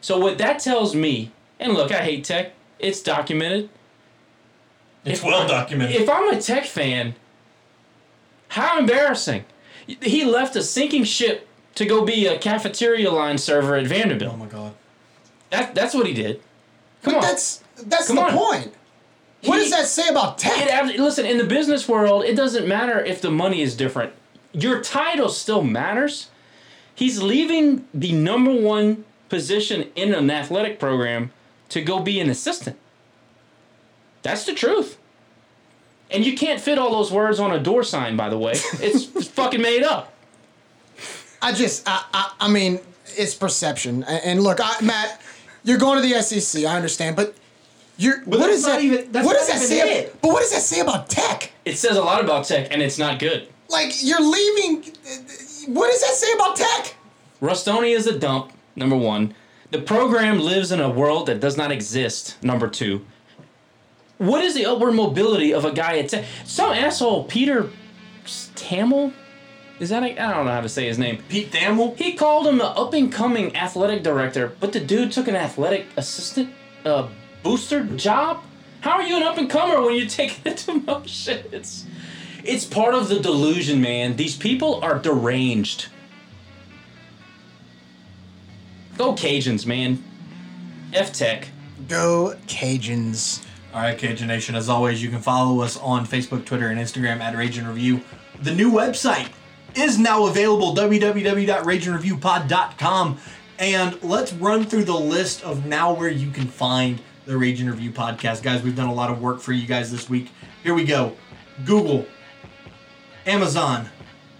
So what that tells me, and look, I hate tech. It's documented. It's If- well documented. If I'm a tech fan, how embarrassing. He left a sinking ship to go be a cafeteria line server at Vanderbilt. oh my god. That, that's what he did. Come But on. that's that's Come the on. point. What He- does that say about tech? It, listen, in the business world, it doesn't matter if the money is different. Your title still matters. He's leaving the number one position in an athletic program to go be an assistant. That's the truth. And you can't fit all those words on a door sign, by the way. It's fucking made up. I just, I, I, I mean, it's perception. And, look, I, Matt, you're going to the SEC. I understand, but you're. what that's does not that? even- that's what not does that say? it. But what does that say about tech? It says a lot about tech, and it's not good. Like you're leaving. What does that say about tech? Rustonia is a dump, number one. The program lives in a world that does not exist, number two. What is the upward mobility of a guy at Tech? Some asshole, Peter Tamil? Is that, I I don't know how to say his name. Pete Thamel? He called him the up and coming athletic director, but the dude took an athletic assistant uh, booster job? How are you an up and comer when you take the demotion? It's, it's part of the delusion, man. These people are deranged. Go Cajuns, man. F Tech. Go Cajuns. All right, Cajun Nation. As always, you can follow us on Facebook, Twitter, and Instagram at Ragin Review. The new website is now available www.rageandreviewpod.com. And let's run through the list of now where you can find the Ragin Review podcast. Guys, we've done a lot of work for you guys this week. Here we go Google, Amazon,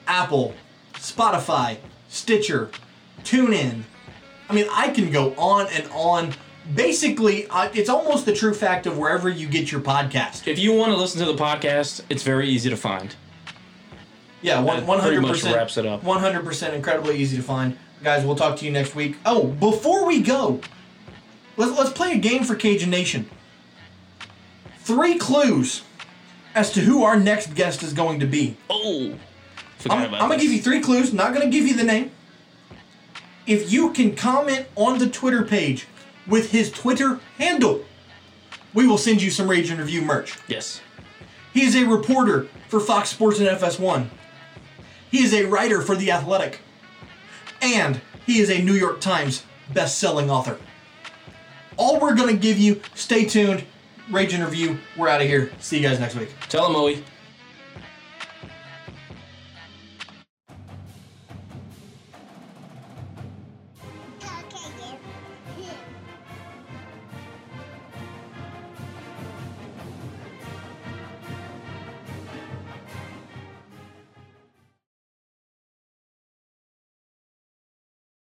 Apple, Spotify, Stitcher, TuneIn. I mean, I can go on and on. Basically, uh, it's almost the true fact of wherever you get your podcast. If you want to listen to the podcast, it's very easy to find. Yeah, one That one pretty hundred percent wraps it up. One hundred percent, incredibly easy to find. Guys, we'll talk to you next week. Oh, before we go, let's let's play a game for Cajun Nation. Three clues as to who our next guest is going to be. Oh, forgot I'm, about I'm gonna give you three clues. Not gonna give you the name. If you can comment on the Twitter page with his Twitter handle, we will send you some Ragin Review merch. Yes. He is a reporter for Fox Sports and FS1. He is a writer for The Athletic. And he is a New York Times best-selling author. All we're going to give you, stay tuned, Rage interview. We're out of here. See you guys next week. Tell him, Owie.